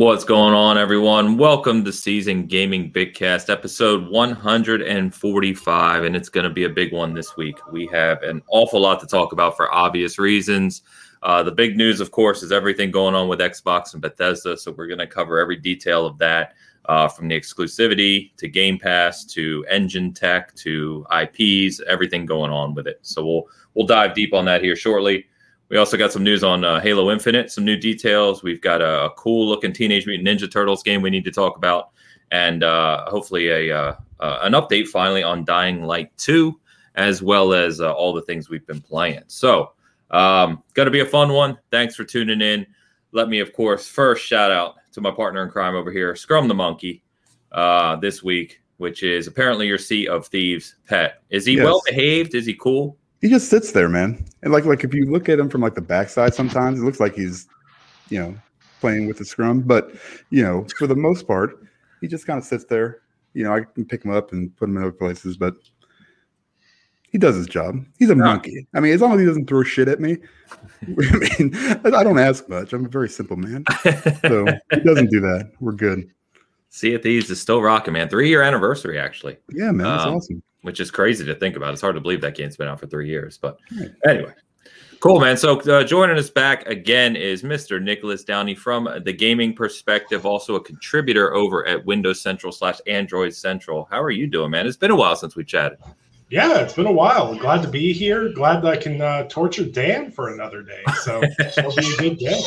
What's going on, everyone? Welcome to Seasoned Gaming Bigcast, episode 145, and it's going to be a big one this week. We have an awful lot to talk about for obvious reasons. Uh, the big news, of course, is everything going on with Xbox and Bethesda. So we're going to cover every detail of that, uh, from the exclusivity to Game Pass to engine tech to IPs, everything going on with it. So we'll we'll dive deep on that here shortly. We also got some news on uh, Halo Infinite, some new details. We've got a, a, cool looking Teenage Mutant Ninja Turtles game we need to talk about, and uh, hopefully a uh, uh an update finally on Dying Light 2, as well as uh, all the things we've been playing. So, um, going to be a fun one. Thanks for tuning in. Let me, of course, first shout out to my partner in crime over here, Scrum the Monkey, uh, this week, which is apparently your Sea of Thieves pet. Is he yes. well behaved? Is he cool? He just sits there, man. And like like if you look at him from like the backside, sometimes it looks like he's, you know, playing with the scrum. But you know, for the most part, he just kind of sits there. You know, I can pick him up and put him in other places, but he does his job. He's a yeah. monkey. I mean, as long as he doesn't throw shit at me, I mean, I don't ask much. I'm a very simple man, so he doesn't do that. We're good. Sea of Thieves is still rocking, man. Three year anniversary, actually. Yeah, man, that's um, awesome which is crazy to think about. It's hard to believe that game's been out for three years. But anyway, cool, man. So uh, joining us back again is Mr. Nicholas Downey from the gaming perspective, also a contributor over at Windows Central slash Android Central. How are you doing, man? It's been a while since we chatted. Yeah, it's been a while. Glad to be here. Glad that I can uh, torture Dan for another day. So it'll be a good day.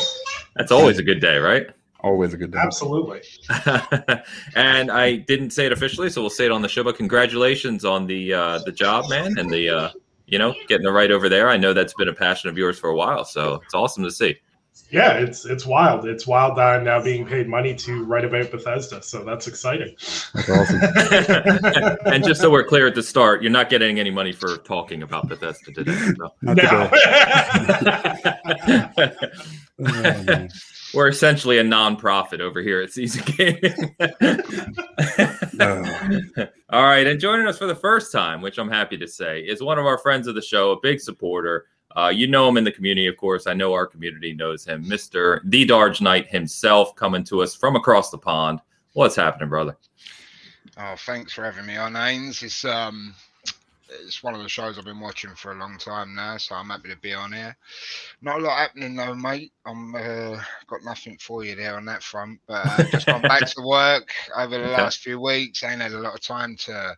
That's always a good day, right? Always a good day. Absolutely. and I didn't say it officially, so we'll say it on the show. But congratulations on the uh, the job, man, and the uh, you know getting the right over there. I know that's been a passion of yours for a while, so it's awesome to see. Yeah, it's it's wild. It's wild that I'm now being paid money to write about Bethesda, so that's exciting. That's awesome. and just so we're clear at the start, you're not getting any money for talking about Bethesda today. So. No. oh, we're essentially a non-profit over here at Seasoned Gaming. All right, and joining us for the first time, which I'm happy to say, is one of our friends of the show, a big supporter. Uh, you know him in the community, of course. I know our community knows him, Mister The Darge Knight himself, coming to us from across the pond. What's happening, brother? Oh, thanks for having me on, Ains. It's um, it's one of the shows I've been watching for a long time now, so I'm happy to be on here. Not a lot happening though, mate. I'm uh, got nothing for you there on that front, but uh, just gone back to work over the last few weeks. I ain't had a lot of time to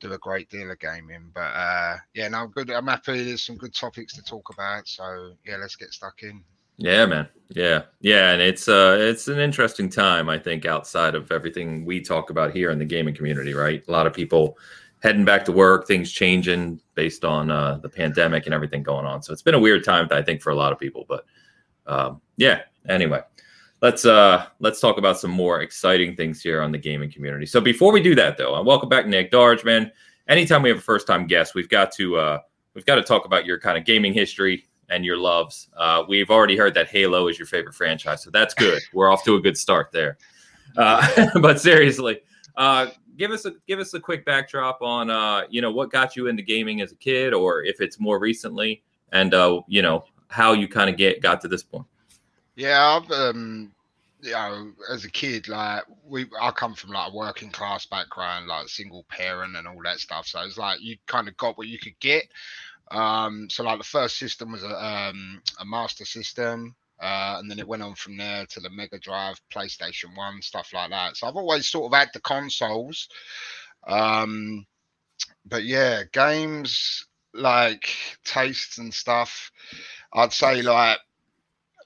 do a great deal of gaming, but uh, yeah, no, I'm good. I'm happy. There's some good topics to talk about, so yeah, let's get stuck in. Yeah, man. Yeah, yeah, and it's uh, it's an interesting time. I think outside of everything we talk about here in the gaming community, right? A lot of people heading back to work, things changing based on uh, the pandemic and everything going on. So it's been a weird time, I think, for a lot of people. But um, yeah, anyway, let's uh, let's talk about some more exciting things here on the gaming community. So before we do that, though, uh, welcome back, Nick Darge, man. Anytime we have a first time guest, we've got to uh, we've got to talk about your kind of gaming history and your loves. Uh, we've already heard that Halo is your favorite franchise, so that's good. We're off to a good start there. Uh, but seriously, uh, give us a give us a quick backdrop on uh, you know what got you into gaming as a kid, or if it's more recently, and uh, you know how you kind of get got to this point. Yeah, I've um, you know, as a kid, like we, I come from like a working class background, like single parent and all that stuff. So it's like you kind of got what you could get. Um, so like the first system was a um, a master system. Uh, and then it went on from there to the Mega Drive, PlayStation One, stuff like that. So I've always sort of had the consoles, um, but yeah, games like tastes and stuff. I'd say like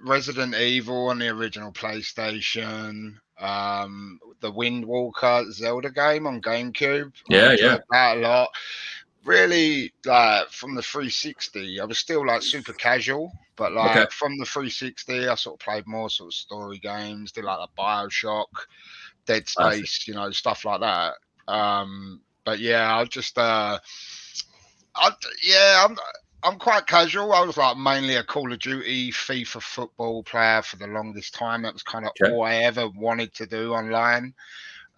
Resident Evil on the original PlayStation, um, the Wind Waker Zelda game on GameCube. Yeah, yeah, that a lot really like from the 360 i was still like super casual but like okay. from the 360 i sort of played more sort of story games did like a bioshock dead space you know stuff like that. Um but yeah i just uh I, yeah i'm i'm quite casual. I was like mainly a call of duty fifa football player for the longest time. That was kind of okay. all i ever wanted to do online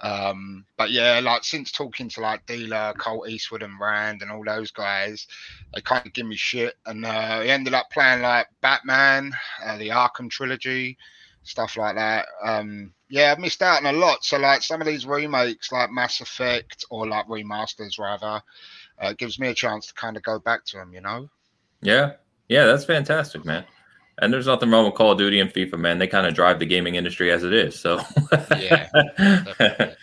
um, but yeah, like since talking to like Dealer, Colt Eastwood, and Rand, and all those guys, they kind of give me shit. And uh, he ended up playing like Batman, uh, the Arkham trilogy, stuff like that. Um, yeah, I've missed out on a lot. So like some of these remakes, like Mass Effect or like remasters rather, uh, gives me a chance to kind of go back to them. You know. Yeah, yeah, that's fantastic, man. And there's nothing wrong with Call of Duty and FIFA, man. They kind of drive the gaming industry as it is. So yeah.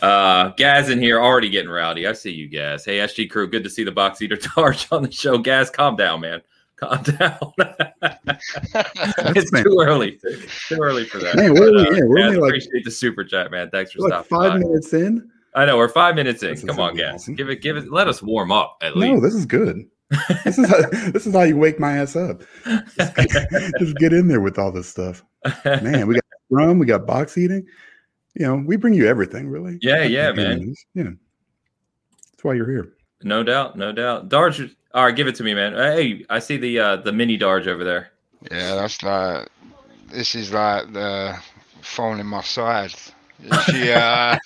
uh Gaz in here already getting rowdy. I see you, Gaz. Hey, SG crew, good to see the box eater torch on the show. Gaz, calm down, man. Calm down. it's too early. Too early for that. Man, we're, uh, yeah, we're Gaz, only like, appreciate the super chat, man. Thanks for like stopping. five by. minutes in. I know we're five minutes in. This is Come on, gonna Gaz. awesome. Give it, give it. Let us warm up at No, least. No, this is good. This is how, this is how you wake my ass up. Just get, just get in there with all this stuff, man. We got rum, we got box eating. You know, we bring you everything, really. Yeah, yeah, man. news. Yeah, that's why you're here. No doubt, no doubt. Darge, all right, give it to me, man. Hey, I see the uh the mini Darge over there. Yeah, that's like this is like the phone in my side. She, uh,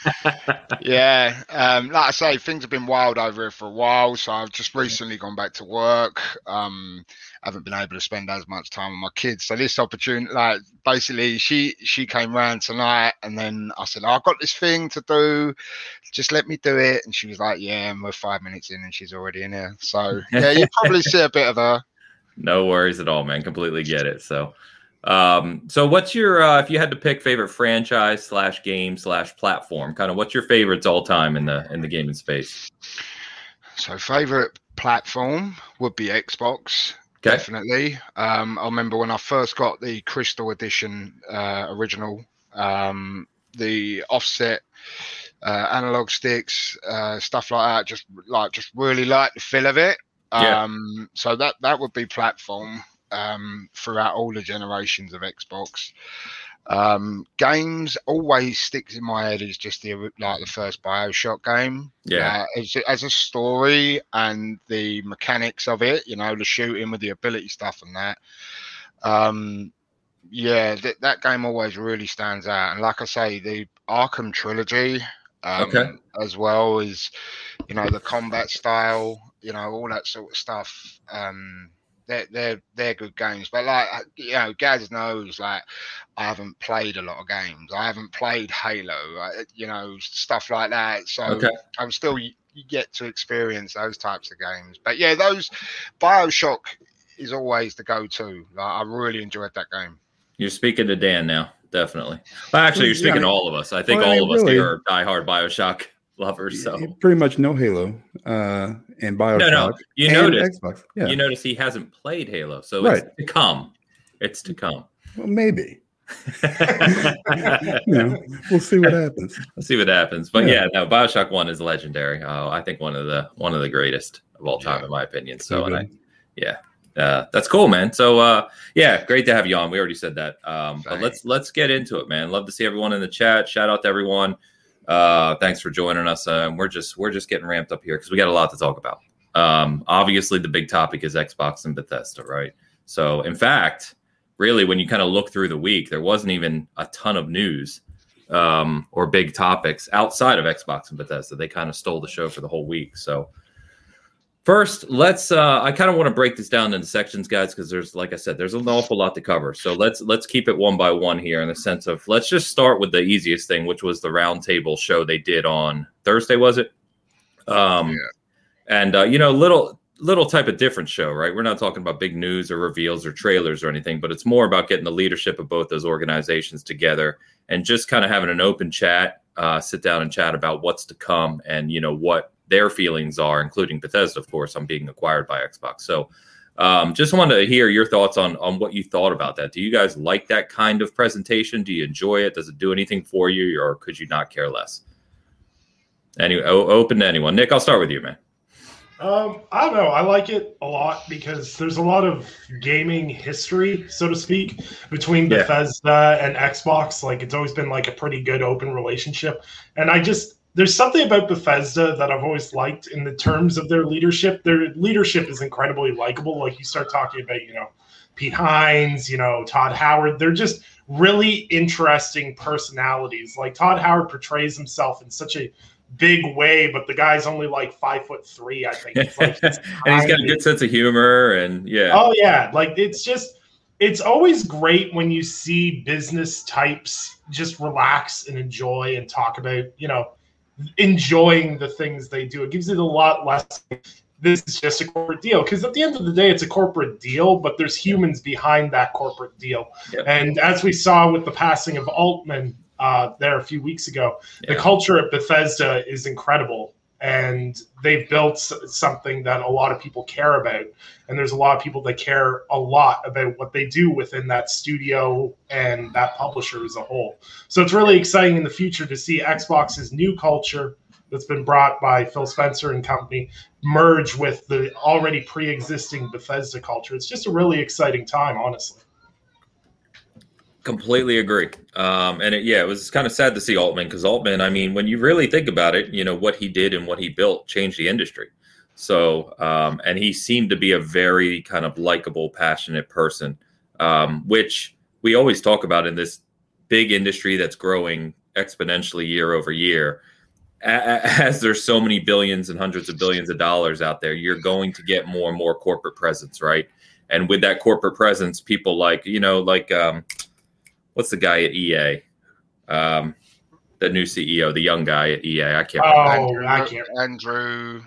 yeah, um, like I say, things have been wild over here for a while. So I've just recently gone back to work. Um, haven't been able to spend as much time with my kids. So this opportunity, like basically, she she came round tonight, and then I said, oh, "I've got this thing to do. Just let me do it." And she was like, "Yeah." And we're five minutes in, and she's already in here. So yeah, you probably see a bit of her. No worries at all, man. Completely get it. So, um, so what's your uh, if you had to pick favorite franchise slash game slash platform? Kind of what's your favorites all time in the in the gaming space? So favorite platform would be Xbox. Okay. Definitely. Um, I remember when I first got the Crystal Edition uh, original, um, the offset uh, analog sticks, uh, stuff like that. Just like, just really like the feel of it. Yeah. Um, so that that would be platform um, throughout all the generations of Xbox. Um, games always sticks in my head is just the like the first Bioshock game. Yeah. Uh, as, as a story and the mechanics of it, you know, the shooting with the ability stuff and that. Um, yeah, that that game always really stands out. And like I say, the Arkham trilogy, um, Okay. as well as you know the combat style, you know, all that sort of stuff. Um, they're they're they're good games. But like you know, Gaz knows like I haven't played a lot of games. I haven't played Halo, uh, you know, stuff like that. So Okay. I'm still y- yet to experience those types of games. But yeah, those Bioshock is always the go-to. Like I really enjoyed that game. You're speaking to Dan now, definitely. Well, actually, you're speaking I to all of us. I think well, I all mean, of us really- here are diehard Bioshock lovers. So pretty much no Halo uh, and Bioshock. no, no, you notice Xbox. Yeah, you notice he hasn't played Halo, so Right. it's to come. It's to come. well, maybe. You know, we'll see what happens. We'll see what happens. But yeah. Yeah. no, Bioshock One is legendary. Oh, I think one of the one of the greatest of all time, Yeah. in my opinion. So I, yeah, uh, that's cool, man. So, uh, yeah, great to have you on. We already said that, um, but let's let's get into it, man. Love to see everyone in the chat. Shout out to everyone. Uh, thanks for joining us. Uh, we're just we're just getting ramped up here because we got a lot to talk about. Um, obviously, the big topic is Xbox and Bethesda, right? So, in fact, really, when you kind of look through the week, there wasn't even a ton of news um, or big topics outside of Xbox and Bethesda. They kind of stole the show for the whole week. So, first, let's. Uh, I kind of want to break this down into sections, guys, because there's, like I said, there's an awful lot to cover. So let's let's keep it one by one here, in the sense of let's just start with the easiest thing, which was the roundtable show they did on Thursday. Was it? Um, Yeah. And uh, you know, little little type of different show, right? We're not talking about big news or reveals or trailers or anything, but it's more about getting the leadership of both those organizations together and just kind of having an open chat, uh, sit down and chat about what's to come and you know what their feelings are, including Bethesda, of course, on being acquired by Xbox. So, um, just wanted to hear your thoughts on on what you thought about that. Do you guys like that kind of presentation? Do you enjoy it? Does it do anything for you, or could you not care less? Anyway, open to anyone. Nick, I'll start with you, man. Um, I don't know. I like it a lot because there's a lot of gaming history, so to speak, between Yeah. Bethesda and Xbox. Like it's always been like a pretty good open relationship. And I just there's something about Bethesda that I've always liked in the terms of their leadership. Their leadership is incredibly likable. Like you start talking about, you know, Pete Hines, you know, Todd Howard. They're just really interesting personalities. Like Todd Howard portrays himself in such a big way, but the guy's only like five foot three, I think. Like and he's got a good sense of humor, and yeah, Oh yeah, like it's just it's always great when you see business types just relax and enjoy and talk about, you know, enjoying the things they do. It gives it a lot less. This is just a corporate deal because at the end of the day, it's a corporate deal, but there's humans behind that corporate deal. Yep. And as we saw with the passing of Altman uh, there a few weeks ago, the culture at Bethesda is incredible. And they've built something that a lot of people care about. And there's a lot of people that care a lot about what they do within that studio and that publisher as a whole. So it's really exciting in the future to see Xbox's new culture that's been brought by Phil Spencer and company merge with the already pre-existing Bethesda culture. It's just a really exciting time, honestly. Completely agree. Um, and it, yeah, it was kind of sad to see Altman because Altman, I mean, when you really think about it, you know, what he did and what he built changed the industry. So, um, and he seemed to be a very kind of likable, passionate person, um, which we always talk about in this big industry that's growing exponentially year over year. As there's so many billions and hundreds of billions of dollars out there, you're going to get more and more corporate presence, right? And with that corporate presence, people like, you know, like, um, what's the guy at EA? Um, the new CEO, the young guy at EA. I can't. Oh, Andrew, I can't. Andrew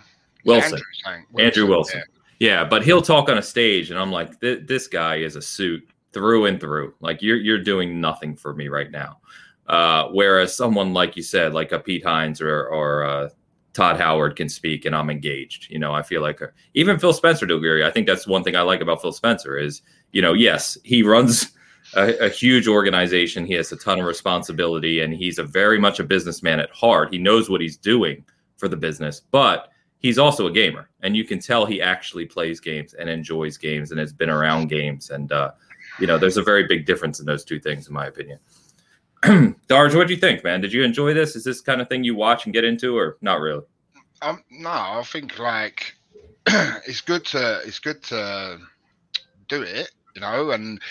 Wilson. Andrew, something. Andrew Wilson. yeah. Yeah, but he'll talk on a stage, and I'm like, "Th- this guy is a suit through and through. Like you're you're doing nothing for me right now. Uh, whereas someone like you said, like a Pete Hines or or uh, Todd Howard can speak, and I'm engaged. You know, I feel like uh, even Phil Spencer to a degree. I think that's one thing I like about Phil Spencer is, you know, yes, he runs a, a huge organization. He has a ton of responsibility, and he's a very much a businessman at heart. He knows what he's doing for the business, but he's also a gamer, and you can tell he actually plays games and enjoys games and has been around games. And uh, you know, there's a very big difference in those two things, in my opinion. Darge, what do you think, man? Did you enjoy this? Is this kind of thing you watch and get into, or not really? Um, no, I think like it's good to it's good to do it, you know, and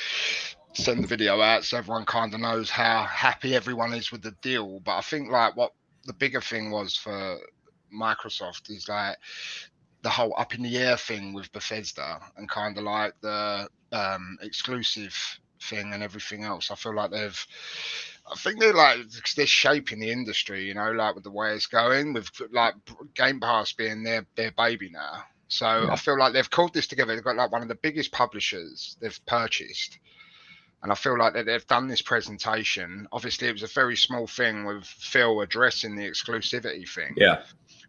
send the video out so everyone kind of knows how happy everyone is with the deal. But I think like what the bigger thing was for Microsoft is like the whole up in the air thing with Bethesda and kind of like the um, exclusive thing and everything else. I feel like they've I think they're like they're shaping the industry, you know, like with the way it's going, with like Game Pass being their their baby now. So Yeah. I feel like they've called this together. They've got like one of the biggest publishers they've purchased, and I feel like that they've done this presentation. Obviously, it was a very small thing with Phil addressing the exclusivity thing. Yeah,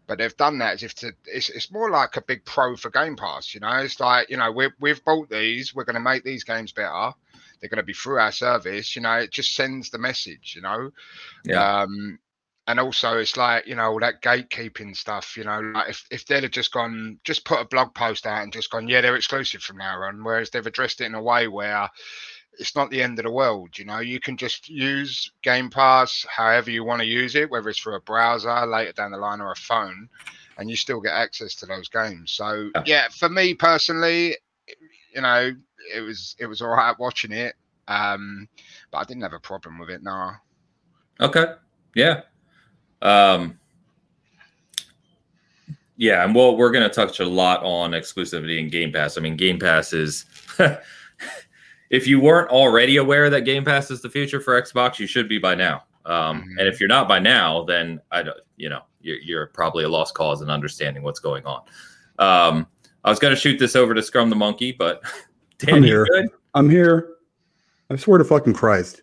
but they've done that as if to it's, it's more like a big pro for game pass you know? It's like you know we've, we've bought these. We're going to make these games better. They're going to be through our service you know? It just sends the message you know? Yeah. um and also it's like you know all that gatekeeping stuff you know? Like if, if they'd have just gone just put a blog post out and just gone yeah they're exclusive from now on whereas they've addressed it in a way where it's not the end of the world you know you can just use game pass however you want to use it whether it's for a browser later down the line or a phone and you still get access to those games so Yeah. for me personally you know it was it was all right watching it um but i didn't have a problem with it no Okay. Yeah. Um Yeah, and well, we're going to touch a lot on exclusivity and Game Pass. I mean, Game Pass is if you weren't already aware that Game Pass is the future for Xbox, you should be by now. Um, Mhm. And if you're not by now, then I don't, you know, you're, you're probably a lost cause in understanding what's going on. Um, I was going to shoot this over to Scrum the Monkey, but Dan, I'm here. good? I'm here. I swear to fucking Christ.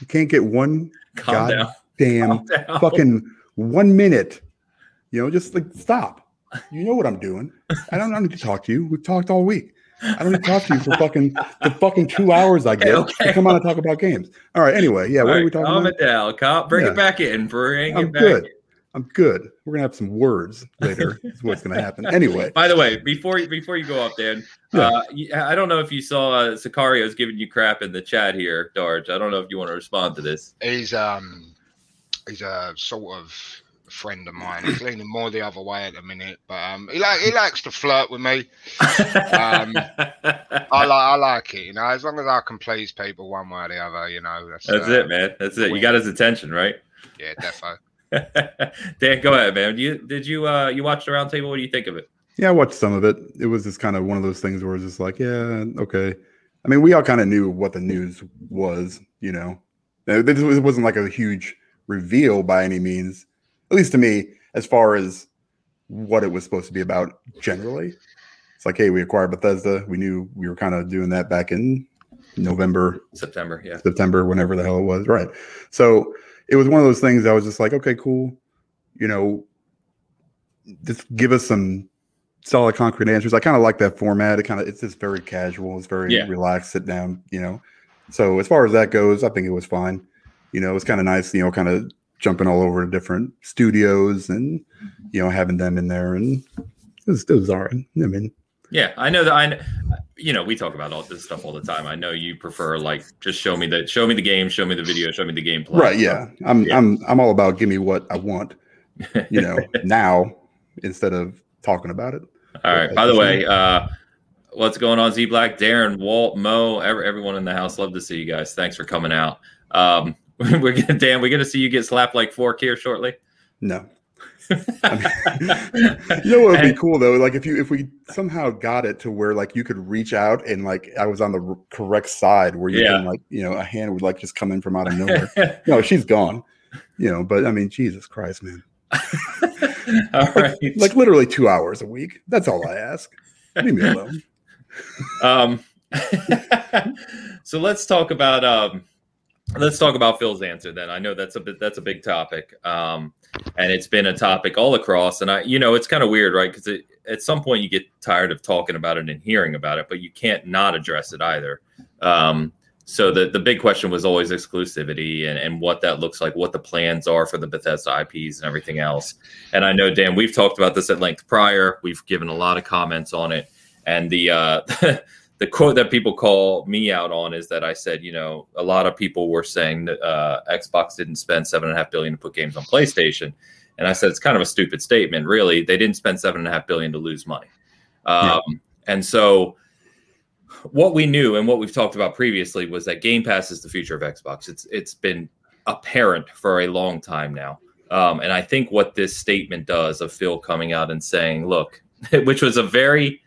You can't get one Calm God damn fucking one minute. You know, just like stop. You know what I'm doing. I don't need to talk to you. We've talked all week. I don't need to talk to you for fucking the fucking two hours I get Okay. to come on and talk about games. All right. Anyway, yeah. What All are we talking calm about? it down. Calm, bring Yeah. it back in. Bring I'm it back good. in. I'm good. We're gonna have some words later. is what's gonna happen. Anyway. By the way, before you before you go off, Dan, Yeah. uh, y- I don't know if you saw uh, Sicario's giving you crap in the chat here, Darge. I don't know if you want to respond to this. he's um he's a sort of friend of mine. He's leaning more the other way at the minute, but um he like he likes to flirt with me. Um, I like I like it, you know. As long as I can please people one way or the other, you know. That's, That's uh, it, man. That's it. You got his attention, right? Yeah, defo. Dan, go ahead, man. You did you uh you watched the roundtable? What do you think of it? Yeah, I watched some of it. It was just kind of one of those things where it's just like, yeah, okay. I mean, we all kind of knew what the news was, you know. It wasn't like a huge reveal by any means, at least to me, as far as what it was supposed to be about generally. It's like, hey, we acquired Bethesda. We knew we were kind of doing that back in November, September, yeah, September, whenever the hell it was, right? So it was one of those things. I was just like, okay, cool, you know, just give us some solid concrete answers. I kind of like that format. It kind of it's just very casual. It's very yeah. relaxed, sit down, you know. So as far as that goes, I think it was fine. You know, it was kind of nice, you know, kind of jumping all over different studios and you know having them in there, and it was, it was all right. I mean, yeah, I know that I, you know, we talk about all this stuff all the time. I know you prefer like just show me the show me the game, show me the video, show me the gameplay. Right? Yeah, I'm yeah. I'm I'm all about give me what I want. You know, now instead of talking about it. All right. By the way, uh, what's going on, Z Black, Darren, Walt, Mo, every, everyone in the house? Love to see you guys. Thanks for coming out. Um, we're gonna, Dan, we're gonna see you get slapped like fork here shortly. No. I mean, you know what would be cool though? Like if you if we somehow got it to where like you could reach out and like I was on the correct side where you yeah. can like you know a hand would like just come in from out of nowhere. no, she's gone. You know, but I mean, Jesus Christ, man. all like, right. Like literally two hours a week. That's all I ask. Leave me alone. um, so let's talk about um, let's talk about Phil's answer then. I know that's a bit that's a big topic, um, and it's been a topic all across. And I, you know, it's kind of weird, right? Because at some point you get tired of talking about it and hearing about it, but you can't not address it either. Um, so the, the big question was always exclusivity and, and what that looks like, what the plans are for the Bethesda IPs and everything else. And I know, Dan, we've talked about this at length prior. We've given a lot of comments on it. And the uh, the quote that people call me out on is that I said, you know, a lot of people were saying that uh, Xbox didn't spend seven and a half billion to put games on PlayStation. And I said it's kind of a stupid statement. Really, they didn't spend seven and a half billion to lose money. Um, yeah. And so what we knew and what we've talked about previously was that Game Pass is the future of Xbox. It's it's been apparent for a long time now. Um, and I think what this statement does of Phil coming out and saying, look, which was a very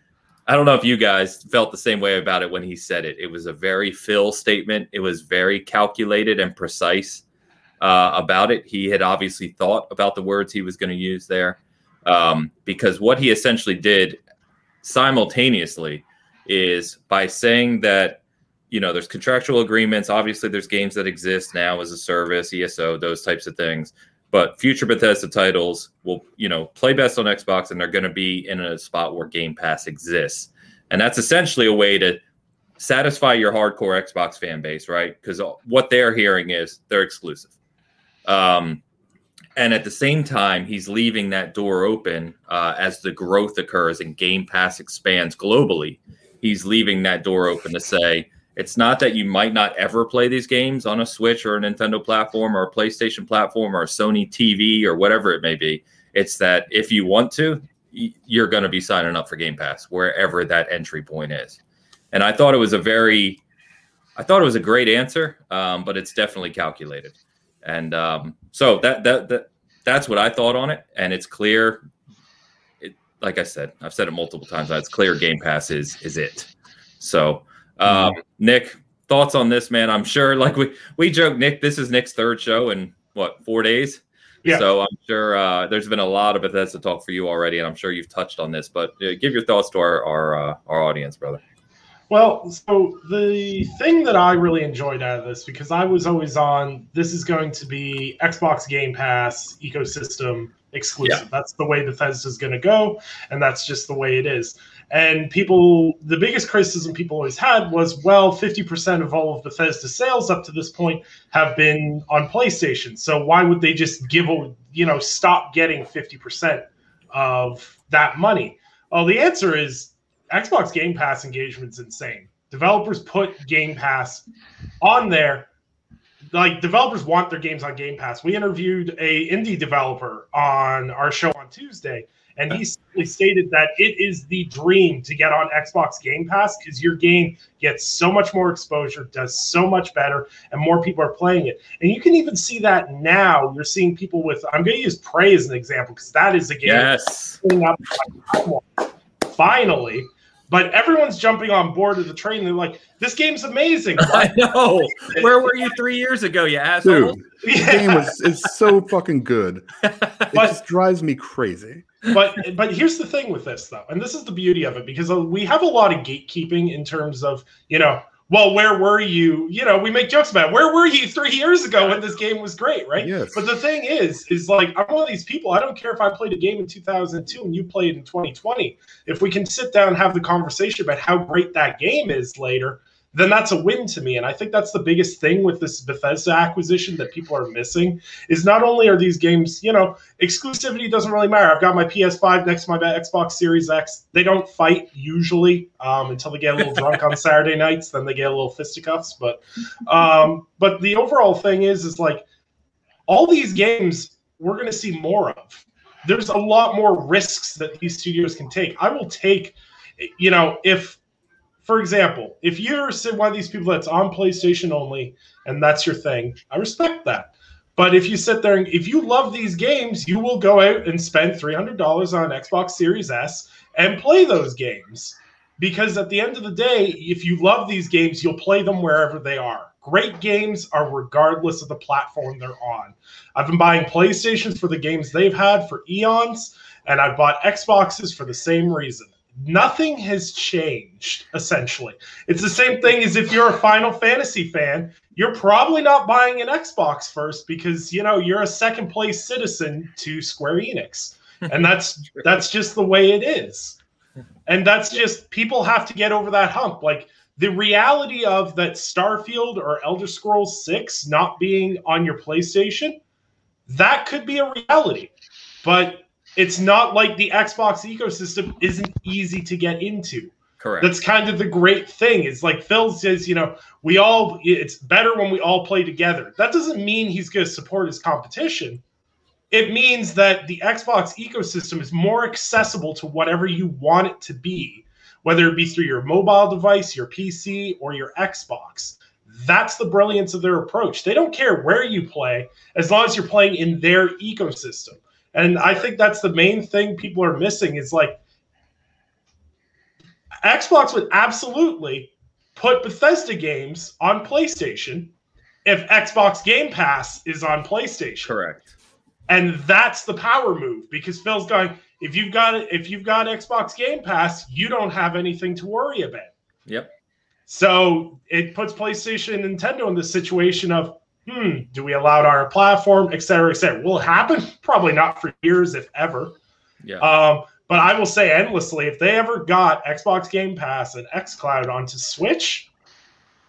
I don't know if you guys felt the same way about it when he said it. It was a very Phil statement. It was very calculated and precise uh, about it. He had obviously thought about the words he was going to use there um, because what he essentially did simultaneously is by saying that you know there's contractual agreements obviously there's games that exist now as a service eso those types of things but future bethesda titles will you know play best on xbox and they're going to be in a spot where game pass exists. And that's essentially a way to satisfy your hardcore xbox fan base right? Because what they're hearing is they're exclusive. Um, and at the same time he's leaving that door open uh, as the growth occurs and game pass expands globally. He's leaving that door open to say it's not that you might not ever play these games on a Switch or a Nintendo platform or a PlayStation platform or a Sony TV or whatever it may be. It's that if you want to, you're going to be signing up for Game Pass wherever that entry point is. And I thought it was a very, I thought it was a great answer, um, but it's definitely calculated. And um, so that that that that's what I thought on it, and it's clear It, like I said, I've said it multiple times. It's clear Game Pass is is it. So, um, mm-hmm. Nick, thoughts on this, man? I'm sure, like we we joke, Nick, this is Nick's third show in what four days. Yeah. So I'm sure uh, there's been a lot of Bethesda talk for you already, and I'm sure you've touched on this. But uh, give your thoughts to our our, uh, our audience, brother. Well, so the thing that I really enjoyed out of this, because I was always on, this is going to be Xbox Game Pass ecosystem exclusive. Yeah. That's the way Bethesda's going to go, and that's just the way it is. And people, the biggest criticism people always had was, well, 50% of all of Bethesda sales up to this point have been on PlayStation. So why would they just give, a, you know, stop getting 50% of that money? Well, the answer is Xbox Game Pass engagement is insane. Developers put Game Pass on there like developers want their games on Game Pass. We interviewed a indie developer on our show on Tuesday, and he stated that it is the dream to get on Xbox Game Pass because your game gets so much more exposure, does so much better, and more people are playing it. And you can even see that now. You're seeing people with. I'm going to use Prey as an example because that is a game. Yes. Finally, But everyone's jumping on board of the train. They're like, "This game's amazing." I know. Where were you three years ago, you asshole? Dude, the game was is so fucking good. It But- just drives me crazy. But but here's the thing with this though, and this is the beauty of it because uh, we have a lot of gatekeeping in terms of you know, well, where were you? You know, we make jokes about it. where were you three years ago when this game was great, right? Yes. But the thing is, is like I'm one of these people. I don't care if I played a game in 2002 and you played in 2020. If we can sit down and have the conversation about how great that game is later, then that's a win to me. And I think that's the biggest thing with this Bethesda acquisition that people are missing is not only are these games, you know, exclusivity doesn't really matter. I've got my PS5 next to my Xbox Series X. They don't fight usually um, until they get a little drunk on Saturday nights. Then they get a little fisticuffs. But um, but the overall thing is is like all these games we're going to see more of. There's a lot more risks that these studios can take. I will take, you know, if, for example, if you're one of these people that's on PlayStation only and that's your thing, I respect that. But if you sit there and if you love these games, you will go out and spend $300 on Xbox Series S and play those games. Because at the end of the day, if you love these games, you'll play them wherever they are. Great games are regardless of the platform they're on. I've been buying PlayStations for the games they've had for eons, and I've bought Xboxes for the same reason. Nothing has changed, essentially. It's the same thing as if you're a Final Fantasy fan, you're probably not buying an Xbox first because you know you're a second place citizen to Square Enix. And that's that's just the way it is. And that's just people have to get over that hump. Like the reality of that Starfield or Elder Scrolls 6 not being on your PlayStation, that could be a reality. But it's not like the Xbox ecosystem isn't easy to get into. Correct. That's kind of the great thing. Is like Phil says, you know, we all it's better when we all play together. That doesn't mean he's going to support his competition. It means that the Xbox ecosystem is more accessible to whatever you want it to be, whether it be through your mobile device, your PC, or your Xbox. That's the brilliance of their approach. They don't care where you play as long as you're playing in their ecosystem. And I think that's the main thing people are missing is like Xbox would absolutely put Bethesda games on PlayStation if Xbox Game Pass is on PlayStation. Correct. And that's the power move because Phil's going, if you've got if you've got Xbox Game Pass, you don't have anything to worry about. Yep. So it puts PlayStation and Nintendo in the situation of, hmm, do we allow it on our platform, et cetera, et cetera. Will it happen? Probably not for years, if ever. Yeah. Um, but I will say endlessly, if they ever got Xbox Game Pass and xCloud onto Switch,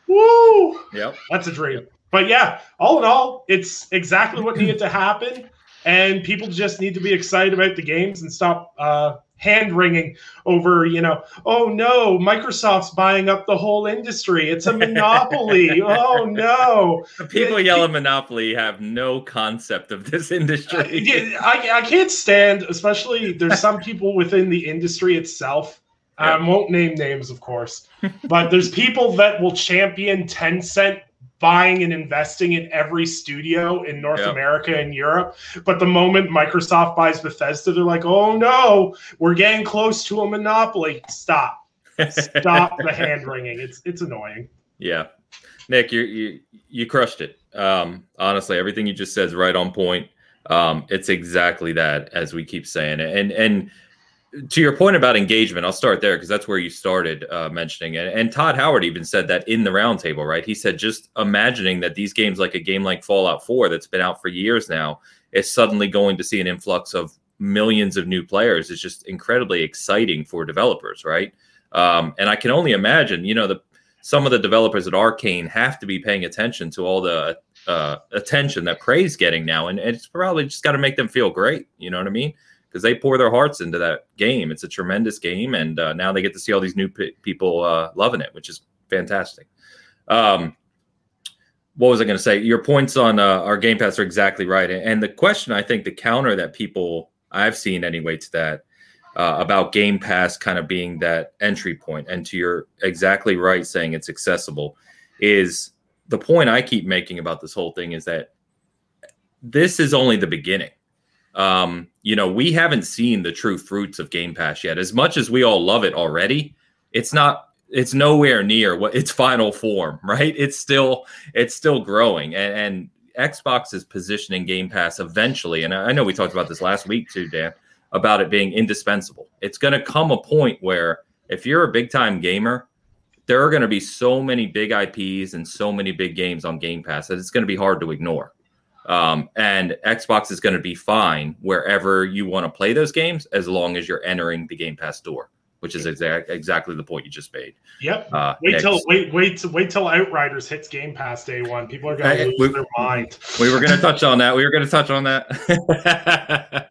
woo, yep. that's a dream. But yeah, all in all, it's exactly what needed to happen, and people just need to be excited about the games and stop uh, hand wringing over, you know, oh no, Microsoft's buying up the whole industry. It's a monopoly. oh no. The people yelling monopoly have no concept of this industry. Yeah, I, I can't stand, especially there's some people within the industry itself. I won't name names, of course, but there's people that will champion Tencent buying and investing in every studio in North Yeah. America and Europe. But the moment Microsoft buys Bethesda, they're like, oh no, we're getting close to a monopoly. Stop. Stop the hand wringing. It's it's annoying. Yeah, Nick, you you you crushed it. Um, honestly, everything you just said is right on point. Um, it's exactly that, as we keep saying, it. and and to your point about engagement, I'll start there because that's where you started uh, mentioning it. And Todd Howard even said that in the roundtable, right? He said just imagining that these games, like a game like Fallout Four, that's been out for years now, is suddenly going to see an influx of millions of new players is just incredibly exciting for developers, right? Um, and I can only imagine, you know, the some of the developers at Arcane have to be paying attention to all the uh, attention that Prey's getting now, and, and it's probably just got to make them feel great. You know what I mean? Because they pour their hearts into that game. It's a tremendous game, and uh, now they get to see all these new p- people uh, loving it, which is fantastic. Um, what was I going to say? Your points on uh, our Game Pass are exactly right, and the question I think the counter that people I've seen anyway to that uh, about Game Pass kind of being that entry point, and to your exactly right saying it's accessible, is the point I keep making about this whole thing is that this is only the beginning. Um, you know, we haven't seen the true fruits of Game Pass yet. As much as we all love it already, it's not it's nowhere near what its final form, right? It's still it's still growing, and, and Xbox is positioning Game Pass eventually. And I know we talked about this last week too, Dan, about it being indispensable. It's going to come a point where if you're a big time gamer, there are going to be so many big IPs and so many big games on Game Pass that it's going to be hard to ignore. Um, and Xbox is going to be fine wherever you want to play those games as long as you're entering the Game Pass door which is exact, exactly the point you just made. Yep. Uh, wait next. till wait wait wait till Outriders hits Game Pass day one. People are going to lose we, their mind. We were going to touch on that. We were going to touch on that.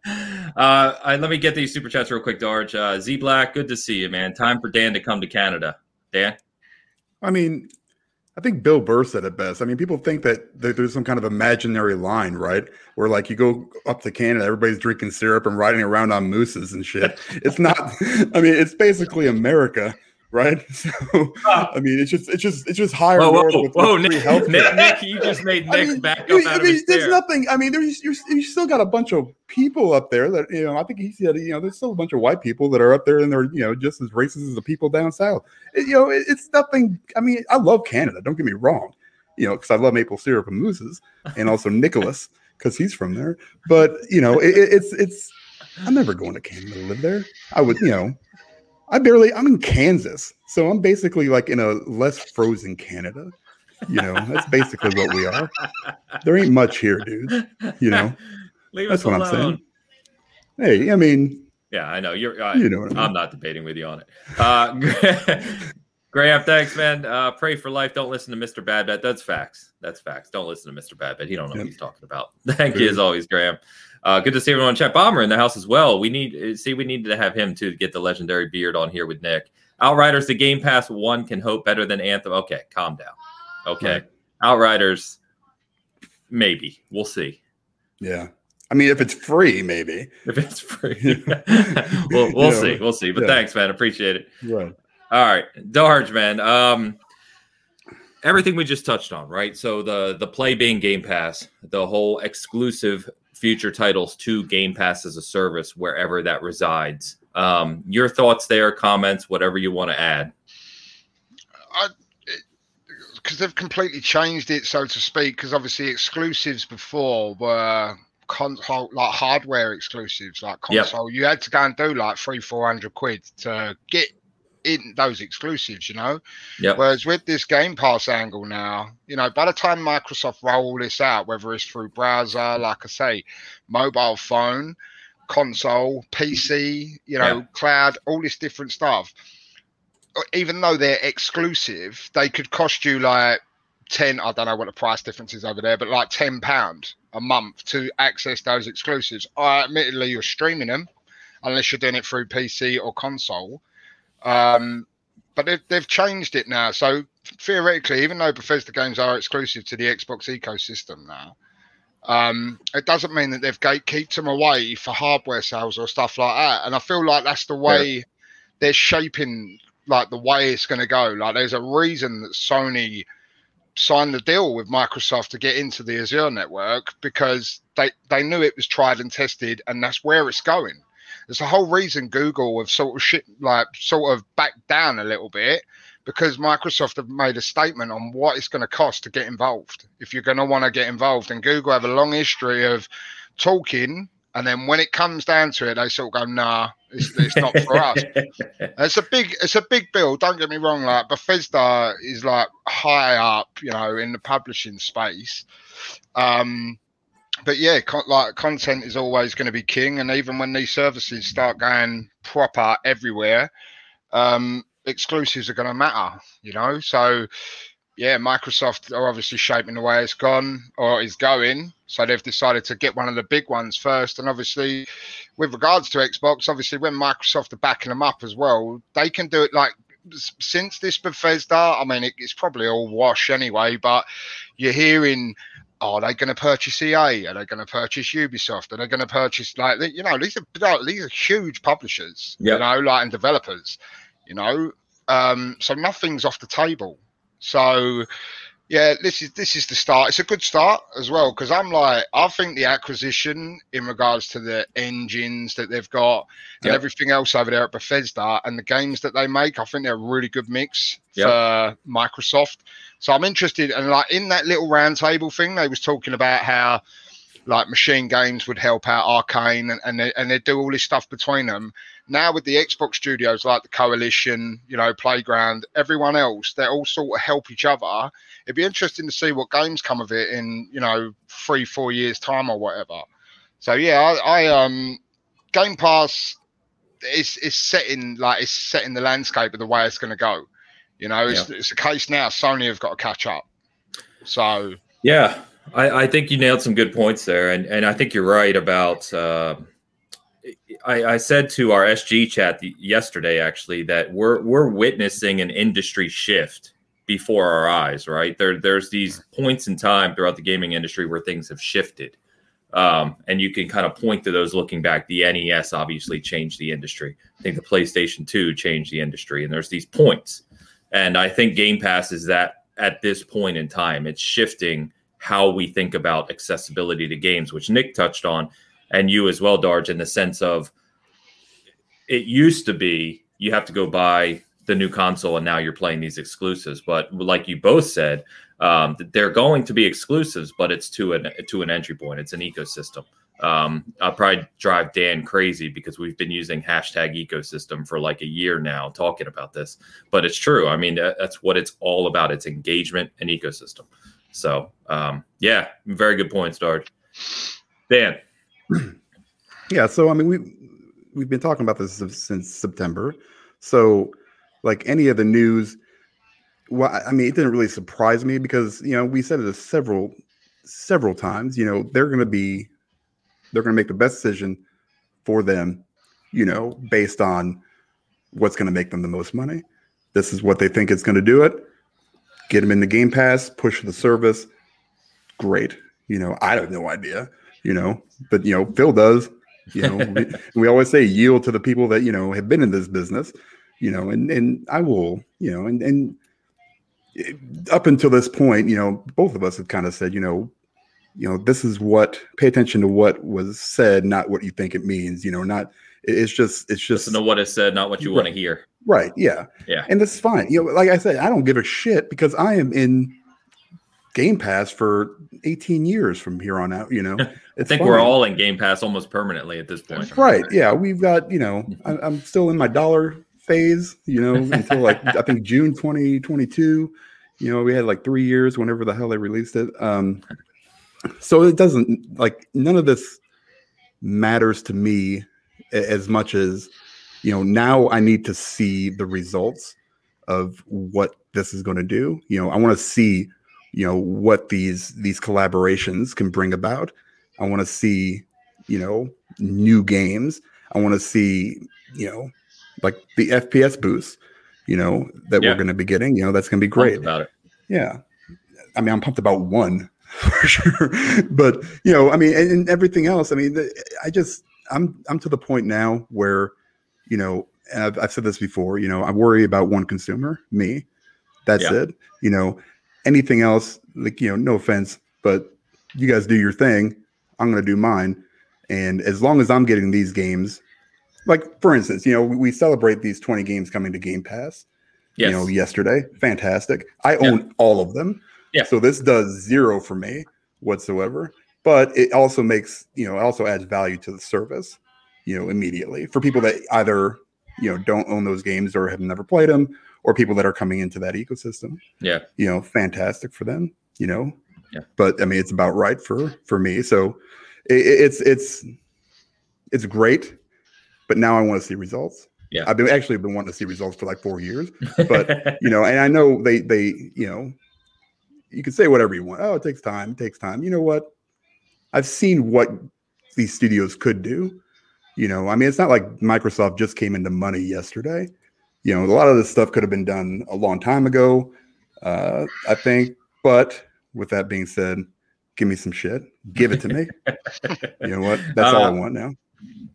uh, I, let me get these super chats real quick, Darge. Uh, Z Black, good to see you, man. Time for Dan to come to Canada. Dan. I mean, I think Bill Burr said it best. I mean, people think that there's some kind of imaginary line, right? Where like you go up to Canada, everybody's drinking syrup and riding around on mooses and shit. It's not. I mean, it's basically America right? So I mean, it's just it's just it's just higher. Whoa, whoa, with, whoa, Nick, Nick, Nick, you just made Nick I mean, back up I mean, there's nothing. I mean, there's you you still got a bunch of people up there that you know. I think he said you know there's still a bunch of white people that are up there and they're you know just as racist as the people down south. It, you know, it, it's nothing. I mean, I love Canada. Don't get me wrong. You know, because I love maple syrup and mooses, and also Nicholas because he's from there. But you know, it, it's it's. I'm never going to Canada to live there. I would, you know, I barely, I'm in Kansas. So I'm basically like in a less frozen Canada. You know, that's basically what we are. There ain't much here, dude. You know, that's what alone. I'm saying. Hey, I mean, yeah, I know you're. Uh, you know, I am mean. not debating with you on it. Uh, Graham, thanks, man. Uh, Prey for life. Don't listen to Mr. Badbet. That's facts. That's facts. Don't listen to Mr. Badbet. He don't know yep. what he's talking about. Thank you as always, Graham. Uh, good to see everyone. Chat Bomber in the house as well. We need see we needed to have him too to get the legendary beard on here with Nick. Outriders, the Game Pass one can hope better than Anthem. Okay, calm down. Okay, right. Outriders, maybe we'll see. Yeah, I mean, if it's free, maybe. If it's free, we'll we'll see. We'll see. But yeah. thanks, man. Appreciate it. Right. All right, Darge, man. Um, everything we just touched on, right? So the the play being Game Pass, the whole exclusive future titles to Game Pass as a service wherever that resides. Um, your thoughts there, comments, whatever you want to add. Because they've completely changed it, so to speak. Because obviously, exclusives before were console like hardware exclusives, like console. Yep. You had to go and do like three, four hundred quid to get in those exclusives, you know. Yeah. Whereas with this Game Pass angle now, you know, by the time Microsoft roll this out, whether it's through browser, like I say, mobile phone, console, PC, you know, yeah. cloud, all this different stuff. Uh, even though they're exclusive, they could cost you like ten. I don't know what the price difference is over there, but like ten pound a month to access those exclusives. I admittedly, you're streaming them unless you're doing it through PC or console um, but they've, they've changed it now. So theoretically, even though Bethesda games are exclusive to the Xbox ecosystem now, um, it doesn't mean that they've gatekept them away for hardware sales or stuff like that. And I feel like that's the way yeah. they're shaping like the way it's going to go. Like there's a reason that Sony signed the deal with Microsoft to get into the Azure network because they they knew it was tried and tested, and that's where it's going. There's a whole reason Google have sort of shit like sort of backed down a little bit because Microsoft have made a statement on what it's going to cost to get involved. If you're going to want to get involved, and Google have a long history of talking, and then when it comes down to it, they sort of go, "Nah, it's, it's not for us." it's a big, it's a big bill. Don't get me wrong. Like Bethesda is like high up, you know, in the publishing space. Um, but yeah, like content is always going to be king, and even when these services start going proper everywhere, um, exclusives are going to matter, you know. So yeah, Microsoft are obviously shaping the way it's gone or is going. So they've decided to get one of the big ones first, and obviously, with regards to Xbox, obviously when Microsoft are backing them up as well, they can do it like since this Bethesda. I mean, it, it's probably all wash anyway, but you're hearing are they going to purchase EA? Are they going to purchase Ubisoft? Are they going to purchase like you know these are these are huge publishers, yep. you know, like and developers, you know. Um, so nothing's off the table. So Yeah, this is this is the start. It's a good start as well because I'm like I think the acquisition in regards to the engines that they've got and Yep. everything else over there at Bethesda and the games that they make, I think they're a really good mix Yep. for Microsoft. So I'm interested and like in that little roundtable thing, they was talking about how like MachineGames would help out Arcane and and they, and they do all this stuff between them. Now with the Xbox studios like the Coalition, you know, Playground, everyone else, they all sort of help each other. It'd be interesting to see what games come of it in you know three four years time or whatever. So yeah i, I um game pass is is setting like it's setting the landscape of the way it's going to go. You know it's, it's a case now sony have got to catch up. So Yeah, I, I think you nailed some good points there, and and I think you're right about. Uh, I, I said to our SG chat the, yesterday actually that we're we're witnessing an industry shift before our eyes. Right there, there's these points in time throughout the gaming industry where things have shifted, um, and you can kind of point to those looking back. The NES obviously changed the industry. I think the PlayStation Two changed the industry, and there's these points, and I think Game Pass is that at this point in time. It's shifting how we think about accessibility to games, which Nick touched on, and you as well, Darge, in the sense of it used to be you have to go buy the new console and now you're playing these exclusives. But like you both said, um, they're going to be exclusives, but it's to an to an entry point. It's an ecosystem. Um, I'll probably drive Dan crazy because we've been using hashtag ecosystem for like a year now talking about this, but it's true. I mean, that's what it's all about. It's engagement and ecosystem. So, um, yeah, very good points, Darge. Dan, Yeah, so I mean we we've been talking about this since September. So like any of the news well I mean it didn't really surprise me because you know we said it several several times, you know, they're going to be they're going to make the best decision for them, you know, based on what's going to make them the most money. This is what they think is going to do it. Get them in the Game Pass, push the service. Great. You know, I have no idea, you know, but you know, Phil does. You know, we, we always say yield to the people that, you know, have been in this business, you know, and and I will, you know, and and up until this point, you know, both of us have kind of said, you know, you know, this is what pay attention to what was said, not what you think it means, you know, not it's just it's just listen to what is said, not what you want to hear. Right. Yeah. Yeah. And that's fine. You know, like I said, I don't give a shit because I am in Game Pass for 18 years from here on out. You know, I it's think we're all in Game Pass almost permanently at this point. right. Yeah. We've got, you know, I, I'm still in my dollar phase, you know, until like, I think June 2022. You know, we had like three years whenever the hell they released it. Um, so it doesn't like none of this matters to me as much as you know now i need to see the results of what this is going to do you know i want to see you know what these these collaborations can bring about i want to see you know new games i want to see you know like the fps boost you know that Yeah. we're going to be getting you know that's going to be Pumped great about it. yeah. I mean, I'm pumped about one for sure. But, you know, I mean, and, and everything else, I mean, the, I just, I'm, I'm to the point now where, you know, and I've, I've said this before, you know, I worry about one consumer, me. That's Yeah. it. You know, anything else, like, you know, no offense, but you guys do your thing. I'm going to do mine. And as long as I'm getting these games, like for instance, you know, we, celebrate these 20 games coming to Game Pass Yes. you know, yesterday. Fantastic. I Yeah. own all of them. Yeah. So this does zero for me whatsoever. But it also makes, you know, it also adds value to the service, you know, immediately for people that either, you know, don't own those games or have never played them, or people that are coming into that ecosystem. Yeah. You know, fantastic for them, you know. Yeah. But I mean, it's about right for for me. So it, it's it's it's great, but now I want to see results. Yeah. I've been actually been wanting to see results for like four years but you know, and I know they they you know, you can say whatever you want. Oh, it takes time. It takes time. You know what? I've seen what these studios could do. You know, I mean, it's not like Microsoft just came into money yesterday. You know, a lot of this stuff could have been done a long time ago. Uh, I think, but with that being said, give me some shit. Give it to me. you know what? That's all I Uh, want now.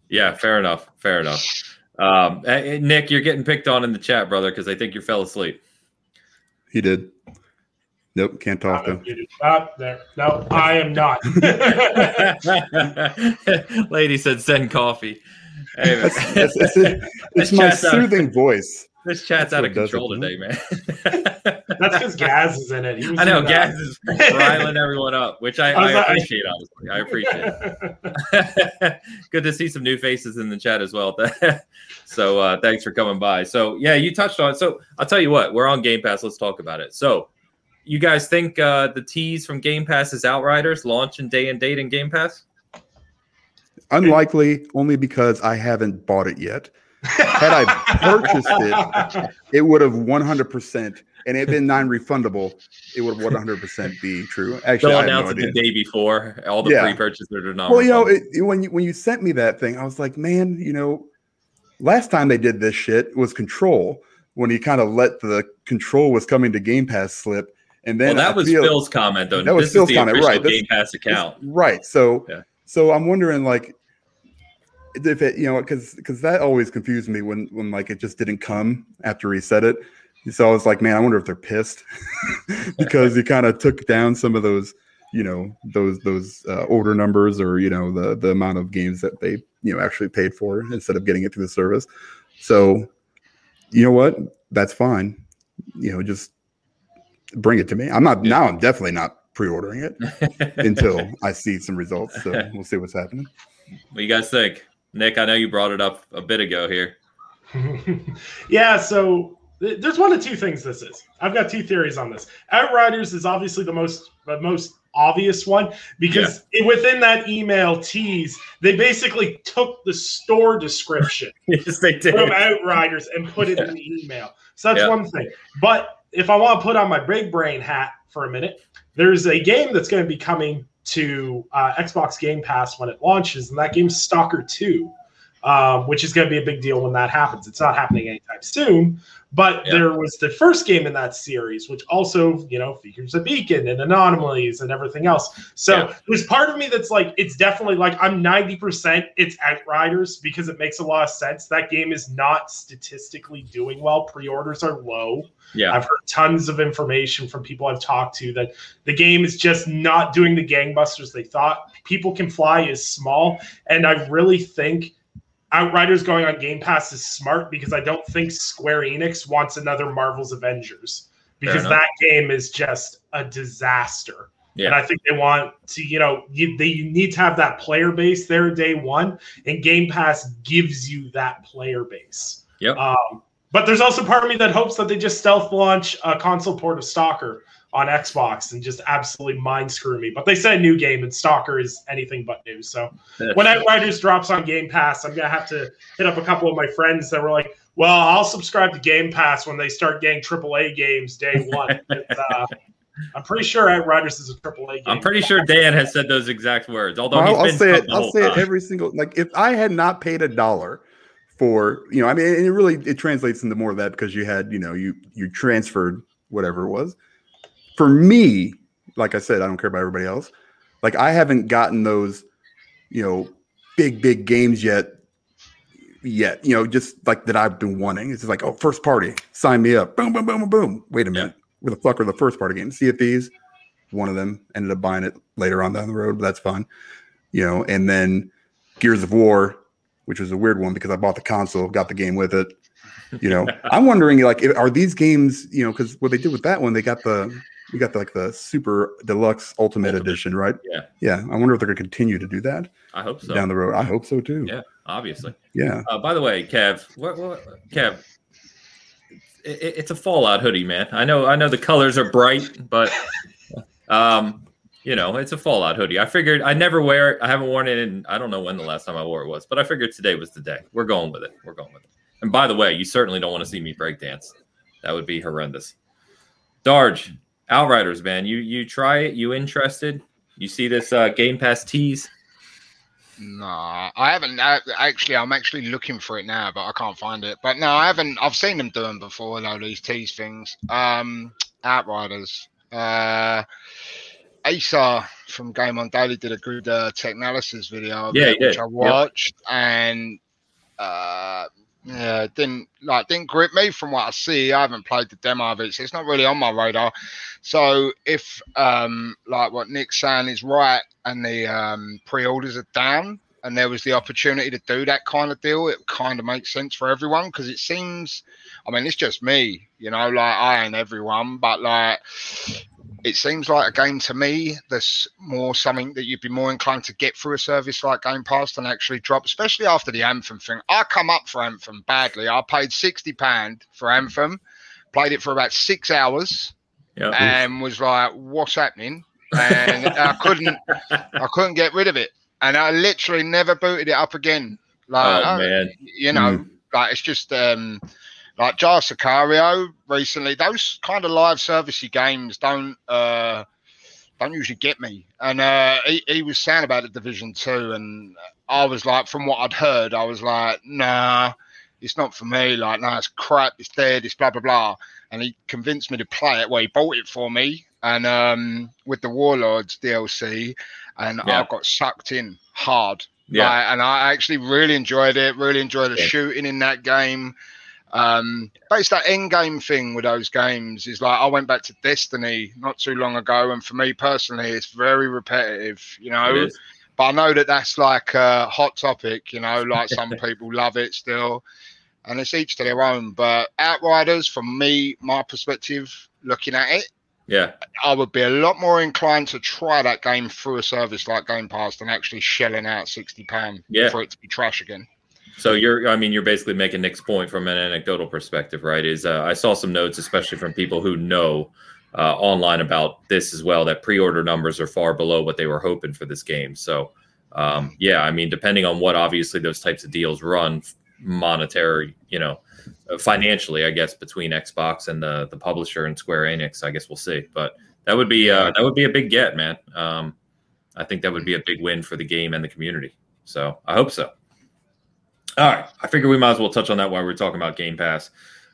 yeah, fair enough. Fair enough. Um, Nick, you're getting picked on in the chat, brother, because I think you fell asleep. He did. Nope, can't talk to. Uh, there. No, I am not. Lady said send coffee. Hey, man. It's, it's, it's, it's my chat's out- soothing voice. This chat's That's out of control today, man. That's because Gaz is in it. I know in that. Gaz is riling everyone up, which I, I was I like- appreciate. Honestly, I appreciate. it. Good to see some new faces in the chat as well. so uh, thanks for coming by. So yeah, you touched on. it. So I'll tell you what, we're on Game Pass. Let's talk about it. So you guys think uh, the tease from Game Pass is Outriders launching day and date in Game Pass? Unlikely, only because I haven't bought it yet. Had I purchased it, it would have 100%, and it been non-refundable. It would 100% be true. Actually, They'll no it idea. the day before. All the Yeah. pre-purchases are not. Well, you know, it, when you when you sent me that thing, I was like, man, you know, last time they did this shit was Control when he kind of let the Control was coming to Game Pass slip, and well, then that I was feel- Phil's comment though. That was this Phil's is the comment, right. This- Game Pass account. right. So, Yeah. So I'm wondering like if it, you know, because because that always confused me when when like it just didn't come after he said it. So I was like, man, I wonder if they're pissed because he kind of took down some of those, you know, those those uh, order numbers or you know the the amount of games that they you know actually paid for instead of getting it through the service. So, you know what? That's fine. You know, just bring it to me. I'm not Yeah. now. I'm definitely not pre-ordering it until I see some results. So we'll see what's happening. What do you guys think, Nick? I know you brought it up a bit ago here. yeah, so th- there's one of two things this is. I've got two theories on this. Outriders is obviously the most the most obvious one because it- within that email tease, they basically took the store description yes, they did. from Outriders and put it in the email. So that's Yeah. one thing. But if I want to put on my big brain hat for a minute, there's a game that's going to be coming to uh, Xbox Game Pass when it launches, and that game's Stalker 2, um, which is going to be a big deal when that happens. It's not happening anytime soon, but Yeah. there was the first game in that series, which also, you know, features a beacon and anomalies and everything else. So Yeah. there's part of me that's like, it's definitely like I'm 90% it's Outriders because it makes a lot of sense. That game is not statistically doing well. Pre-orders are low. Yeah, I've heard tons of information from people I've talked to that the game is just not doing the gangbusters they thought. People Can Fly is small, and I really think Outriders going on Game Pass is smart because I don't think Square Enix wants another Marvel's Avengers because that game is just a disaster. Yeah. And I think they want to, you know, you, they you need to have that player base there day one, and Game Pass gives you that player base. Yep. Um, but there's also part of me that hopes that they just stealth launch a console port of Stalker on Xbox and just absolutely mind screw me. But they said a new game, and Stalker is anything but new. So when Outriders drops on Game Pass, I'm gonna have to hit up a couple of my friends that were like, "Well, I'll subscribe to Game Pass when they start getting AAA games day one." Uh, I'm pretty sure Outriders is a AAA game. I'm pretty sure Dan has said those exact words. Although I'll, he's I'll been say it. the I'll whole say it every single like if I had not paid a dollar for you know I mean and it really it translates into more of that because you had you know you you transferred whatever it was for me like I said I don't care about everybody else. Like I haven't gotten those you know big big games yet yet you know just like that I've been wanting. It's just like oh first party sign me up. Boom boom boom boom boom. Wait a Yeah. minute. Where the fuck are the first party games? Sea of Thieves one of them. Ended up buying it later on down the road but that's fine. You know, and then Gears of War, which was a weird one because I bought the console, got the game with it. You know, I'm wondering like, if, are these games, you know, because what they did with that one, they got the we got the, like the super deluxe ultimate, Ultimate. edition, right? Yeah. yeah. I wonder if they're going to continue to do that I hope so. down the road. I hope so too. Yeah. Obviously. yeah. Uh, by the way, Kev, what, what, Kev, it, it- it's a Fallout hoodie, man. I know, I know the colors are bright, but um, you know, it's a Fallout hoodie. I figured I never wear it. I haven't worn it in I don't know when the last time I wore it was, but I figured today was the day. We're going with it. We're going with it. And by the way, you certainly don't want to see me break dance. That would be horrendous. Darge, Outriders, man. You you try it? You interested? You see this uh, Game Pass tease? No, I haven't. Uh, actually, I'm actually looking for it now, but I can't find it. But no, I haven't. I've seen them do them before. Though these tease things. Um, Outriders. Uh, Asa from Game on Daily did a good uh, tech analysis video. of Yeah, it, which I Yep. watched, and uh, Yeah, it didn't like didn't grip me from what I see. I haven't played the demo of it, so it's not really on my radar. So if um like what Nick's saying is right and the um pre-orders are down and there was the opportunity to do that kind of deal, it kind of makes sense for everyone because it seems I mean it's just me, you know, like I ain't everyone, but like it seems like a game to me that's more something that you'd be more inclined to get through a service like Game Pass than actually drop, especially after the Anthem thing. I come up for Anthem badly. I paid sixty pound for Anthem, played it for about six hours, Yeah. and was like, "What's happening?" And I couldn't, I couldn't get rid of it, and I literally never booted it up again. Like, Oh man. you know, like it's just um like Jar Sicario recently, those kind of live servicey games don't uh don't usually get me. And uh he, he was saying about the division two and I was like from what I'd heard, I was like, nah, it's not for me. Like, nah, it's crap, it's dead, it's blah blah blah. And he convinced me to play it. Well, he bought it for me and um with the Warlords DLC and Yeah. I got sucked in hard. Yeah. Like, and I actually really enjoyed it. Really enjoyed the Yeah. shooting in that game. Um, based that end game thing with those games is like I went back to Destiny not too long ago, and for me personally, it's very repetitive. You know, but I know that that's like a hot topic. You know, like some people love it still, and it's each to their own. But Outriders, from me, my perspective, looking at it, Yeah. I would be a lot more inclined to try that game through a service like Game Pass than actually shelling out sixty pound Yeah. for it to be trash again. So you're, I mean, you're basically making Nick's point from an anecdotal perspective, right? Is uh, I saw some notes, especially from people who know uh, online about this as well, that pre-order numbers are far below what they were hoping for this game. So, um, yeah, I mean, depending on what obviously those types of deals run, monetary, you know, uh, financially, I guess between Xbox and the the publisher and Square Enix, I guess we'll see. But that would be uh, that would be a big get, man. Um, I think that would be a big win for the game and the community. So I hope so. All right, I figure we might as well touch on that while we're talking about Game Pass.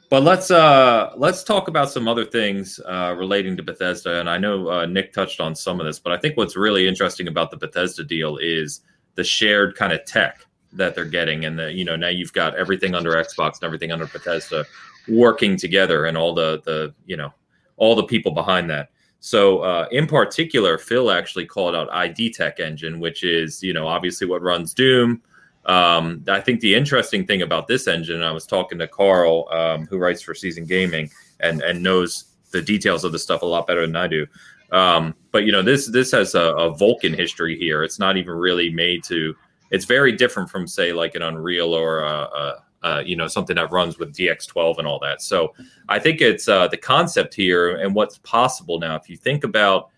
But let's uh let's talk about some other things uh, relating to Bethesda. And I know uh, Nick touched on some of this, but I think what's really interesting about the Bethesda deal is the shared kind of tech that they're getting, and the you know now you've got everything under Xbox and everything under Bethesda working together, and all the the you know all the people behind that. So uh, in particular, Phil actually called out ID Tech Engine, which is you know obviously what runs Doom. Um, I think the interesting thing about this engine, I was talking to Carl, um, who writes for Seasoned Gaming and and knows the details of the stuff a lot better than I do. Um, but you know, this this has a, a Vulkan history here. It's not even really made to. It's very different from say like an Unreal or a, a, a you know something that runs with DX12 and all that. So I think it's uh, the concept here and what's possible now. If you think about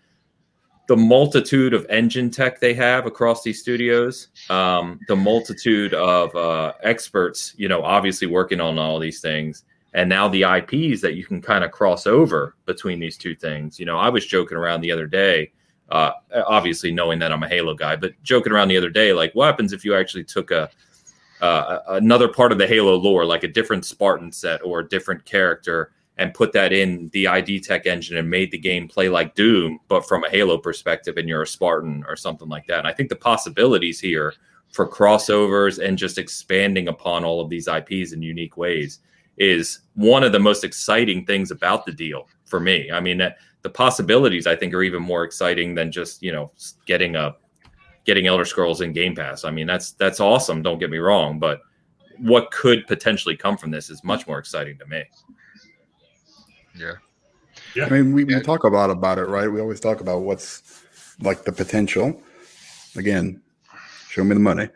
the multitude of engine tech they have across these studios, um, the multitude of uh, experts, you know, obviously working on all these things, and now the IPs that you can kind of cross over between these two things. You know, I was joking around the other day, uh, obviously knowing that I'm a Halo guy, but joking around the other day, like, what happens if you actually took a uh, another part of the Halo lore, like a different Spartan set or a different character, and put that in the ID Tech engine and made the game play like Doom, but from a Halo perspective, and you're a Spartan or something like that. And I think the possibilities here for crossovers and just expanding upon all of these IPs in unique ways is one of the most exciting things about the deal for me. I mean, the possibilities I think are even more exciting than just you know getting a getting Elder Scrolls in Game Pass. I mean, that's that's awesome. Don't get me wrong, but what could potentially come from this is much more exciting to me. Yeah. Yeah. I mean, we, we talk a lot about it, right? We always talk about what's like the potential. Again, show me the money.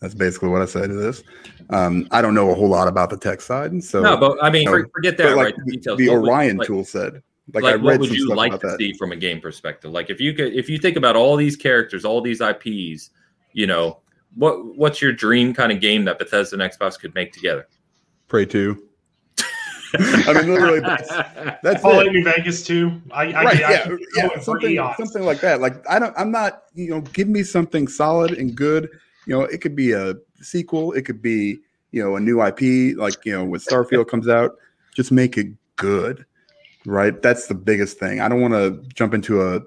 That's basically what I say to this. Um, I don't know a whole lot about the tech side, so no, but I mean, no, for- forget that. like right? The the, details. the What would- Orion like- tool said. Like, Like, I what would some you stuff like to that. see from a game perspective? Like, if you could, if you think about all these characters, all these IPs, you know, what what's your dream kind of game that Bethesda and Xbox could make together? Prey 2. I mean, literally, that's, that's Fallout it. Vegas too. I, I, right? I, yeah, yeah, something, something like that. Like I don't, I'm not, you know, give me something solid and good. You know, it could be a sequel, it could be, you know, a new IP. Like you know, when Starfield comes out, just make it good, right? That's the biggest thing. I don't want to jump into a,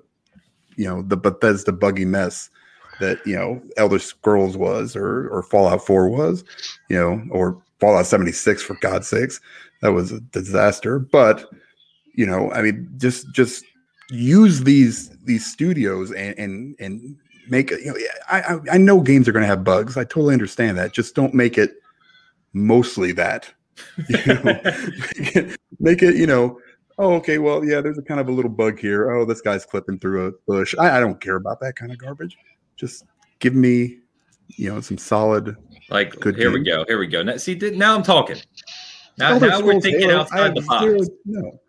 you know, the Bethesda buggy mess that you know Elder Scrolls was or or Fallout 4 was, you know, or Fallout 76 for God's sakes. That was a disaster. But you know, I mean, just just use these these studios and and and make it. You know, I I, I know games are going to have bugs. I totally understand that. Just don't make it mostly that. You know, make, it, make it, you know. Oh, okay. Well, yeah. There's a kind of a little bug here. Oh, this guy's clipping through a bush. I, I don't care about that kind of garbage. Just give me, you know, some solid. Like Good here we go. Here we go. Now, see, now I'm talking. Now, now we're Scrolls thinking Halo, outside the box. zero- no,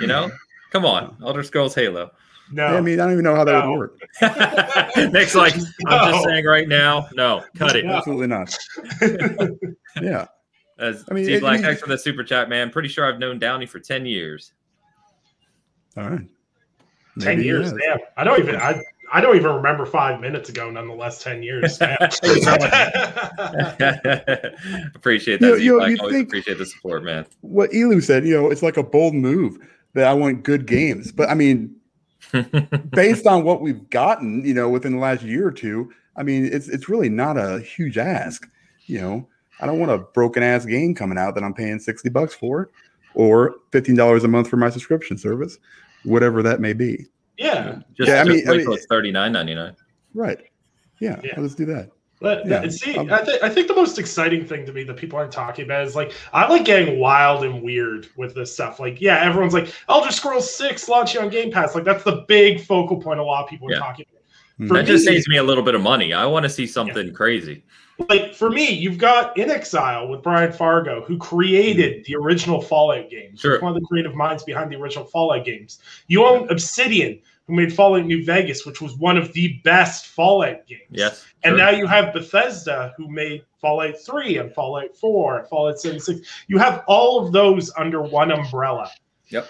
You know, come on, Elder Scrolls Halo. No, I mean, I don't even know how that No. would work. Nick's like, I'm just saying right now, no, cut it. Absolutely not. Yeah. As I mean, T Black you- X for the super chat, man. Pretty sure I've known Downey for ten years. All right. ten Maybe he years. has. Damn, I don't even. I I don't even remember five minutes ago. Nonetheless, ten years. Appreciate that. you know, Z-Black. you Always think- appreciate the support, man. What Elu said, you know, it's like a bold move that I want good games. But I mean, based on what we've gotten, you know, within the last year or two, I mean, it's it's really not a huge ask. You know, I don't want a broken ass game coming out that I'm paying 60 bucks for or $15 a month for my subscription service, whatever that may be. Yeah. Just, Yeah, I just mean- I mean- till it's thirty nine ninety nine. Right. Yeah. Yeah. Let's do that. But, Yeah, and see, um, I, th- I think the most exciting thing to me that people aren't talking about is like I like getting wild and weird with this stuff. Like, yeah, everyone's like Elder Scrolls Six launching on Game Pass. Like, that's the big focal point. A lot of people Yeah. are talking. About. For That just saves me a little bit of money. I want to see something crazy. Like for me, you've got inXile with Brian Fargo, who created hmm. the original Fallout games. Sure. One of the creative minds behind the original Fallout games. You own Obsidian, who made Fallout New Vegas, which was one of the best Fallout games. Yes. And sure. now you have Bethesda, who made Fallout 3 and Fallout 4 and Fallout 76. You have all of those under one umbrella. Yep.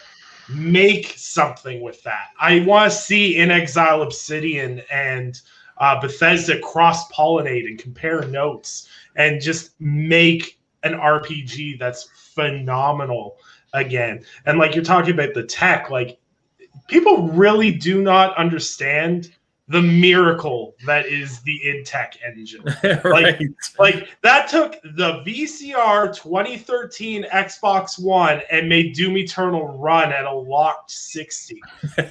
Make something with that. I want to see inXile Obsidian and uh, Bethesda cross pollinate and compare notes and just make an RPG that's phenomenal again. And like you're talking about the tech, like people really do not understand the miracle that is the IdTech engine. right. Like that took the VCR 2013 Xbox One and made Doom Eternal run at a locked 60.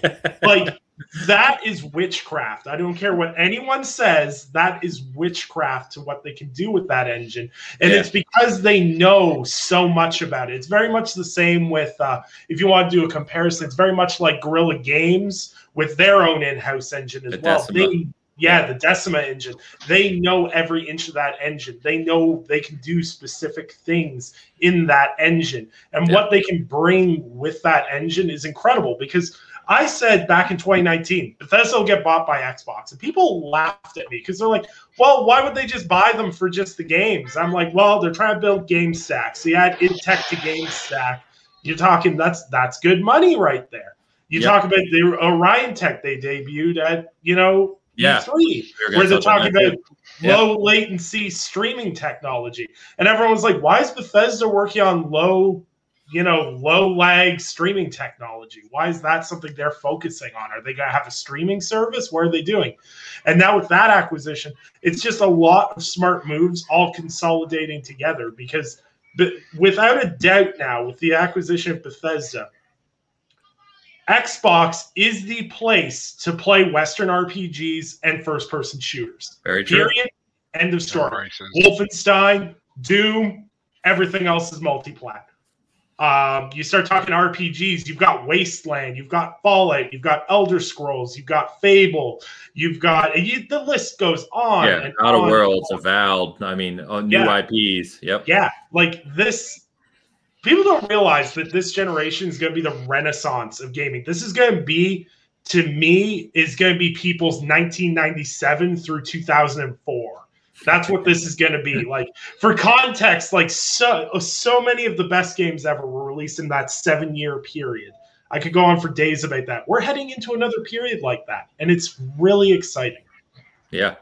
Like that is witchcraft. I don't care what anyone says, that is witchcraft to what they can do with that engine. And Yeah. it's because they know so much about it. It's very much the same with uh, if you want to do a comparison, it's very much like Guerrilla Games with their own in-house engine as The well. They yeah, the Decima engine. They know every inch of that engine. They know they can do specific things in that engine. And Yeah. what they can bring with that engine is incredible because I said back in 2019, Bethesda will get bought by Xbox. And people laughed at me because they're like, well, why would they just buy them for just the games? I'm like, well, they're trying to build game stacks. So you add id tech to game stack. You're talking that's that's good money right there. You Yep. talk about the Orion Tech they debuted at, you know, Yeah. E3 We were gonna where they're talking about. Yeah. low latency streaming technology. And everyone was like, why is Bethesda working on low, you know, low lag streaming technology? Why is that something they're focusing on? Are they going to have a streaming service? What are they doing? And now with that acquisition, it's just a lot of smart moves all consolidating together because but without a doubt now with the acquisition of Bethesda, Xbox is the place to play Western RPGs and first person shooters. Very true. Period. End of story. Wolfenstein, Doom, everything else is multi-plat. Um, you start talking RPGs, you've got Wasteland, you've got Fallout, you've got Elder Scrolls, you've got Fable, you've got you, the list goes on. Yeah. and Outer on. Worlds, Avowed. I mean, uh, new Yeah. IPs. Yep. Yeah, like this. People don't realize that this generation is going to be the renaissance of gaming. This is going to be, to me, is going to be people's 1997 through 2004. That's what this is going to be. Like for context, like so so many of the best games ever were released in that seven year period. I could go on for days about that. We're heading into another period like that, and it's really exciting. Yeah.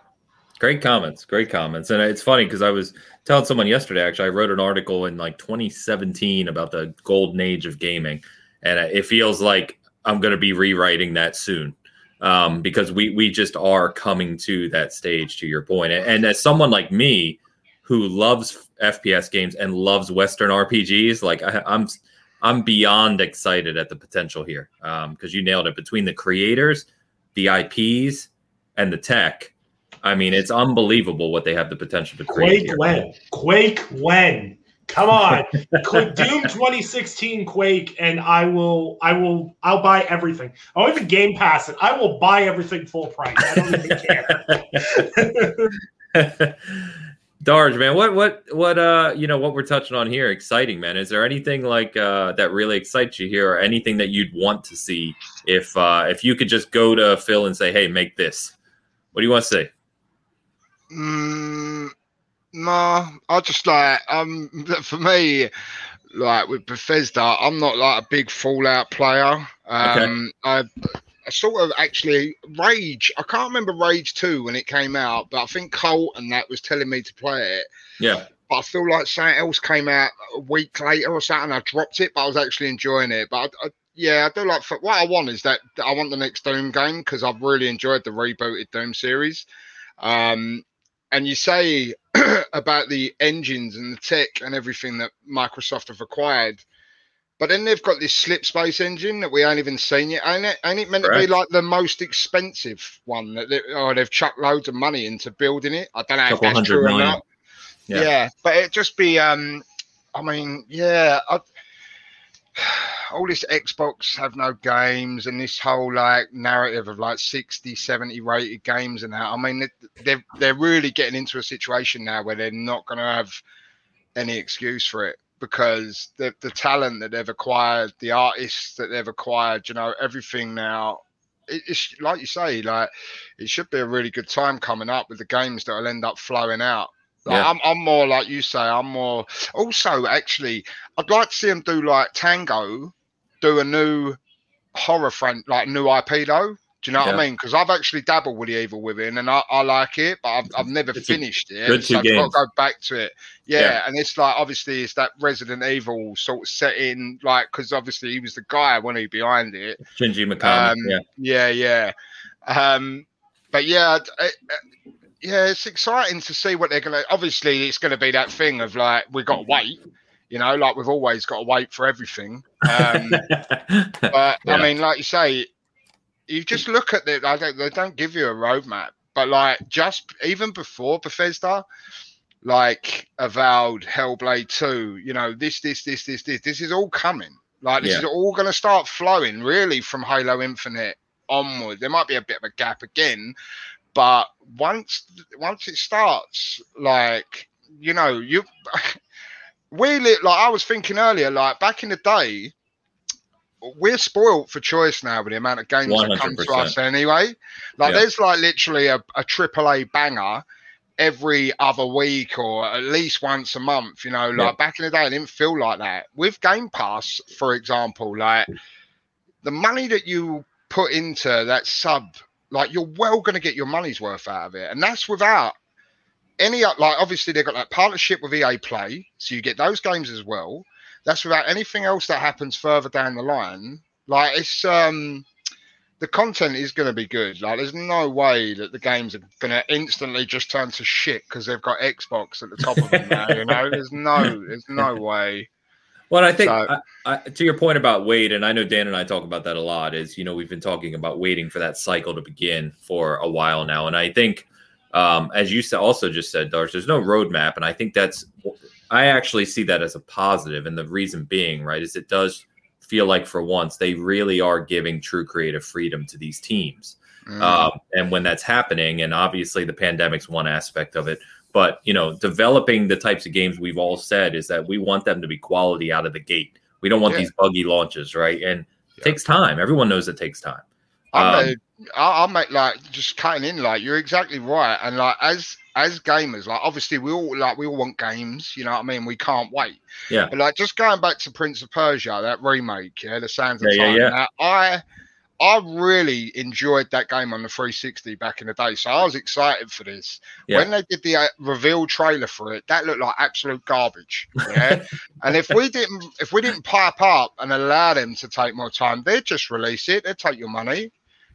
Great comments. Great comments. And it's funny because I was telling someone yesterday, actually, I wrote an article in like 2017 about the golden age of gaming. And it feels like I'm going to be rewriting that soon. Um, because we we just are coming to that stage. To your point, and, and as someone like me who loves FPS games and loves Western RPGs, like I, I'm I'm beyond excited at the potential here because um, you nailed it. Between the creators, the IPs, and the tech, I mean, it's unbelievable what they have the potential to create. Quake here. when? Quake when? Come on, Doom 2016 Quake, and I will, I will, I'll buy everything. I'll even Game Pass it. I will buy everything full price. I don't even care. Darge, man, what what what uh you know what we're touching on here? Exciting, man. Is there anything like uh that really excites you here, or anything that you'd want to see if uh if you could just go to Phil and say, "Hey, make this." What do you want to say? Mm, no, I just like um for me, like with Bethesda, I'm not like a big Fallout player. Um, okay. I I sort of actually Rage. I can't remember Rage Two when it came out, but I think Colt and that was telling me to play it. Yeah. But I feel like something else came out a week later or something. I dropped it, but I was actually enjoying it. But I, I, yeah, I do like. What I want is that I want the next Doom game because I've really enjoyed the rebooted Doom series. Um, and you say about the engines and the tech and everything that Microsoft have acquired but then they've got this slip space engine that we ain't even seen yet. Ain't it, ain't it meant Correct. to be like the most expensive one that they, oh, they've chucked loads of money into building it? I don't know if that's true million. or not. Yeah. yeah. but it just be um I mean, yeah, I, all this Xbox have no games and this whole like narrative of like 60, 70 rated games and that. I mean, they're they're really getting into a situation now where they're not going to have any excuse for it because the the talent that they've acquired, the artists that they've acquired, you know, everything now. it's like you say, like it should be a really good time coming up with the games that will end up flowing out. Yeah. I'm, I'm more like you say. I'm more. Also, actually, I'd like to see them do like Tango, do a new horror front, like new IP though. Do you know yeah. what I mean? Because I've actually dabbled with the Evil Within and I, I like it, but I've, I've never it's finished it. Good so I've got to go back to it. Yeah, yeah, and it's like obviously it's that Resident Evil sort of setting, like because obviously he was the guy when he behind it. Shinji Mikami. Um, yeah, yeah, yeah. Um, but yeah, it, yeah, it's exciting to see what they're gonna. Obviously, it's gonna be that thing of like we got to wait. You know, like we've always got to wait for everything. Um, but yeah. I mean, like you say, you just look at it. I don't, they don't give you a roadmap, but like just even before Bethesda, like avowed Hellblade Two, you know this, this, this, this, this, this is all coming. Like this yeah. is all going to start flowing really from Halo Infinite onward. There might be a bit of a gap again, but once once it starts, like you know, you we like I was thinking earlier, like back in the day, we're spoiled for choice now with the amount of games 100%. that come to us anyway. Like yeah. there's like literally a, a AAA banger every other week or at least once a month. You know, like yeah. back in the day, it didn't feel like that. With Game Pass, for example, like the money that you put into that sub, like you're well going to get your money's worth out of it, and that's without any like obviously they've got that partnership with EA Play, so you get those games as well. That's without anything else that happens further down the line. Like it's um the content is going to be good. Like there's no way that the games are going to instantly just turn to shit because they've got Xbox at the top of them now. You know, there's no there's no way. Well, I think so, I, I, to your point about wait, and I know Dan and I talk about that a lot. Is you know we've been talking about waiting for that cycle to begin for a while now, and I think um, as you also just said, Darsh, there's no roadmap, and I think that's I actually see that as a positive, and the reason being, right, is it does feel like for once they really are giving true creative freedom to these teams. Mm. Um, and when that's happening, and obviously the pandemic's one aspect of it, but you know, developing the types of games we've all said is that we want them to be quality out of the gate. We don't want yeah. these buggy launches, right? And it takes time. Everyone knows it takes time. I um, I'll make like just cutting in. Like you're exactly right, and like as as gamers, like obviously we all like we all want games, you know what I mean? We can't wait. Yeah. But like just going back to Prince of Persia, that remake, yeah, the Sands of yeah, Time. Yeah, yeah. I I really enjoyed that game on the 360 back in the day, so I was excited for this. Yeah. When they did the uh, reveal trailer for it, that looked like absolute garbage. Yeah, and if we didn't, if we didn't pipe up and allow them to take more time, they'd just release it. They'd take your money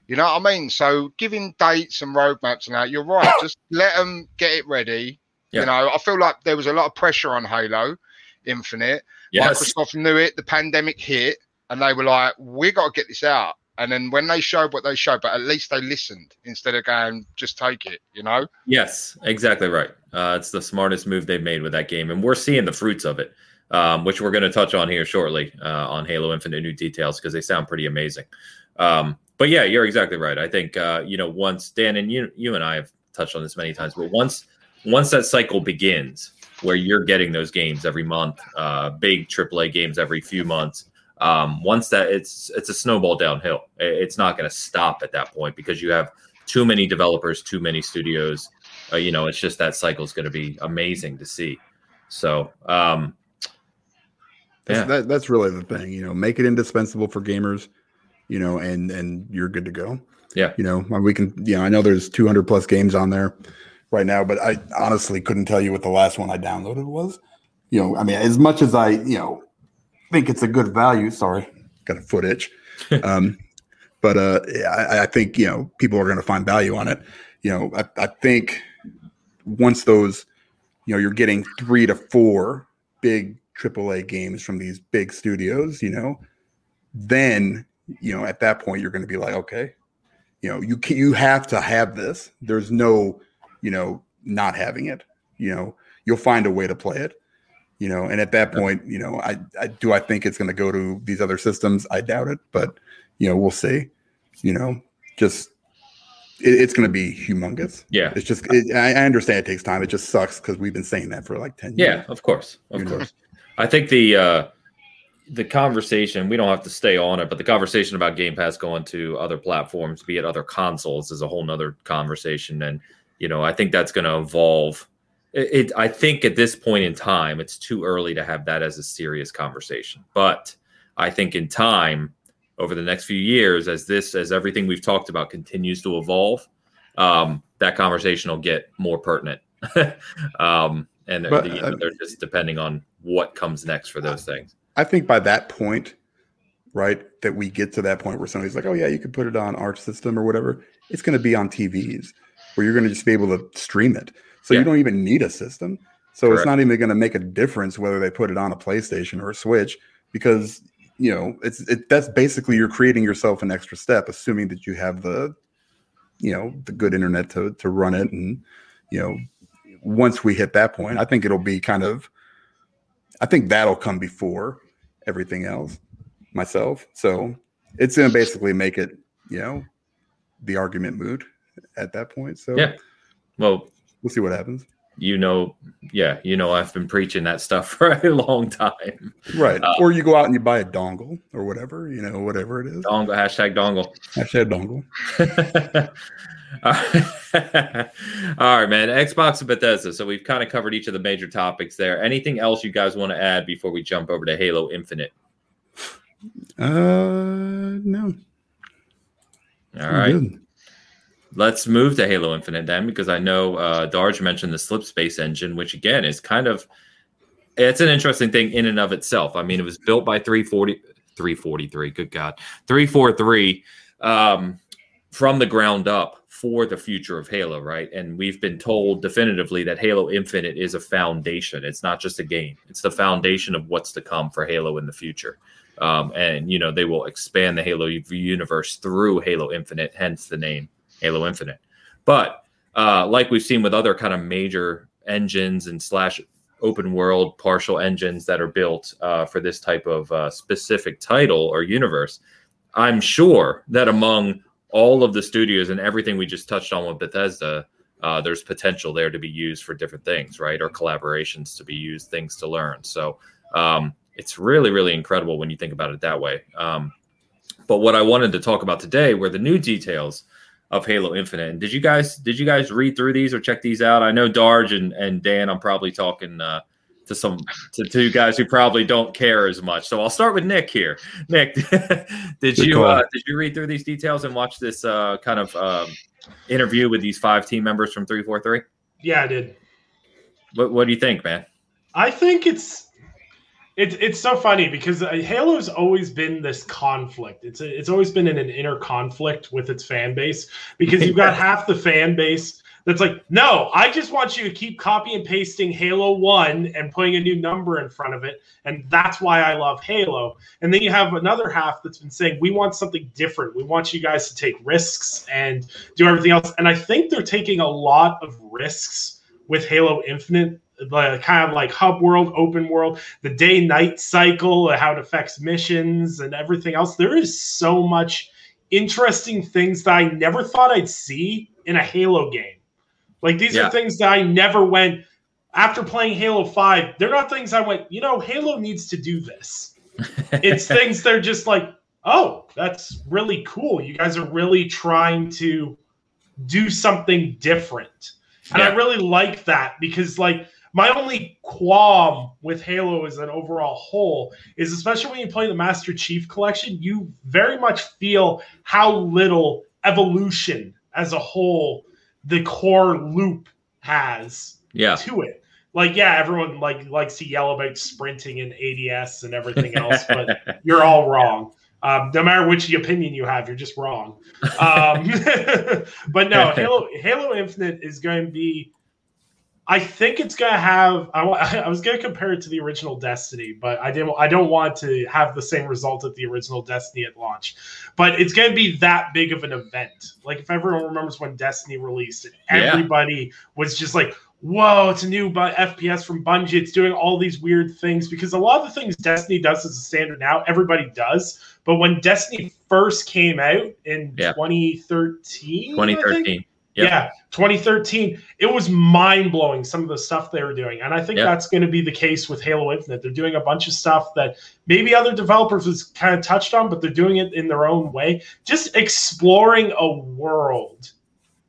You know what I mean? So giving dates and roadmaps and that, you're right. Just let them get it ready. Yeah. You know, I feel like there was a lot of pressure on Halo Infinite. Yes. Microsoft knew it. The pandemic hit, and they were like, "We got to get this out." And then when they showed what they showed, but at least they listened instead of going, "Just take it," you know. Yes, exactly right. Uh, it's the smartest move they've made with that game, and we're seeing the fruits of it, um, which we're going to touch on here shortly uh, on Halo Infinite new details because they sound pretty amazing. Um, but yeah, you're exactly right. I think uh, you know once Dan and you, you and I have touched on this many times, but once once that cycle begins, where you're getting those games every month, uh, big AAA games every few months. Um, once that it's it's a snowball downhill. It's not going to stop at that point because you have too many developers, too many studios. Uh, you know, it's just that cycle is going to be amazing to see. So, um, That's, yeah, that, that's really the thing, you know, make it indispensable for gamers, you know, and and you're good to go. Yeah. You know, we can, you know, I know there's 200 plus games on there right now, but I honestly couldn't tell you what the last one I downloaded was. You know, I mean, as much as I, you know, think it's a good value. Sorry, got a foot itch. um, but uh, I, I think you know people are going to find value on it. You know, I, I think once those, you know, you're getting three to four big AAA games from these big studios. You know, then you know at that point you're going to be like, okay, you know, you can, you have to have this. There's no, you know, not having it. You know, you'll find a way to play it you know and at that point you know i, I do i think it's going to go to these other systems i doubt it but you know we'll see you know just it, it's going to be humongous yeah, it's just it, I, I understand it takes time it just sucks because we've been saying that for like 10 yeah. years Of course, of You know. course. I think the uh, the conversation we don't have to stay on it, but the conversation about Game Pass going to other platforms, be it other consoles, is a whole nother conversation. And you know, I think that's going to evolve. It, I think at this point in time, it's too early to have that as a serious conversation. But I think in time, over the next few years, as this, as everything we've talked about continues to evolve, um, that conversation will get more pertinent. um, and But, you know, uh, they're just depending on what comes next for those things. i think by that point right that we get to that point where somebody's like oh yeah you could put it on our system or whatever it's going to be on tvs where you're going to just be able to stream it so Yeah. you don't even need a system so Correct. it's not even going to make a difference whether they put it on a playstation or a switch because you know it's it, that's basically you're creating yourself an extra step assuming that you have the you know the good internet to to run it and you know once we hit that point i think it'll be kind of i think that'll come before everything else myself so it's going to basically make it you know the argument mood at that point so Yeah. Well, we'll see what happens you know, yeah, you know, I've been preaching that stuff for a long time. right Uh, or you go out and you buy a dongle or whatever you know whatever it is Dongle, hashtag dongle. hashtag dongle All right. All right, man. Xbox and Bethesda. So we've kind of covered each of the major topics there. Anything else you guys want to add before we jump over to Halo Infinite? uh no All right. Let's move to Halo Infinite then, because I know uh, Darge mentioned the Slip Space engine, which again is kind of it's an interesting thing in and of itself. I mean, it was built by 340, 343, good God, 343 um, from the ground up for the future of Halo, right? And we've been told definitively that Halo Infinite is a foundation. It's not just a game, it's the foundation of what's to come for Halo in the future. Um, and, you know, they will expand the Halo universe through Halo Infinite, hence the name Halo Infinite. But uh, like we've seen with other kind of major engines and slash open world partial engines that are built uh, for this type of uh, specific title or universe, I'm sure that among all of the studios and everything we just touched on with Bethesda, uh, there's potential there to be used for different things, right? Or collaborations to be used, things to learn. So um, it's really, really incredible when you think about it that way. Um, but what I wanted to talk about today were the new details of Halo Infinite. And did you guys did you guys read through these or check these out? I know Darge and, and Dan, I'm probably talking uh, to some to two guys who probably don't care as much. So I'll start with Nick here. Nick, did you uh, did you read through these details and watch this uh, kind of um, interview with these five team members from three four three? Yeah, I did. What what do you think, man? I think it's It's it's so funny because uh, Halo's always been this conflict. It's a, it's always been in an inner conflict with its fan base because you've got half the fan base that's like, no, I just want you to keep copy and pasting Halo 1 and putting a new number in front of it. And that's why I love Halo. And then you have another half that's been saying, we want something different. We want you guys to take risks and do everything else. And I think they're taking a lot of risks with Halo Infinite. The kind of like hub world, open world, the day night cycle, uh, how it affects missions and everything else. There is so much interesting things that I never thought I'd see in a Halo game like these yeah. are things that I never went after playing Halo 5. They're not things I went, you know, Halo needs to do this. it's things they're just like, oh, that's really cool. You guys are really trying to do something different. And yeah. I really like that because like my only qualm with Halo as an overall whole is especially when you play the Master Chief collection, you very much feel how little evolution as a whole the core loop has yeah. to it. Like, yeah, everyone like likes to yell about sprinting and ADS and everything else, but you're all wrong. Um, no matter which opinion you have, you're just wrong. Um, but no, Halo Halo Infinite is going to be I think it's gonna have. I, I was gonna compare it to the original Destiny, but I didn't. I don't want to have the same result at the original Destiny at launch. But it's gonna be that big of an event. Like if everyone remembers when Destiny released, it, everybody yeah. was just like, "Whoa, it's a new FPS from Bungie. It's doing all these weird things." Because a lot of the things Destiny does as a standard now, everybody does. But when Destiny first came out in yeah. 2013, 2013 Yep. Yeah, 2013. It was mind blowing some of the stuff they were doing, and I think yep. that's going to be the case with Halo Infinite. They're doing a bunch of stuff that maybe other developers has kind of touched on, but they're doing it in their own way. Just exploring a world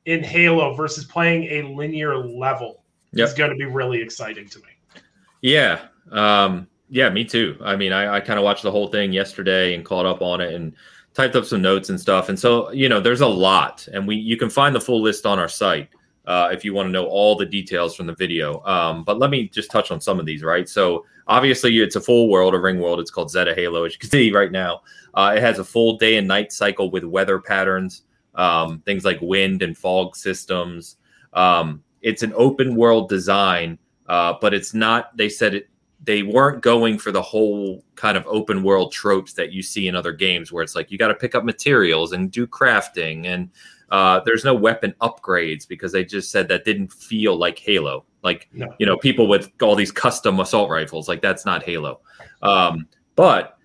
in Halo versus playing a linear level yep. is going to be really exciting to me. Yeah, um, yeah, me too. I mean, I, I kind of watched the whole thing yesterday and caught up on it, and typed up some notes and stuff. And so, you know, there's a lot, and we you can find the full list on our site uh, if you want to know all the details from the video. Um, but let me just touch on some of these, right? So obviously, it's a full world, a ring world. It's called Zeta Halo, as you can see right now. Uh, it has a full day and night cycle with weather patterns, um, things like wind and fog systems. Um, it's an open world design, uh, but it's not. They said it they weren't going for the whole kind of open world tropes that you see in other games where it's like you got to pick up materials and do crafting and uh, there's no weapon upgrades because they just said that didn't feel like halo. Like no. you know people with all these custom assault rifles like that's not halo. Um, but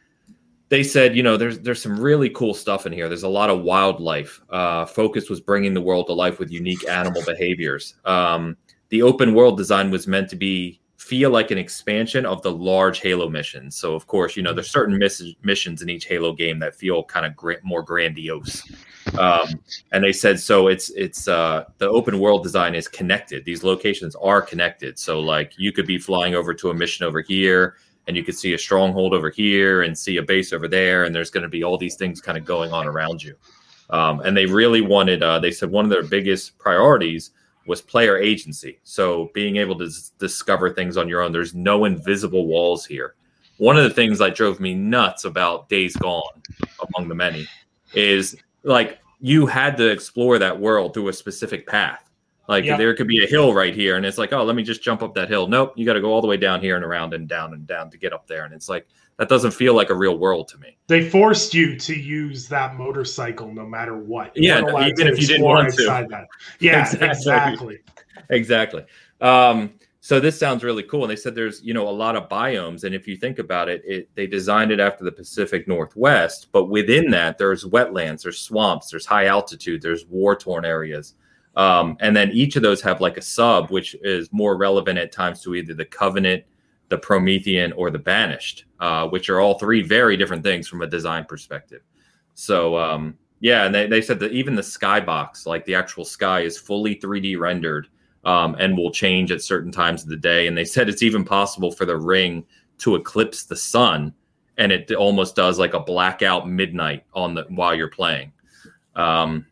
they said you know there's there's some really cool stuff in here. There's a lot of wildlife. Uh, focus was bringing the world to life with unique animal behaviors. Um, the open world design was meant to be feel like an expansion of the large Halo missions. So, of course, you know, there's certain miss- missions in each Halo game that feel kind of gra- more grandiose. Um, and they said so. It's it's uh, the open world design is connected. These locations are connected. So, like, you could be flying over to a mission over here, and you could see a stronghold over here, and see a base over there, and there's going to be all these things kind of going on around you. Um, and they really wanted. Uh, they said one of their biggest priorities was player agency. So being able to s- discover things on your own. There's no invisible walls here. One of the things that drove me nuts about Days Gone, among the many, is like you had to explore that world through a specific path. Like yeah. there could be a hill right here, and it's like, oh, let me just jump up that hill. Nope, you got to go all the way down here and around and down and down to get up there. And it's like that doesn't feel like a real world to me. They forced you to use that motorcycle no matter what. You yeah, even if you didn't want to. That. Yeah, exactly. Exactly. exactly. Um, so this sounds really cool. And they said there's you know a lot of biomes, and if you think about it, it they designed it after the Pacific Northwest, but within that there's wetlands, there's swamps, there's high altitude, there's war torn areas. Um, and then each of those have like a sub, which is more relevant at times to either the Covenant, the Promethean, or the Banished, uh, which are all three very different things from a design perspective. So, um, yeah, and they, they said that even the skybox, like the actual sky, is fully 3D rendered um, and will change at certain times of the day. And they said it's even possible for the ring to eclipse the sun, and it almost does like a blackout midnight on the while you're playing. Um,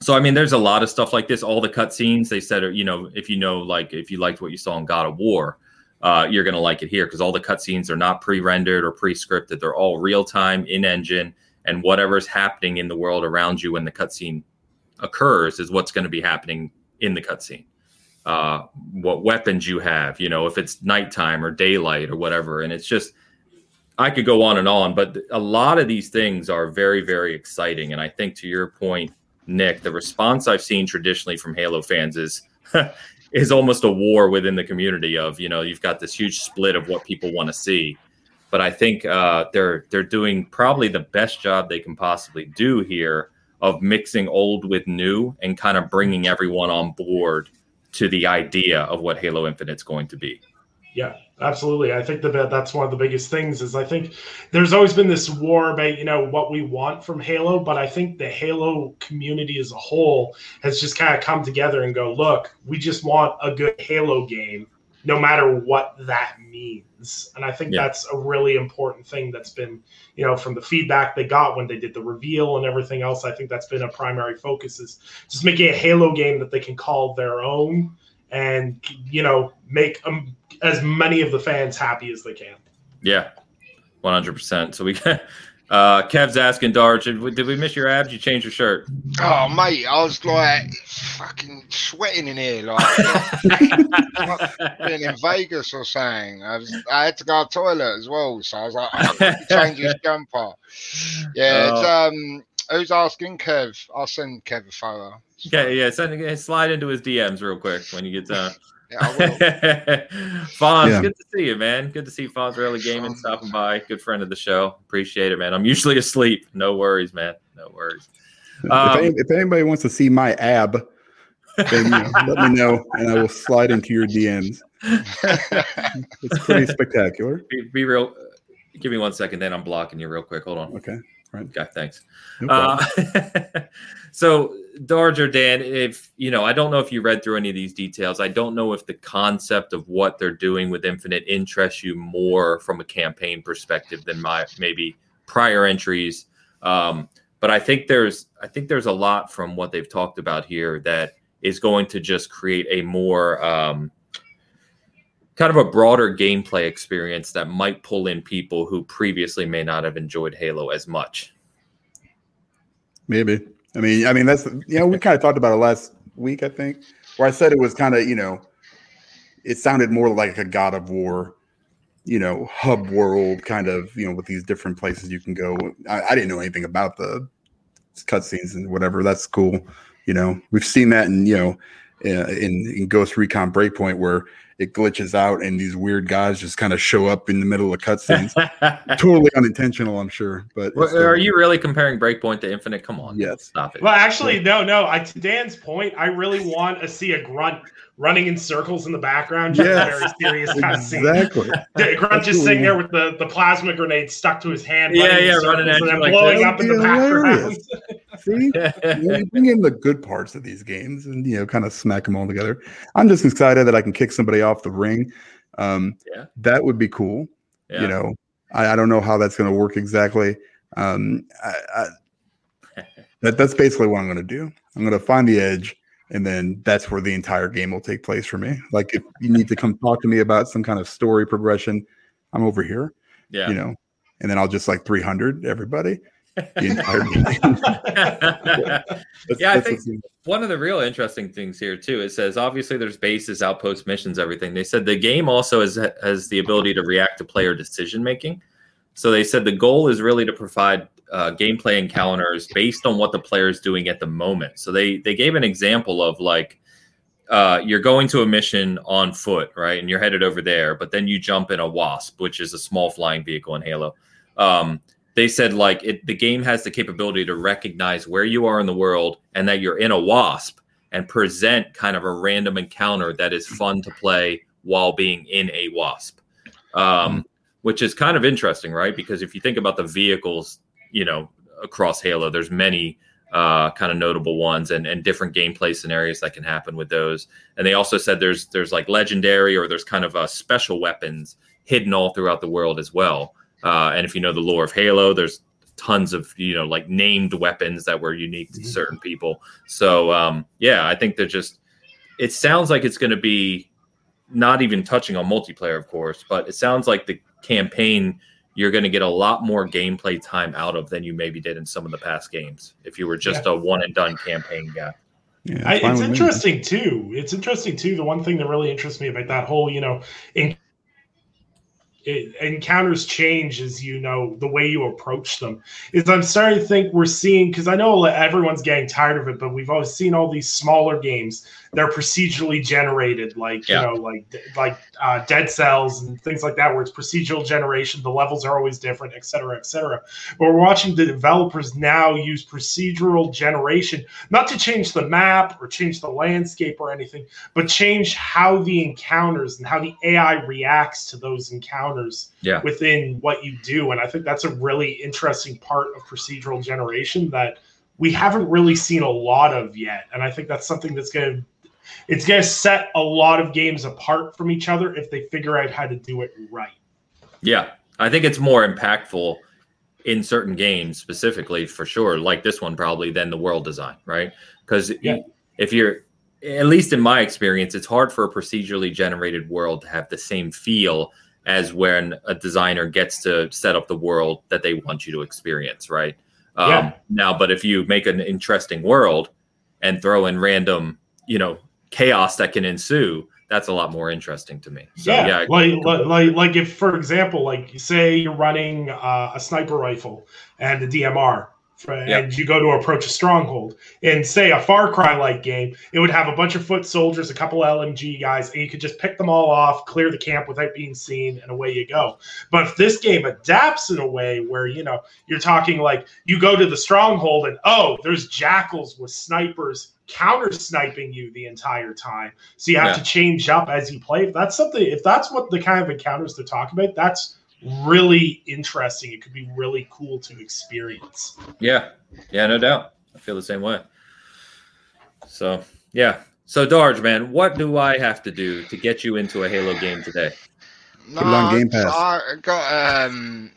so I mean, there's a lot of stuff like this. All the cutscenes they said, are, you know, if you know, like if you liked what you saw in God of War, uh, you're going to like it here because all the cutscenes are not pre-rendered or pre-scripted; they're all real-time in engine, and whatever's happening in the world around you when the cutscene occurs is what's going to be happening in the cutscene. Uh, what weapons you have, you know, if it's nighttime or daylight or whatever, and it's just I could go on and on, but a lot of these things are very, very exciting. And I think to your point, Nick, the response I've seen traditionally from Halo fans is is almost a war within the community of, you know, you've got this huge split of what people want to see. But I think uh, they're they're doing probably the best job they can possibly do here of mixing old with new and kind of bringing everyone on board to the idea of what Halo Infinite's going to be. Yeah, absolutely. I think that that's one of the biggest things is I think there's always been this war about, you know, what we want from Halo, but I think the Halo community as a whole has just kind of come together and go, look, we just want a good Halo game no matter what that means. And I think yeah. that's a really important thing that's been, you know, from the feedback they got when they did the reveal and everything else. I think that's been a primary focus is just making a Halo game that they can call their own and, you know, make them as many of the fans happy as they can. Yeah, one hundred percent. So we. Uh, Kev's asking Darge, did, did we miss your abs? You changed your shirt. Oh, mate, I was like fucking sweating in here, like being in Vegas or something. I, was, I had to go to the toilet as well, so I was like, I change his jumper. Yeah, it's, uh, um, who's asking Kev? I'll send Kev a photo. Okay, yeah, send, slide into his DMs real quick when you get done. Yeah, Fonz, yeah. good to see you, man. Good to see Fonz Early Gaming stopping by. Good friend of the show. Appreciate it, man. I'm usually asleep. No worries, man. No worries. Um, if, any, if, anybody wants to see my ab, then you know, let me know, and I will slide into your DMs. it's pretty spectacular. Be, be, real. Give me one second, then I'm blocking you real quick. Hold on. Okay. Right. Okay. Thanks. No uh, so Darge or Dan, if you know, I don't know if you read through any of these details. I don't know if the concept of what they're doing with Infinite interests you more from a campaign perspective than my maybe prior entries. Um, but I think there's I think there's a lot from what they've talked about here that is going to just create a more um, kind of a broader gameplay experience that might pull in people who previously may not have enjoyed Halo as much. Maybe. I mean, I mean that's you know we kind of talked about it last week, I think, where I said it was kind of you know, it sounded more like a God of War, you know, hub world kind of you know with these different places you can go. I, I didn't know anything about the cutscenes and whatever. That's cool. You know, we've seen that in you know uh, in, in Ghost Recon Breakpoint where it glitches out and these weird guys just kind of show up in the middle of cutscenes. totally unintentional, I'm sure. But well, are you really comparing Breakpoint to Infinite? Come on, yes, stop it. Well, actually, no, no. I, to Dan's point, I really want to see a grunt running in circles in the background. Just yes. very serious kind exactly. of scene. Grunt just sitting there with the, the plasma grenade stuck to his hand. Yeah, yeah, running at and like blowing up in the background. See, you bring in the good parts of these games and you know, kind of smack them all together. I'm just excited that I can kick somebody off the ring. Um, yeah, that would be cool. Yeah. You know, I, I don't know how that's going to work exactly. Um, I, I, that that's basically what I'm going to do. I'm going to find the edge and then that's where the entire game will take place for me. Like if you need to come talk to me about some kind of story progression, I'm over here. Yeah. You know, and then I'll just like 300 everybody. Yeah, yeah I think one of the real interesting things here too. It says obviously there's bases, outposts, missions, everything. They said the game also has has the ability to react to player decision making. So they said the goal is really to provide uh, gameplay encounters based on what the player is doing at the moment. So they they gave an example of like uh, you're going to a mission on foot, right, and you're headed over there, but then you jump in a wasp, which is a small flying vehicle in Halo. Um, they said like it, the game has the capability to recognize where you are in the world and that you're in a wasp and present kind of a random encounter that is fun to play while being in a wasp. Um, which is kind of interesting, right? Because if you think about the vehicles you know across Halo. There's many uh, kind of notable ones and, and different gameplay scenarios that can happen with those. And they also said there's there's like legendary or there's kind of uh, special weapons hidden all throughout the world as well. Uh, and if you know the lore of Halo, there's tons of you know like named weapons that were unique to mm-hmm. certain people. So um, yeah, I think they're just. It sounds like it's going to be not even touching on multiplayer, of course, but it sounds like the campaign you're going to get a lot more gameplay time out of than you maybe did in some of the past games if you were just Yeah. a one and done campaign guy. Yeah, I, it's with me. interesting too. It's interesting too. The one thing that really interests me about that whole, you know, in, it, encounters change as you know the way you approach them is I'm starting to think we're seeing because I know everyone's getting tired of it, but we've always seen all these smaller games. They're procedurally generated, like Yeah. you know, like like uh, Dead Cells and things like that, where it's procedural generation. The levels are always different, et cetera, et cetera. But we're watching the developers now use procedural generation not to change the map or change the landscape or anything, but change how the encounters and how the AI reacts to those encounters Yeah. within what you do. And I think that's a really interesting part of procedural generation that we haven't really seen a lot of yet. And I think that's something that's going to it's going to set a lot of games apart from each other if they figure out how to do it right. Yeah, I think it's more impactful in certain games specifically for sure, like this one probably than the world design, right? Because Yeah. if you're at least in my experience, it's hard for a procedurally generated world to have the same feel as when a designer gets to set up the world that they want you to experience, right? Um, Yeah. Now, but if you make an interesting world and throw in random, you know, chaos that can ensue, that's a lot more interesting to me. So, yeah, yeah, like, like like if for example like say you're running uh, a sniper rifle and a dmr Yeah. and you go to approach a stronghold in say a far cry like game it would have a bunch of foot soldiers a couple lmg guys and you could just pick them all off clear the camp without being seen and away you go but if this game adapts in a way where you know you're talking like you go to the stronghold and oh there's jackals with snipers counter sniping you the entire time so you have Yeah. to change up as you play. If that's something, if that's what the kind of encounters they're talking about, that's really interesting. It could be really cool to experience. Yeah, yeah, no doubt. I feel the same way. So yeah. So Darge, man, what do I have to do to get you into a Halo game today? No, it on Game Pass. I got um,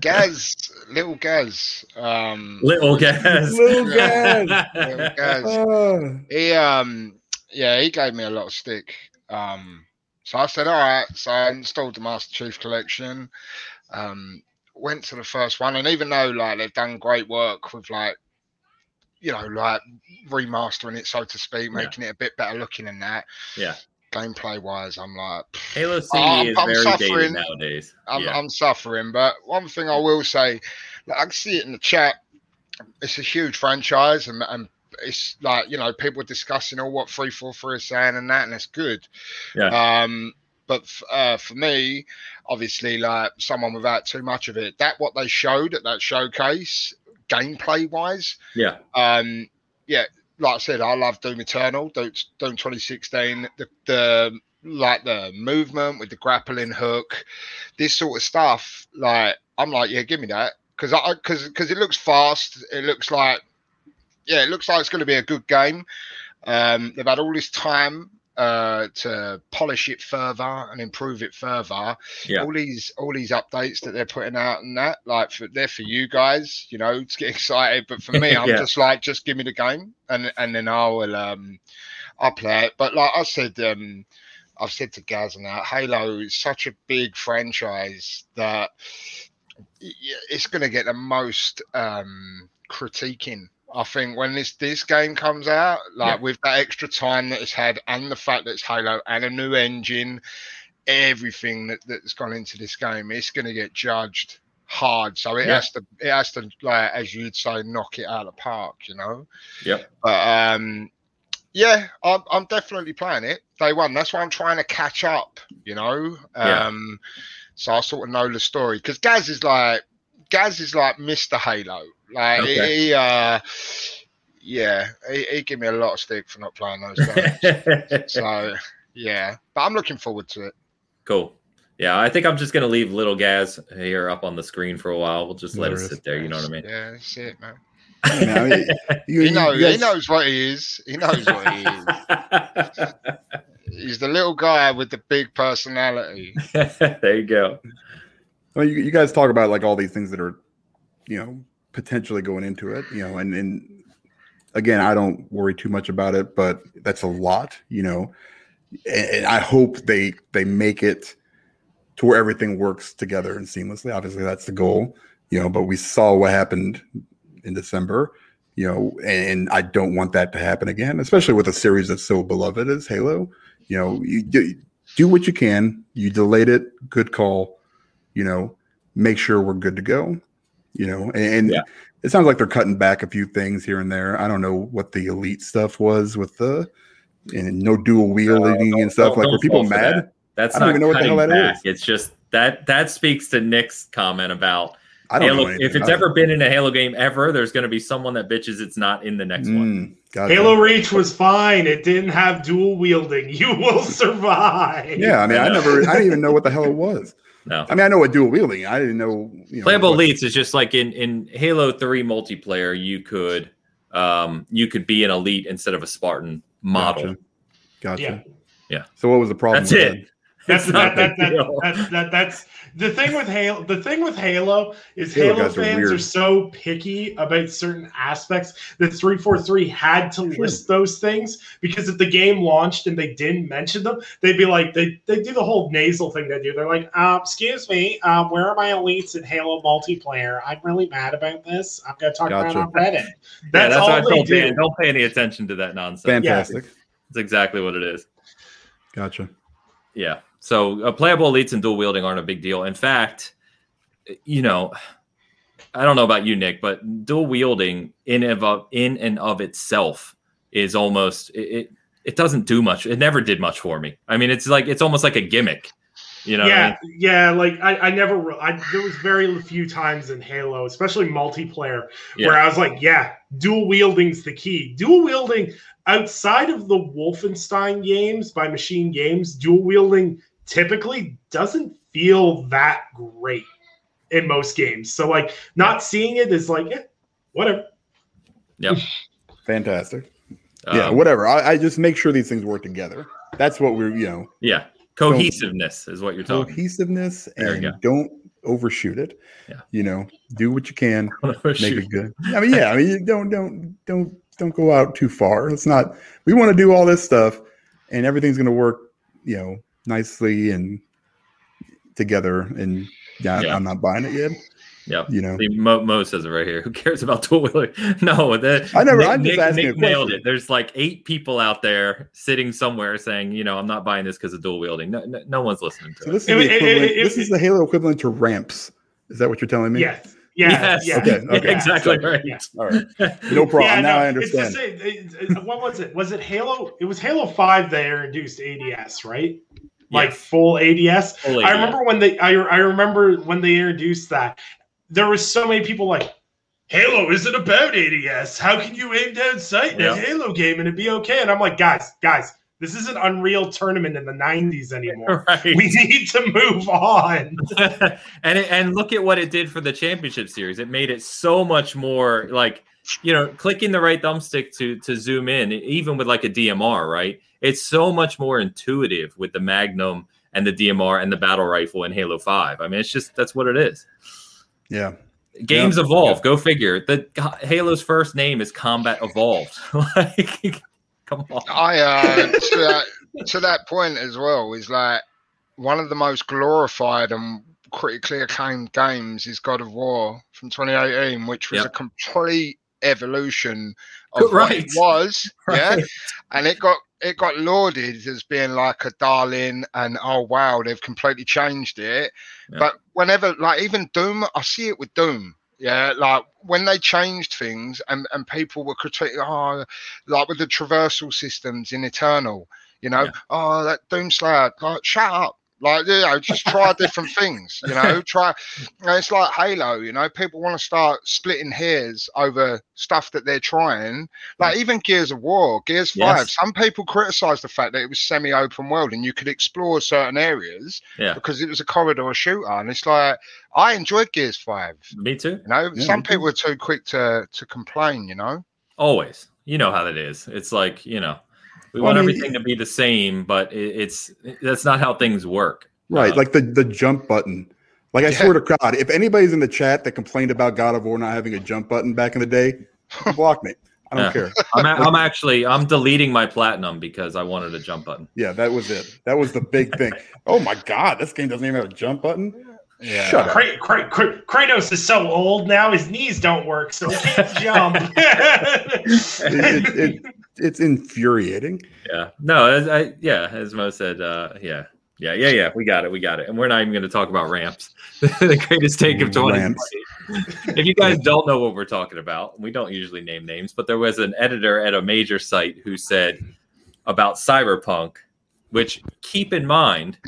Gaz, little Gaz. Um, Little guys. Little Gaz. little Gaz. Ah. He um, yeah, he gave me a lot of stick. Um, so I said, all right. So I installed the Master Chief Collection. Um, went to the first one, and even though like they've done great work with like, you know, like remastering it, so to speak, Yeah. making it a bit better looking than that. Yeah. Gameplay wise, I'm like, Halo CE I'm- is I'm very suffering. dated nowadays. I'm, yeah. I'm suffering. But one thing I will say, like, I can see it in the chat. It's a huge franchise, and, and it's like you know people are discussing all what three four three is saying and that, and it's good. Yeah. Um, but f- uh, for me, obviously, like someone without too much of it, that what they showed at that showcase, gameplay wise, yeah. um, yeah, like I said, I love Doom Eternal, Doom, Doom 2016. The, the like the movement with the grappling hook, this sort of stuff. Like I'm like, yeah, give me that because I because because it looks fast. It looks like yeah, it looks like it's going to be a good game. Um, they've had all this time uh, to polish it further and improve it further. Yeah. All these all these updates that they're putting out and that, like for, they're for you guys, you know, to get excited. But for me, I'm Yeah. just like, just give me the game and and then I will um I'll play it. But like I said, um I've said to Gaz and that Halo is such a big franchise that it's going to get the most um critiquing I think when this this game comes out, like Yeah. with that extra time that it's had, and the fact that it's Halo and a new engine, everything that, that's gone into this game, it's going to get judged hard. So it Yeah. has to, it has to, like as you'd say, knock it out of the park. You know. Yep. But um, yeah, I'm I'm definitely playing it day one. That's why I'm trying to catch up. You know. Yeah. Um, so I sort of know the story because Gaz is like Gaz is like Mr. Halo. Like Okay. he, uh, yeah, he, he gave me a lot of stick for not playing those games. so yeah, but I'm looking forward to it. cool. Yeah, I think I'm just gonna leave little Gaz here up on the screen for a while. We'll just let it sit there. You know what I mean? Yeah, that's it, man. Yeah, I mean, you, He knows. guys- he knows what he is. He knows what he is. He's the little guy with the big personality. there you go. I mean, you, you guys talk about like all these things that are, you know, potentially going into it, you know, and and again, I don't worry too much about it, but that's a lot, you know. and, I hope they they make it to where everything works together and seamlessly. Obviously, that's the goal, you know. But we saw what happened in December, you know, and I don't want that to happen again, especially with a series that's so beloved as Halo. You know, you do, do what you can. You delayed it, good call. You know, make sure we're good to go. You know, and, and Yeah. it sounds like they're cutting back a few things here and there. I don't know what the elite stuff was with the and no dual wielding and stuff. like, were people mad? that. That's I don't not even know what the cutting hell that back. is. It's just that that speaks to Nick's comment about I don't Halo. know. If it's about ever been in a Halo game ever, there's going to be someone that bitches it's not in the it. next one. Mm, gotcha. Halo Reach was fine. It didn't have dual wielding. You will survive. Yeah, I mean, I I, never, I didn't even know what the hell it was. No. I mean, I know what dual wielding. I didn't know. You know Playable what- elites is just like in in Halo Three multiplayer. You could um you could be an elite instead of a Spartan model. Gotcha. Gotcha. Yeah. Yeah. So what was the problem? That's with it. that? That's It's not that, that, that, that, that, that's the thing with Halo. The thing with Halo is Halo Halo, guys are fans are, so picky about certain aspects that 343 had to Sure. list those things because if the game launched and they didn't mention them, they'd be like they they do the whole nasal thing they do. They're like, uh, "Excuse me, um, where are my elites in Halo multiplayer? I'm really mad about this. I'm gonna talk Gotcha. about it on Reddit." yeah, That's, that's all I they told do. Dan. Don't pay any attention to that nonsense. Fantastic. That's exactly what it is. Gotcha. Yeah. So uh, playable elites and dual wielding aren't a big deal. In fact, you know, I don't know about you, Nick, but dual wielding in of in and of itself is almost it. It, it doesn't do much. It never did much for me. I mean, it's like it's almost like a gimmick. You know. what I yeah, mean? yeah. Like I, I never. I, there was very few times in Halo, especially multiplayer, where I was like, "Yeah, dual wielding's the key." Dual wielding outside of the Wolfenstein games by MachineGames, dual wielding typically doesn't feel that great in most games. So like, not seeing it is like, yeah, whatever. Yeah, fantastic. yeah. Um, Whatever. I, I just make sure these things work together. That's what we're, you know, yeah. Cohesiveness is what you're talking. cohesiveness and don't overshoot it. Yeah. You know, do what you can, make it good. I mean, yeah. I mean, don't, don't, don't, don't go out too far. It's not. We want to do all this stuff, and everything's going to work, you know, nicely and together. And yeah, Yeah. I'm not buying it yet. Yep. You know, See, Mo, Mo says it right here. Who cares about dual wielding? No, that I never- Nick, I'm just Nick, asking Nick a nailed it. There's like eight people out there sitting somewhere saying, you know, I'm not buying this because of dual wielding. No, no, no one's listening to so it. this is It- it- it- this is the Halo equivalent to ramps. Is that what you're telling me? Yes. Yeah. Yes. Yeah. Okay, okay. exactly Yeah. right. Yeah. All right. No problem. Yeah, now no, I it's the understand. same- it- it- what was it? Was it Halo? It was Halo Five that introduced ADS, right? Like Yes. full ADS. Fully, I yeah. remember when they. I, I remember when they introduced that. There were so many people like, Halo isn't about ADS. How can you aim down sight in Yeah. a Halo game and it be okay? And I'm like, guys, guys, this is an Unreal tournament in the '90s anymore. right. we need to move on. and it, and look at what it did for the championship series. It made it so much more like you know clicking the right thumbstick to to zoom in, even with like a DMR. Right, it's so much more intuitive with the Magnum and the DMR and the battle rifle in Halo Five. I mean, it's just that's what it is. Yeah. Games Yeah. evolve. Go figure. The Halo's first name is Combat Evolved. like, come on. I uh, to that to that point as well is like one of the most glorified and critically acclaimed games is God of War from 2018, which was Yep. a complete evolution of what Right. it was. Yeah, and it got it got lauded as being like a darling and oh wow they've completely changed it Yeah. but whenever like even doom i see it with doom yeah like when they changed things and and people were critiquing oh like with the traversal systems in eternal you know Yeah. oh that doom slayer like shut up like you know just try different things you know try you know, it's like halo you know people want to start splitting hairs over stuff that they're trying like even Gears of War, Gears Five. Some people criticize the fact that it was semi-open world and you could explore certain areas Yeah. because it was a corridor shooter. And it's like I enjoyed Gears Five. Me too. You know, Yeah, some too. people are too quick to to complain. You know, Always. You know how that is. It's like, you know, we Well, want I mean, everything to be the same, but it, it's that's not how things work. Right, Uh, like the the jump button. Like I Yeah. swear to God, if anybody's in the chat that complained about God of War not having a jump button back in the day, block me. I don't Yeah. care. I'm, a- I'm actually I'm deleting my platinum because I wanted a jump button. Yeah, that was it. That was the big thing. Oh my god, this game doesn't even have a jump button. Yeah. Shut up. Kra- Kra- Kra- Kratos is so old now; his knees don't work, so he can't jump. It, it, it, it's infuriating. Yeah. No, as I yeah, as Mo said, uh yeah. Yeah, yeah, yeah. We got it. We got it. And we're not even going to talk about ramps. the greatest take of 2020. If you guys don't know what we're talking about, we don't usually name names, but there was an editor at a major site who said about Cyberpunk, which keep in mind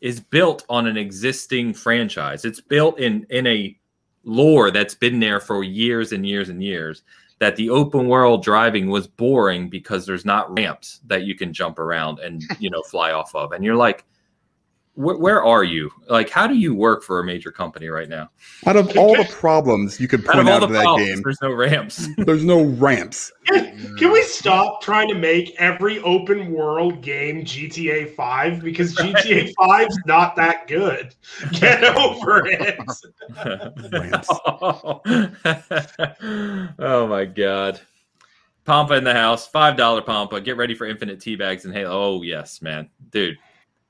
is built on an existing franchise. It's built in in a lore that's been there for years and years and years. That the open world driving was boring because there's not ramps that you can jump around and you know fly off of, and you're like, where, where are you? Like, how do you work for a major company right now? Out of all the problems you could Out of point out the of that problems, game, there's no ramps. there's no ramps. Can we stop trying to make every open world game GTA 5 because GTA 5's not that good? Get over it. Oh my god. Pampa in the house, five dollar Pampa. Get ready for infinite tea bags and Halo. Oh yes, man, dude,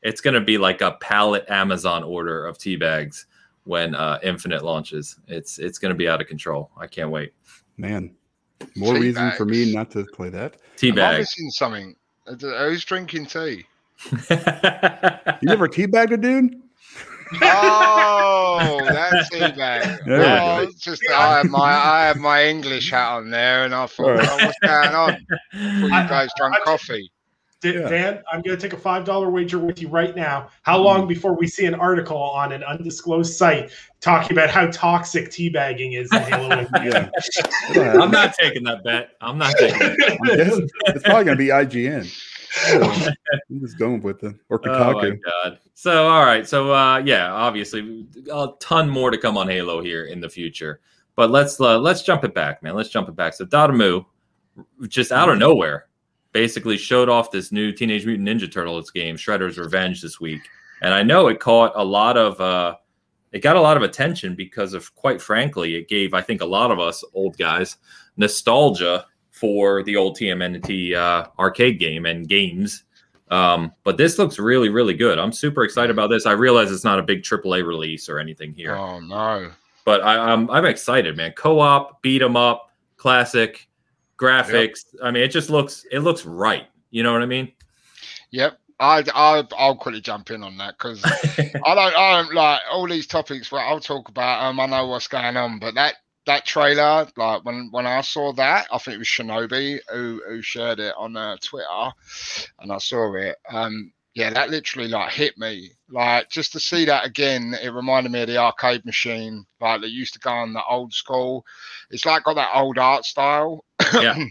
it's gonna be like a pallet Amazon order of tea bags when uh, Infinite launches. It's it's gonna be out of control. I can't wait. Man, more Tea reason for me not to play that. Tea Am I bag. missing something? Uh, Who's drinking tea? You never teabagged a dude? Oh, that's tea bag. There we oh, it's just I have my I have my English hat on there, and I thought, All right. oh, what's going on? Thought I- you guys drank I- coffee. D- Yeah. Dan, I'm going to take a $5 wager with you right now. How long before we see an article on an undisclosed site talking about how toxic teabagging is in Halo Yeah. I'm not taking that bet. I'm not taking it. I'm it's probably going to be IGN. So, I'm just going with it. Or Oh my Kotaku. god. So all right. So uh yeah, obviously a ton more to come on Halo here in the future. But let's uh, let's jump it back, man. Let's jump it back. So Dotemu just out of nowhere basically showed off this new Teenage Mutant Ninja Turtles game, Shredder's Revenge this week. And I know it caught a lot of uh it got a lot of attention because of quite frankly, it gave I think a lot of us old guys nostalgia for the old TMNT uh, arcade game and games um, but this looks really, really good. I'm super excited about this. I realize it's not a big AAA release or anything here, Oh no. but I, I'm I'm excited, man. Co-op, beat 'em up, classic graphics. I mean, it just looks it looks right. You know what I mean? Yep. I, I, I'll quickly jump in on that because I don't, I don't like all these topics. Where I'll talk about um, I know what's going on, but that that trailer, like when when I saw that, I think it was Shinobi who who shared it on uh, Twitter, and I saw it. Um, yeah, that literally like hit me. Like just to see that again, it reminded me of the arcade machine, like that used to go on the old school. It's like got that old art style. Yeah.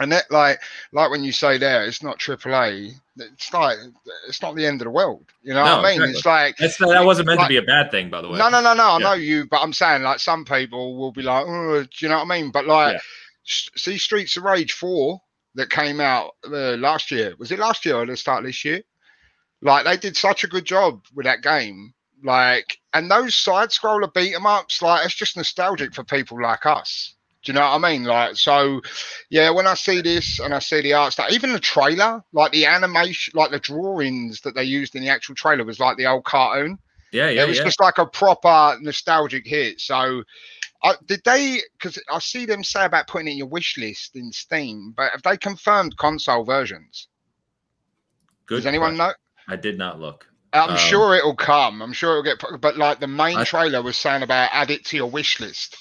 And that, like, like when you say there, it's not AAA. It's like it's not the end of the world. You know No, what I mean? exactly. It's like That's that wasn't meant Like- to be a bad thing, by the way. no, no, no, no. I Yeah. know you, but I'm saying like some people will be like, oh, do you know what I mean? But like, Yeah. see, Streets of Rage four that came out uh, last year. Was it last year or the start of this year? Like they did such a good job with that game. Like, and those side scroller beat 'em ups, like it's just nostalgic for people like us. Do you know what I mean? Like, so yeah, when I see this and I see the art stuff, even the trailer, like the animation, like the drawings that they used in the actual trailer was like the old cartoon Yeah, yeah, it was yeah. just like a proper nostalgic hit. So, uh, did they? Because I see them say about putting it in your wish list in Steam, but have they confirmed console versions? Good Does anyone question. know? I did not look. I'm Um, sure it'll come. I'm sure it'll get. But like the main I- trailer was saying about add it to your wish list.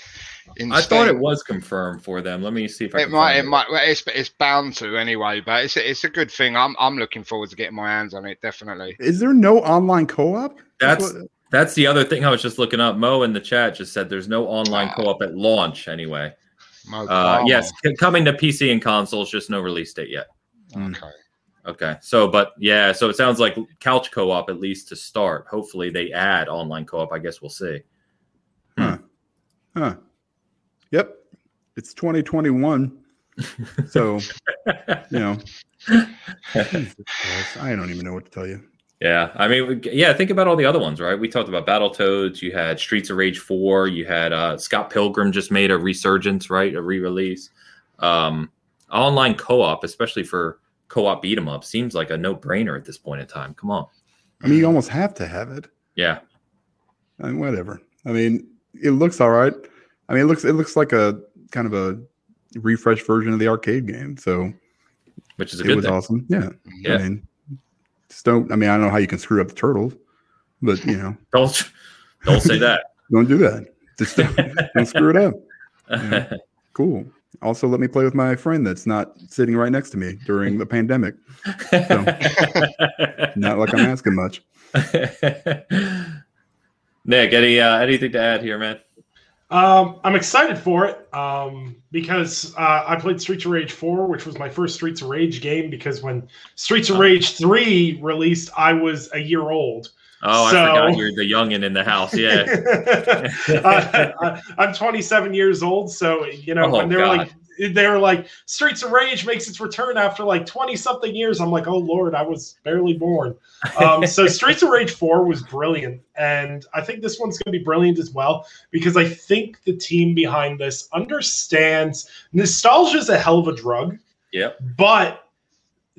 In I thought it was confirmed for them. Let me see if I It can might. find It might. Well, it's it's bound to anyway. But it's a, it's a good thing. I'm I'm looking forward to getting my hands on it. Definitely. Is there no online co-op? That's what- that's the other thing I was just looking up. Mo in the chat just said there's no online co-op at launch anyway. Uh, yes, coming to PC and consoles, just no release date yet. Okay. Okay, so but yeah, so it sounds like couch co-op at least to start. Hopefully they add online co-op. I guess we'll see. Huh. Huh. Yep. It's 2021. So, you know, I don't even know what to tell you. Yeah, I mean, yeah. Think about all the other ones, right? We talked about Battletoads. You had Streets of Rage Four. You had uh, Scott Pilgrim just made a resurgence, right? A re-release. Um, online co-op, especially for co-op beat 'em up, seems like a no-brainer at this point in time. Come on. I mean, you almost have to have it. Yeah. I mean, whatever. I mean, it looks all right. I mean, it looks it looks like a kind of a refresh version of the arcade game. So Which is a it was thing. awesome. Yeah. Yeah. I mean, just don't. I mean, I don't know how you can screw up the turtles, but you know, Don't don't say that. don't do that. Just don't, don't screw it up. Cool. Also, let me play with my friend that's not sitting right next to me during the pandemic. Not like I'm asking much. Nick, any uh, anything to add here, man? Um, I'm excited for it um, because uh, I played Streets of Rage 4, which was my first Streets of Rage game. Because when Streets of Rage 3 released, I was a year old. Oh, So- I forgot you're the youngin in the house. Yeah. I, I, I'm 27 years old, so you know Oh, when they were God. like they were like Streets of Rage makes its return after like 20 something years. I'm like, oh lord, I was barely born. Um, so Streets of Rage 4 was brilliant, and I think this one's going to be brilliant as well because I think the team behind this understands nostalgia is a hell of a drug. Yep. But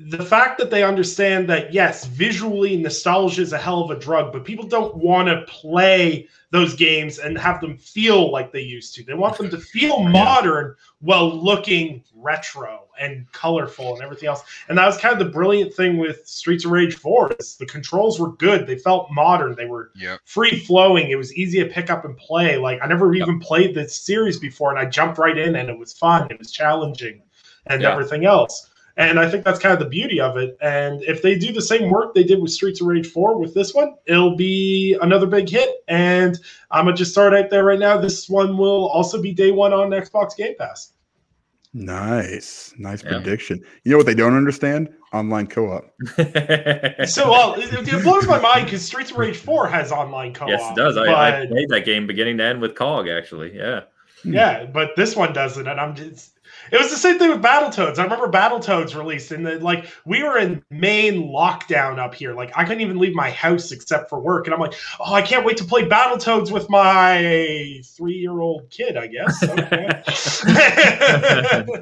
the fact that they understand that yes, visually nostalgia is a hell of a drug, but people don't want to play those games and have them feel like they used to. They want them to feel modern while looking retro and colorful and everything else. And that was kind of the brilliant thing with Streets of Rage 4 is the controls were good. They felt modern. They were Yep. free flowing. It was easy to pick up and play. Like I never Yep. even played this series before, and I jumped right in, and it was fun. It was challenging, and Yeah. everything else. And I think that's kind of the beauty of it. And if they do the same work they did with Streets of Rage 4 with this one, it'll be another big hit. And I'm gonna just start out there right now. This one will also be day one on Xbox Game Pass. Nice, nice Yeah. prediction. You know what they don't understand? Online co-op. So, well, it, it blows my mind because Streets of Rage 4 has online co-op. yes, it does. I, but- I played that game beginning to end with Cog, actually. Yeah. Hmm. Yeah, but this one doesn't, and I'm just. It was the same thing with Battletoads. I remember Battletoads released, and the, like we were in main lockdown up here. Like I couldn't even leave my house except for work, and I'm like, oh, I can't wait to play Battletoads with my three-year-old kid. I guess. Okay.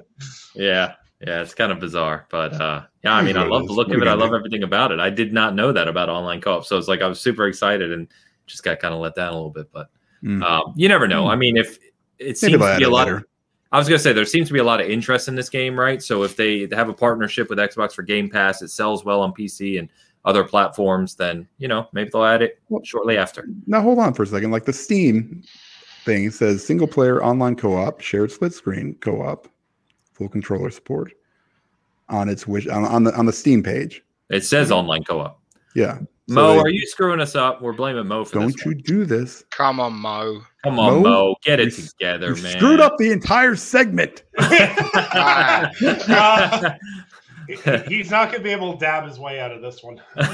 Yeah. Yeah, it's kind of bizarre, but uh, yeah, I mean, I love the look of it. I love everything about it. I did not know that about online co-op, so it's like I was super excited and just got kind of let down a little bit. But Mm. um, you never know. I mean, if it seems they'll to be a lot later. of I was gonna say there seems to be a lot of interest in this game, right? So if they have a partnership with Xbox for Game Pass, it sells well on PC and other platforms, then you know maybe they'll add it Well- shortly after. Now hold on for a second. Like the Steam thing says single player online co-op, shared split screen co-op, full controller support on its wish on, on the on the Steam page. It says online co-op. Yeah. So Mo, they- are you screwing us up? We're blaming Mo for this. don't you one. do this. Come on, Mo. Come on, Mo? Mo, get it You together, You man. screwed up the entire segment. Uh, he's not going to be able to dab his way out of this one. I'm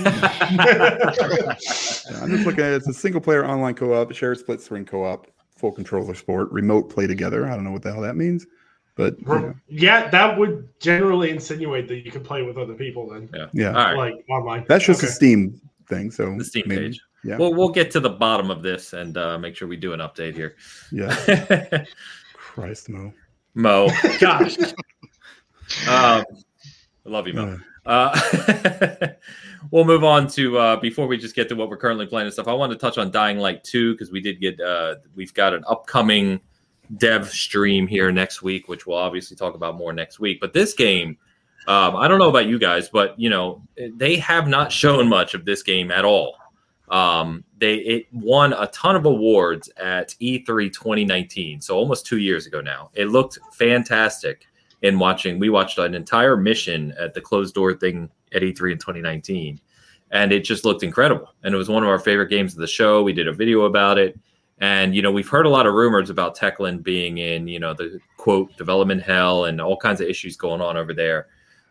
just looking at it. It's a single player online co-op, shared split screen co-op, full controller support, remote play together. I don't know what the hell that means, but you know, yeah, that would generally insinuate that you could play with other people then, yeah, All right, like online. that's just Okay. a Steam thing. So the Steam maybe- page. Yeah, We'll we'll get to the bottom of this and uh, make sure we do an update here. yeah. Christ, Mo. Mo, gosh, um, I love you, Mo. Uh, Uh, we'll move on to uh, before we just get to what we're currently playing and stuff. I want to touch on Dying Light 2 because we did get uh, we've got an upcoming dev stream here next week, which we'll obviously talk about more next week. But this game, um, I don't know about you guys, but you know they have not shown much of this game at all. Um, they it won a ton of awards at E E3 2019, so almost two years ago now. It looked fantastic in watching. We watched an entire mission at the closed door thing at E3 in 2019, and it just looked incredible. And it was one of our favorite games of the show. We did a video about it, and you know we've heard a lot of rumors about Techland being in you know the quote development hell and all kinds of issues going on over there.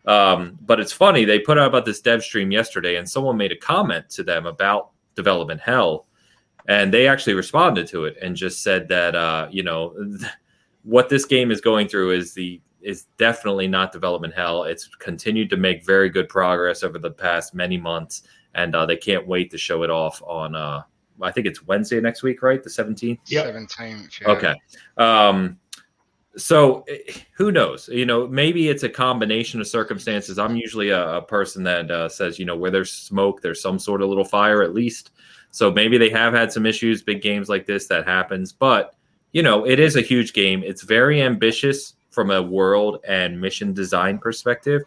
Um, but it's funny they put out about this dev stream yesterday, and someone made a comment to them about development hell, and they actually responded to it and just said that uh, you know what this game is going through is the is definitely not development hell. It's continued to make very good progress over the past many months, and uh, they can't wait to show it off on. Uh, I think it's Wednesday next week, right? The seventeenth. Yep. Seventeenth. Yeah. Okay. Um, so eh, who knows? You know, maybe it's a combination of circumstances. I'm usually a, a person that uh, says, you know, where there's smoke, there's some sort of little fire at least. So maybe they have had some issues, big games like this that happens. But you know, it is a huge game. It's very ambitious from a world and mission design perspective.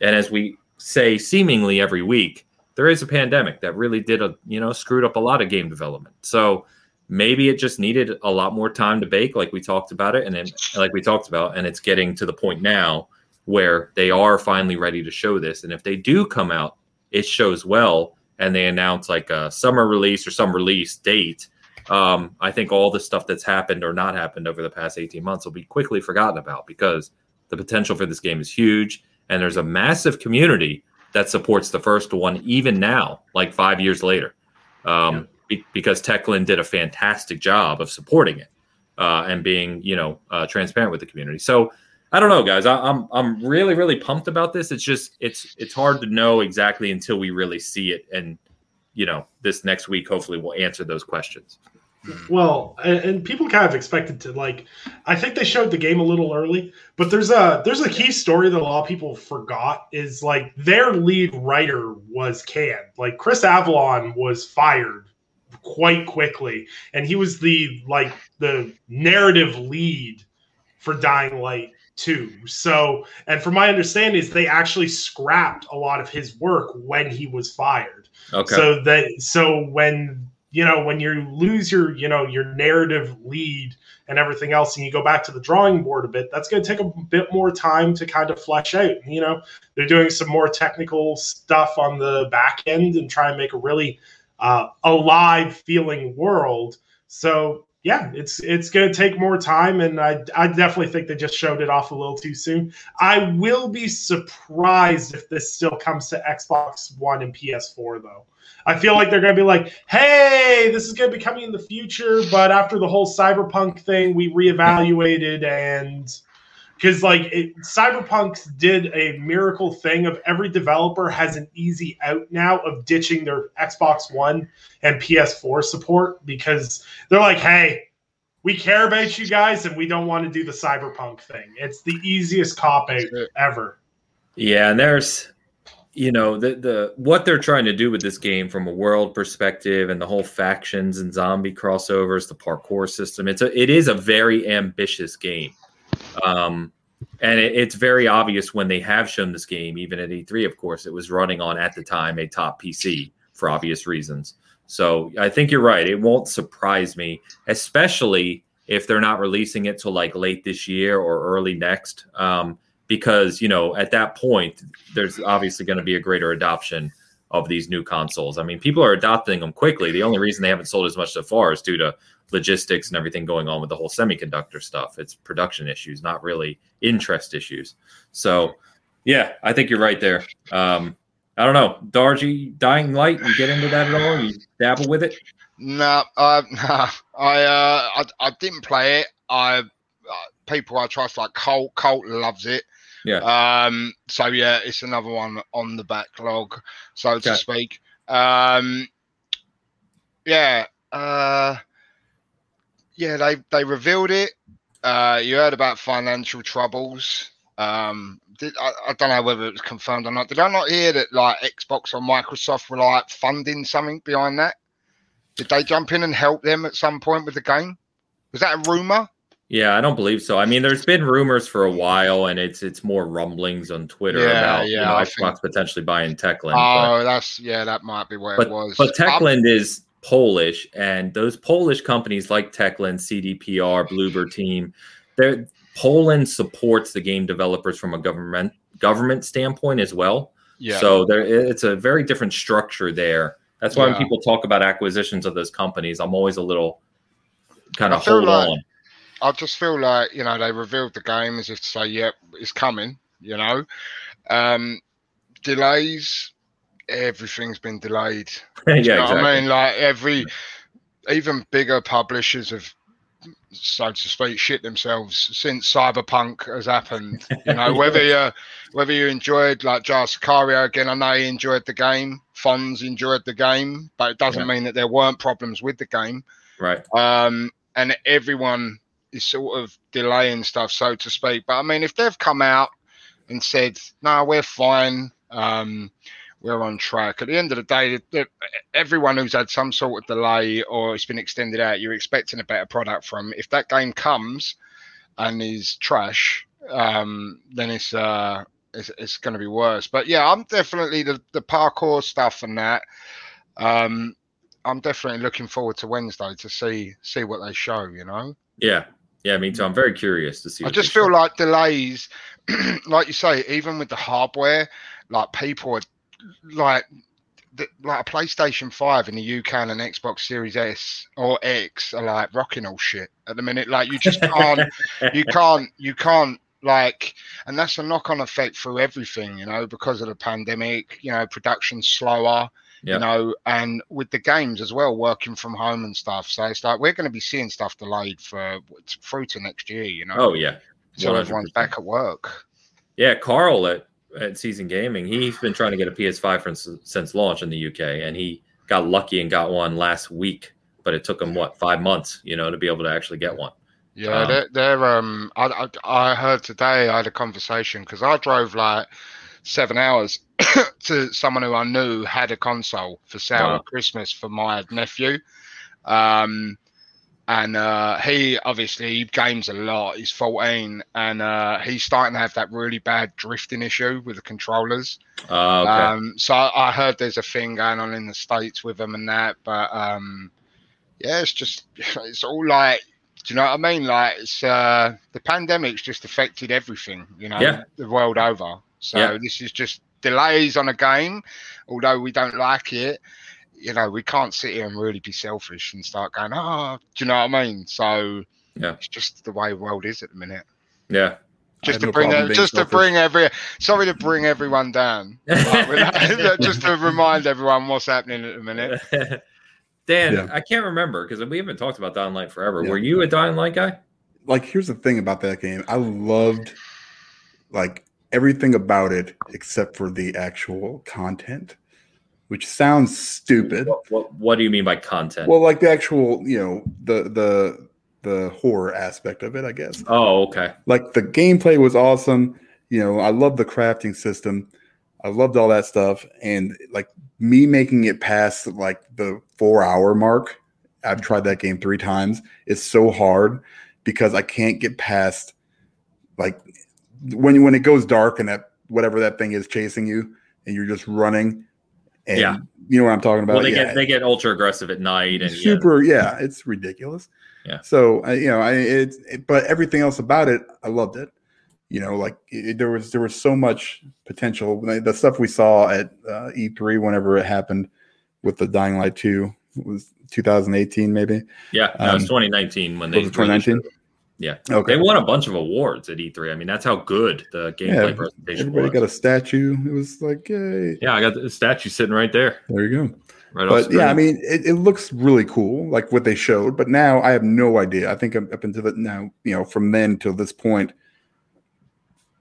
And as we say, seemingly every week, there is a pandemic that really did a you know screwed up a lot of game development. So maybe it just needed a lot more time to bake like we talked about it and then like we talked about and it's getting to the point now where they are finally ready to show this. And if they do come out it shows well and they announce like a summer release or some release date. Um, i think all the stuff that's happened or not happened over the past 18 months will be quickly forgotten about because the potential for this game is huge and there's a massive community that supports the first one even now like five years later. Um, yeah because Techland did a fantastic job of supporting it uh, and being, you know, uh, transparent with the community. So I don't know, guys. I, am I'm, I'm really really pumped about this. It's just it's it's hard to know exactly until we really see it, and you know, this next week hopefully we'll answer those questions. Well, and, and, people kind of expected to like. I think they showed the game a little early, but there's a there's a key story that a lot of people forgot is like their lead writer was canned. Like Chris Avellone was fired quite quickly, and he was the like the narrative lead for Dying Light 2. So, and from my understanding, is they actually scrapped a lot of his work when he was fired. Okay. So that so when you know when you lose your you know your narrative lead and everything else and you go back to the drawing board a bit that's going to take a bit more time to kind of flesh out you know they're doing some more technical stuff on the back end and try and make a really uh, alive feeling world. So yeah, it's it's going to take more time, and I I definitely think they just showed it off a little too soon. I will be surprised if this still comes to Xbox One and PS4 though. I feel like they're going to be like, hey, this is going to be coming in the future, but after the whole cyberpunk thing, we reevaluated and because like it, cyberpunk did a miracle thing of every developer has an easy out now of ditching their xbox one and ps4 support because they're like hey we care about you guys and we don't want to do the cyberpunk thing. It's the easiest cop out ever. Yeah and there's you know the the what they're trying to do with this game from a world perspective and the whole factions and zombie crossovers the parkour system it's a it is a very ambitious game um, and it, it's very obvious when they have shown this game, even at E3, of course, it was running on at the time a top PC for obvious reasons. So I think you're right. It won't surprise me, especially if they're not releasing it till like late this year or early next. Um, because you know at that point, there's obviously going to be a greater adoption of these new consoles. I mean, people are adopting them quickly. The only reason they haven't sold as much so far is due to logistics and everything going on with the whole semiconductor stuff. It's production issues, not really interest issues. So, yeah, I think you're right there. Um, I don't know, Dargy, Dying Light. You get into that at all? You dabble with it? No, uh. I, uh, I I didn't play it. I uh, people I trust like Colt. Colt loves it. Yeah. Um. So yeah, it's another one on the backlog, so okay. to speak. Um. Yeah. Uh yeah, they they revealed it. Uh, you heard about financial troubles. Um, did, I, I, don't know whether it was confirmed or not. Did I not hear that like Xbox or Microsoft were like funding something behind that? Did they jump in and help them at some point with the game? Was that a rumor? Yeah, I don't believe so. I mean, there's been rumors for a while, and it's it's more rumblings on Twitter yeah, about yeah, you know, Xbox think... potentially buying Techland. Oh, but, that's yeah, that might be where but, it was. But Techland um, is Polish, and those Polish companies like Techland, CDPR, Bloober Team, they Poland supports the game developers from a government government standpoint as well. Yeah. So there, it's a very different structure there. That's why yeah. when people talk about acquisitions of those companies, I'm always a little kind of hold like, on. I just feel like you know they revealed the game as if to say, "Yep, it's coming." You know, um, delays everything's been delayed. yeah, exactly. I mean, like every, even bigger publishers have, so to speak, shit themselves since Cyberpunk has happened. You know, whether you whether you enjoyed like Jar Sicario again, I know he enjoyed the game. Fonz enjoyed the game, but it doesn't yeah. mean that there weren't problems with the game. Right. Um, and everyone is sort of delaying stuff, so to speak. But I mean, if they've come out and said, "No, we're fine," um, we're on track. At the end of the day, everyone who's had some sort of delay or it's been extended out, you're expecting a better product from. If that game comes and is trash, um, then it's uh, it's, it's going to be worse. But yeah, I'm definitely the the parkour stuff and that. Um, I'm definitely looking forward to Wednesday to see see what they show. You know. Yeah, yeah, me too. I'm very curious to see. I just feel like delays, like you say, even with the hardware, like people are like the, like a PlayStation Five in the UK and an Xbox Series S or X are like rocking all shit at the minute. Like you just can't, you can't, you can't like, and that's a knock-on effect through everything, you know, because of the pandemic. You know, production slower. You know, and with the games as well, working from home and stuff. So it's like we're going to be seeing stuff delayed for through to next year. You know. Oh yeah. So everyone's back at work. Yeah, Carl at at Seasoned Gaming, he's been trying to get a PS5 for, since launch in the UK, and he got lucky and got one last week. But it took him what five months, you know, to be able to actually get one. Yeah, um, they're, they're, um. I, I I heard today I had a conversation because I drove like seven hours to someone who I knew had a console for sale wow. at Christmas for my nephew. Um, and uh, he obviously he games a lot. He's 14, and uh, he's starting to have that really bad drifting issue with the controllers. Uh, okay. um, so I heard there's a thing going on in the states with them and that, but um, yeah, it's just it's all like, do you know what I mean? Like it's uh, the pandemic's just affected everything, you know, yeah. the world over. So yeah. this is just delays on a game, although we don't like it you know, we can't sit here and really be selfish and start going, oh, do you know what I mean? So yeah, it's just the way the world is at the minute. Yeah. Just to no bring it, just selfish. to bring every sorry to bring everyone down. just to remind everyone what's happening at the minute. Dan, yeah. I can't remember because we haven't talked about Dying Light forever. Yeah. Were you a Dying Light guy? Like, here's the thing about that game. I loved like everything about it except for the actual content which sounds stupid. What, what, what, do you mean by content? Well, like the actual, you know, the the the horror aspect of it, I guess. Oh, okay. Like the gameplay was awesome. You know, I love the crafting system. I loved all that stuff, and like me making it past like the four hour mark. I've tried that game three times. It's so hard because I can't get past like when when it goes dark and that whatever that thing is chasing you and you're just running and yeah. you know what I'm talking about. Well, they yeah. get they get ultra aggressive at night and super. Yeah, yeah it's ridiculous. Yeah. So uh, you know, I it, it, but everything else about it, I loved it. You know, like it, there was there was so much potential. The stuff we saw at uh, E3 whenever it happened with the Dying Light 2 was 2018 maybe. Yeah, no, um, it was 2019 when they 2019. Yeah. Okay. They won a bunch of awards at E3. I mean, that's how good the gameplay yeah, presentation everybody was. got a statue. It was like, yay. Yeah, I got the statue sitting right there. There you go. Right but yeah, I mean, it, it, looks really cool, like what they showed. But now I have no idea. I think up until the, now, you know, from then till this point,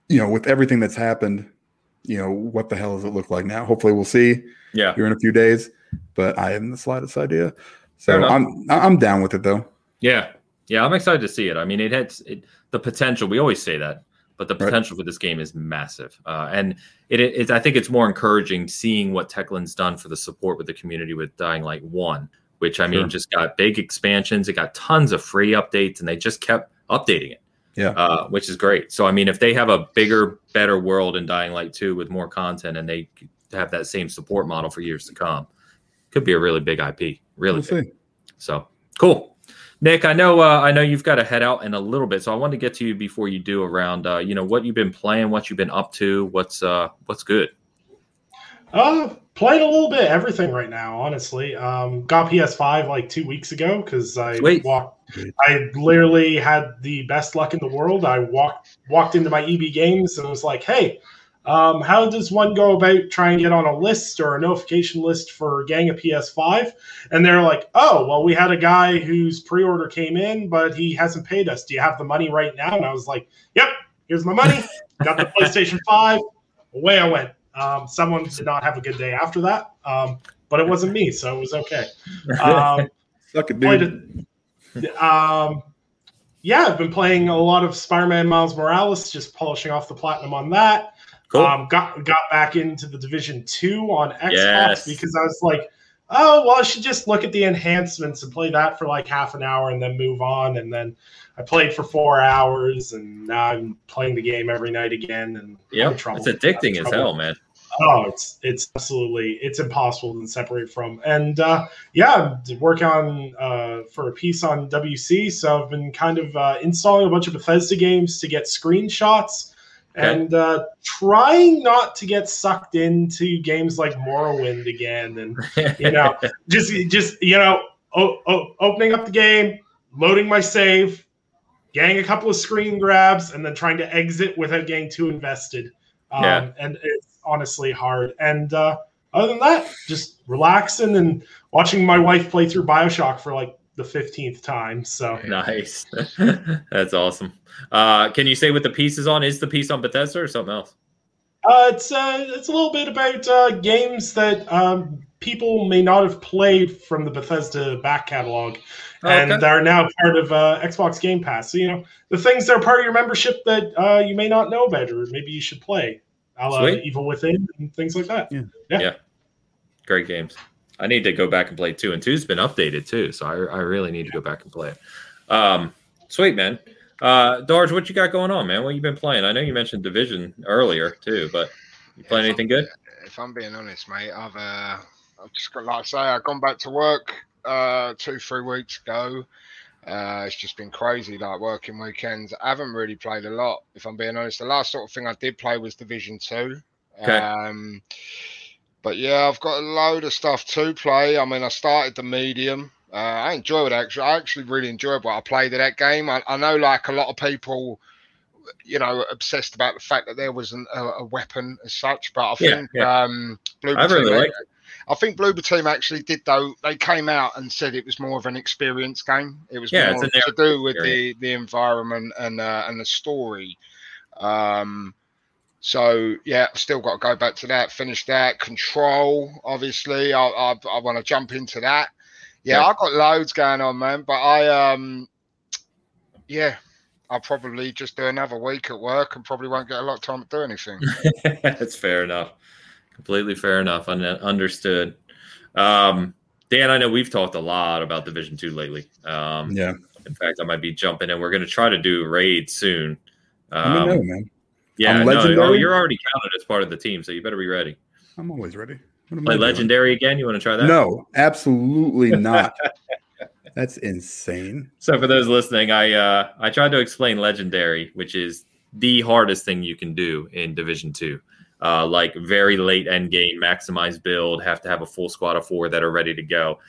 you know, with everything that's happened, you know, what the hell does it look like now? Hopefully, we'll see. Yeah. Here in a few days, but I haven't the slightest idea. So I'm I'm down with it though. Yeah, yeah, I'm excited to see it. I mean, it has it, the potential. We always say that, but the potential right. for this game is massive. Uh, and it, it, I think it's more encouraging seeing what Techland's done for the support with the community with Dying Light One, which I mean, sure. just got big expansions. It got tons of free updates, and they just kept updating it. Yeah, uh, which is great. So I mean, if they have a bigger, better world in Dying Light Two with more content, and they have that same support model for years to come, could be a really big IP. Really, we'll so cool. Nick, I know uh, I know you've got to head out in a little bit, so I wanted to get to you before you do around uh, you know what you've been playing, what you've been up to, what's uh what's good. Uh, playing a little bit everything right now, honestly. Um, got PS5 like two weeks ago because I Sweet. walked. I literally had the best luck in the world. I walked walked into my EB Games and was like, "Hey, um, how does one go about trying to get on a list or a notification list for Gang of PS5? And they're like, oh, well, we had a guy whose pre order came in, but he hasn't paid us. Do you have the money right now? And I was like, yep, here's my money. Got the PlayStation 5. Away I went. Um, someone did not have a good day after that, um, but it wasn't me, so it was okay. Um, Suck it, dude. um, yeah, I've been playing a lot of Spider-Man Miles Morales, just polishing off the platinum on that. Cool. Um, got got back into the Division Two on Xbox Yes. because I was like, oh well, I should just look at the enhancements and play that for like half an hour and then move on. And then I played for four hours, and now I'm playing the game every night again. And yeah. It's addicting as hell, man. Oh, it's it's absolutely it's impossible to separate from. And uh, yeah, I'm working on uh, for a piece on WC, so I've been kind of uh, installing a bunch of Bethesda games to get screenshots Okay. and uh, trying not to get sucked into games like Morrowind again. And you know, just just you know, o- o- opening up the game, loading my save, getting a couple of screen grabs, and then trying to exit without getting too invested. Um, Yeah. And it's honestly hard. And uh, other than that, just relaxing and watching my wife play through Bioshock for like the fifteenth time. So nice. That's awesome. Uh, can you say what the piece is on? Is the piece on Bethesda or something else? uh, it's uh, it's a little bit about uh, games that um, people may not have played from the Bethesda back catalog. Oh, and okay. that are now part of uh, Xbox Game Pass. So you know the things that are part of your membership that uh, you may not know about, or maybe you should play, a la Sweet. Evil Within and things like that. Yeah, yeah. Great games. I need to go back and play two, and two's been updated too, so I, I really need to go back and play it. Um, sweet man. Uh, Darge, what you got going on, man? What you been playing? I know you mentioned Division earlier too, but you playing anything good? If I'm being honest, mate, I've uh, I've just got like I say, I've gone back to work uh two three weeks ago. Uh, it's just been crazy, like working weekends. I haven't really played a lot, if I'm being honest. The last sort of thing I did play was Division Two. Okay. Um, but yeah, I've got a load of stuff to play. I mean, I started the medium. Uh, I enjoyed it actually. I actually really enjoyed what I played of that game. I, I know, like a lot of people, you know, obsessed about the fact that there wasn't a, a weapon as such. But I think yeah. um, I really Team- like I think Bloober Team actually did though. They came out and said it was more of an experience game. It was Yeah, more to do with the the environment and uh, and the story. Um, so yeah, I've still got to go back to that, finish that. Control, obviously, I I, I want to jump into that. Yeah, Yeah. I've got loads going on, man. But I um, yeah, I'll probably just do another week at work and probably won't get a lot of time to do anything. That's fair enough. Completely fair enough. Un- understood. Um, Dan, I know we've talked a lot about Division Two lately. Um, Yeah. In fact, I might be jumping in. We're going to try to do a raid soon. Let me Um, know, man. Yeah, I'm no, oh, legendary. you're already counted as part of the team, so you better be ready. I'm always ready. What am Play doing? legendary again. You want to try that? No, absolutely not. That's insane. So for those listening, I uh, I tried to explain legendary, which is the hardest thing you can do in Division Two. Uh, like very late end game, maximize build, have to have a full squad of four that are ready to go.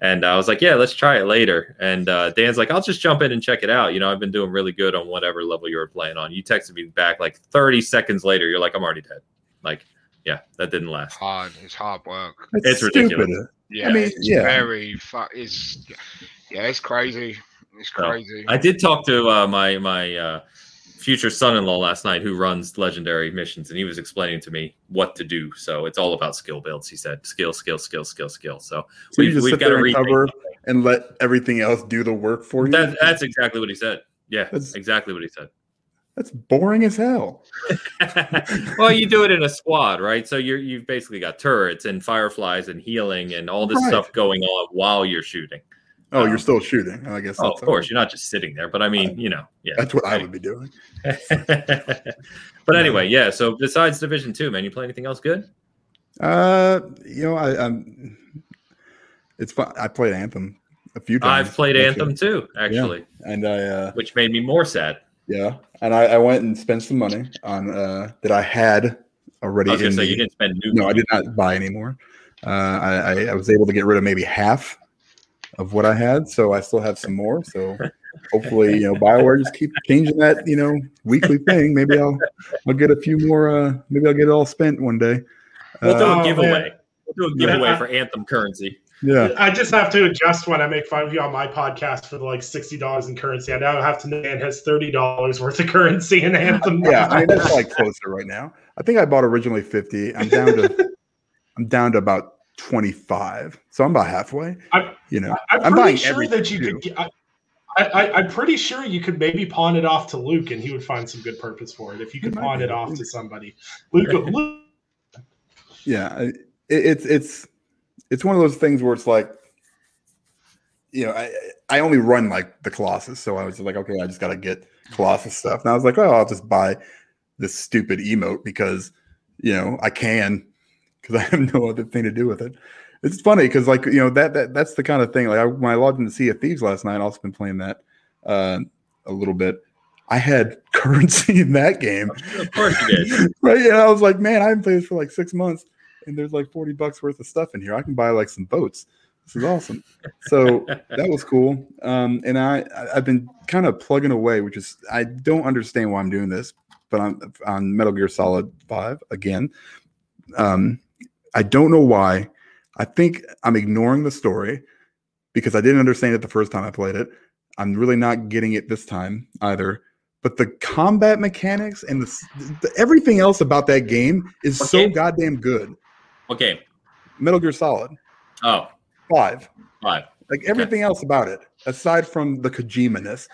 And I was like, yeah, let's try it later. And uh, Dan's like, I'll just jump in and check it out. You know, I've been doing really good on whatever level you were playing on. You texted me back like 30 seconds later. You're like, I'm already dead. Like, yeah, that didn't last. hard, it's hard work. That's It's ridiculous. stupid. Yeah, mean, it's yeah. very fu- it's yeah, it's crazy. It's No. crazy. I did talk to uh, my my uh, future son-in-law last night, who runs legendary missions, and he was explaining to me what to do. So it's all about skill builds. He said, skill, skill, skill, skill, skill. So, So you we've, just we've sit got to there and and let everything else do the work for you. That, that's exactly what he said. Yeah, That's- exactly what he said. That's boring as hell. well, you do it in a squad, right? So you're you've basically got turrets and fireflies and healing and all this Right. stuff going on while you're shooting. Oh, Um, you're still shooting. I guess. Oh, of course, you're not just sitting there, but I mean, you know, yeah. That's what I would be doing. but anyway, yeah. So besides Division Two, man, you play anything else good? Uh, you know, I, I'm. It's fun. I played Anthem a few times. I've played actually. Anthem too, actually, and I, uh, which made me more sad. yeah, and I, I went and spent some money on uh that I had already. I was gonna say the- you didn't spend new. No, I did not buy anymore. Uh, I, I was able to get rid of maybe half of what I had, so I still have some more. So hopefully, you know, Bioware just keep changing that, you know, weekly thing. Maybe I'll I'll get a few more. Uh, maybe I'll get it all spent one day. We'll do Uh, a Oh, giveaway. man. We'll do a Yeah. giveaway for Anthem currency. yeah, I just have to adjust when I make fun of you on my podcast for the like sixty dollars in currency. I now have to know Dan has thirty dollars worth of currency in Anthem. yeah. I mean, that's like closer right now. I think I bought originally fifty. I'm down to I'm down to about twenty five. So I'm about halfway. I'm- you know, I'm, I'm pretty buying sure that you too. could. Get, I, I, I, am pretty sure you could maybe pawn it off to Luke, and he would find some good purpose for it. If you could pawn it off to somebody, Luke, Luke. Yeah, it, it's it's it's one of those things where it's like, you know, I I only run like the Colossus, so I was like, okay, I just got to get Colossus stuff, and I was like, oh, I'll just buy this stupid emote because you know I can because I have no other thing to do with it. It's funny because like you know that that that's the kind of thing. Like I, when I logged into Sea of Thieves last night, I also been playing that uh, a little bit. I had currency in that game. Of course you did. right? Yeah, I was like, man, I haven't played this for like six months, and there's like forty bucks worth of stuff in here. I can buy like some boats. This is awesome. So that was cool. Um, and I I've been kind of plugging away, which is I don't understand why I'm doing this, but I'm on Metal Gear Solid Five again. Um, I don't know why I think I'm ignoring the story because I didn't understand it the first time I played it. I'm really not getting it this time either. But the combat mechanics and the, the everything else about that game is okay. so goddamn good. Okay. Metal Gear Solid. Oh. Five. Five. Like everything okay. else about it, aside from the Kojima-ness,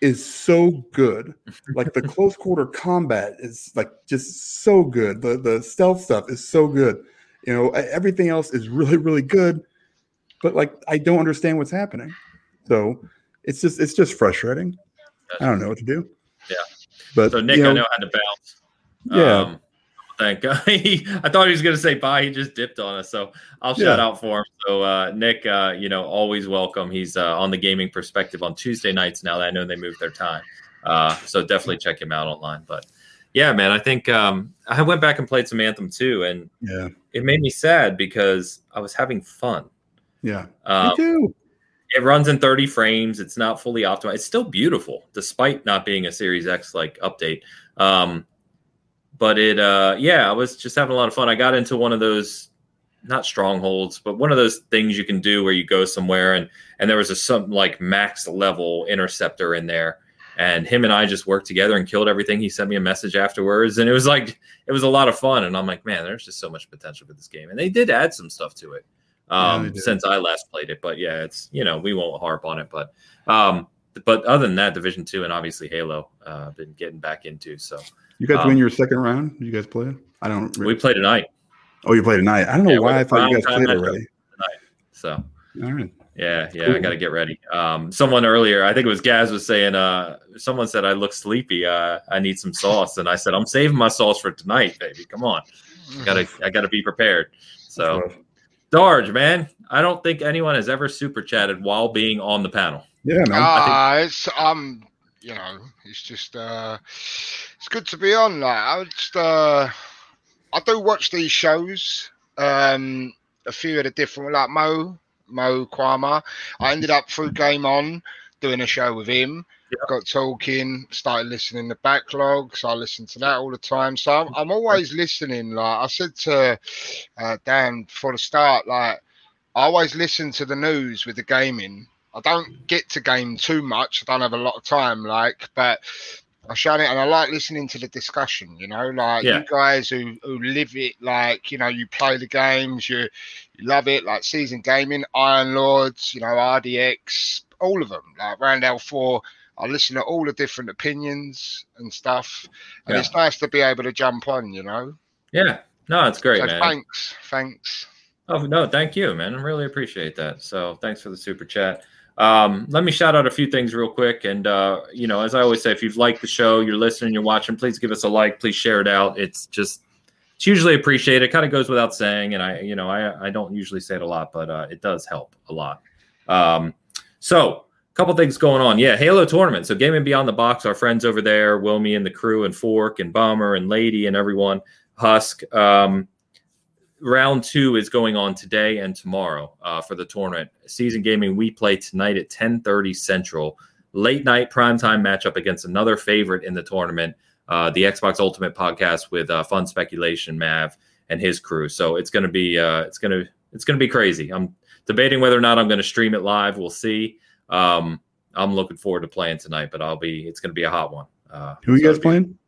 is so good. Like the close quarter combat is like just so good. The the stealth stuff is so good. You know, everything else is really, really good, but like I don't understand what's happening. So it's just it's just frustrating. I don't know what to do. Yeah. But so Nick, you know, I know how to bounce. Yeah. Um, thank God. I thought he was going to say bye. He just dipped on us. So I'll shout yeah. out for him. So uh, Nick, uh, you know, always welcome. He's uh, on the gaming perspective on Tuesday nights now that I know they moved their time. Uh, so definitely check him out online. But yeah, man, I think um, I went back and played some Anthem too, and yeah, it made me sad because I was having fun. Yeah, um, me too. It runs in 30 frames. It's not fully optimized. It's still beautiful, despite not being a Series X like update. Um, but it, uh, yeah, I was just having a lot of fun. I got into one of those, not strongholds, but one of those things you can do where you go somewhere and and there was a some like max level interceptor in there and him and I just worked together and killed everything. He sent me a message afterwards, and it was like it was a lot of fun. And I'm like, man, there's just so much potential for this game. And they did add some stuff to it um, yeah, since I last played it. But yeah, it's you know we won't harp on it. But um, but other than that, Division Two and obviously Halo, uh, been getting back into. So you guys um, win your second round. Did you guys play? I don't. Really... We played tonight. Oh, you played tonight. I don't know yeah, why I thought you guys played already. Tonight. So all right. Yeah, yeah, cool. I got to get ready. Um, someone earlier, I think it was Gaz, was saying, uh, someone said I look sleepy. Uh, I need some sauce, and I said I'm saving my sauce for tonight, baby. Come on, I gotta, I gotta be prepared. So, Darge, man, I don't think anyone has ever super chatted while being on the panel. Yeah, man. Uh, think- it's um, you know, it's just uh, it's good to be on. Like, I just uh, I do watch these shows. Um, a few of the different like Mo Mo Kwama. I ended up through Game On doing a show with him. Got talking, started listening to backlogs. I listen to that all the time. So I'm, I'm always listening. Like I said to uh, Dan for the start, like I always listen to the news with the gaming. I don't get to game too much. I don't have a lot of time, like, but I shut it and I like listening to the discussion, you know, like yeah. you guys who, who live it, like, you know, you play the games, you, you love it, like Seasoned Gaming, Iron Lords, you know, RDX, all of them, like Randall 4. I listen to all the different opinions and stuff. And yeah. it's nice to be able to jump on, you know? Yeah. No, it's great, so man. Thanks. Thanks. Oh, no, thank you, man. I really appreciate that. So thanks for the super chat. Um, let me shout out a few things real quick. And, uh, you know, as I always say, if you've liked the show, you're listening, you're watching, please give us a like. Please share it out. It's just, it's usually appreciated. It kind of goes without saying. And I, you know, I, I don't usually say it a lot, but uh, it does help a lot. Um, so, a couple things going on. Yeah, Halo tournament. So, Gaming Beyond the Box, our friends over there, Wilmy and the crew, and Fork and Bomber and Lady and everyone, Husk. Um, round two is going on today and tomorrow uh, for the tournament. Seasoned gaming we play tonight at 10:30 Central. Late night primetime matchup against another favorite in the tournament, uh, the Xbox Ultimate Podcast with uh, Fun Speculation Mav and his crew. So it's gonna be uh, it's gonna it's gonna be crazy. I'm debating whether or not I'm gonna stream it live. We'll see. Um, I'm looking forward to playing tonight, but I'll be it's gonna be a hot one. Uh, Who are you guys playing?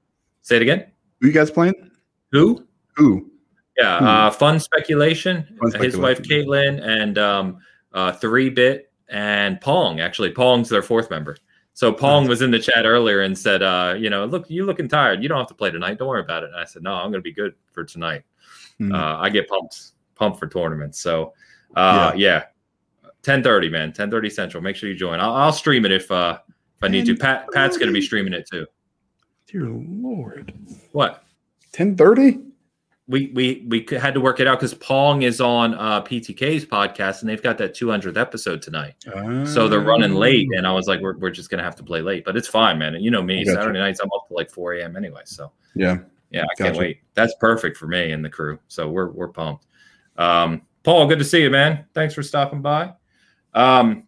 Say it again. Who you guys playing? Who? Who? Yeah, hmm. uh, fun speculation. Fun speculation. His wife Caitlin and um, uh, three bit and Pong. Actually, Pong's their fourth member. So Pong was in the chat earlier and said, uh, you know, look, you looking tired. You don't have to play tonight. Don't worry about it. And I said, no, I'm going to be good for tonight. Mhm. Uh, I get pumped, pumped for tournaments. So, uh, yeah, 10:30, man, 10:30 Central. Make sure you join. I'll, I'll stream it if uh, if I need to. Pat Pat's going to be streaming it too. Dear Lord. What? 1030? We we we had to work it out because Pong is on uh, PTK's podcast and they've got that 200th episode tonight. So they're running late, and I was like, we're, we're just gonna have to play late, but it's fine, man. And you know me, gotcha. Saturday nights I'm up to like 4 a.m. anyway. So Yeah. yeah, I can't wait. That's perfect for me and the crew. So we're we're pumped. Um, Paul, good to see you, man. Thanks for stopping by. Um,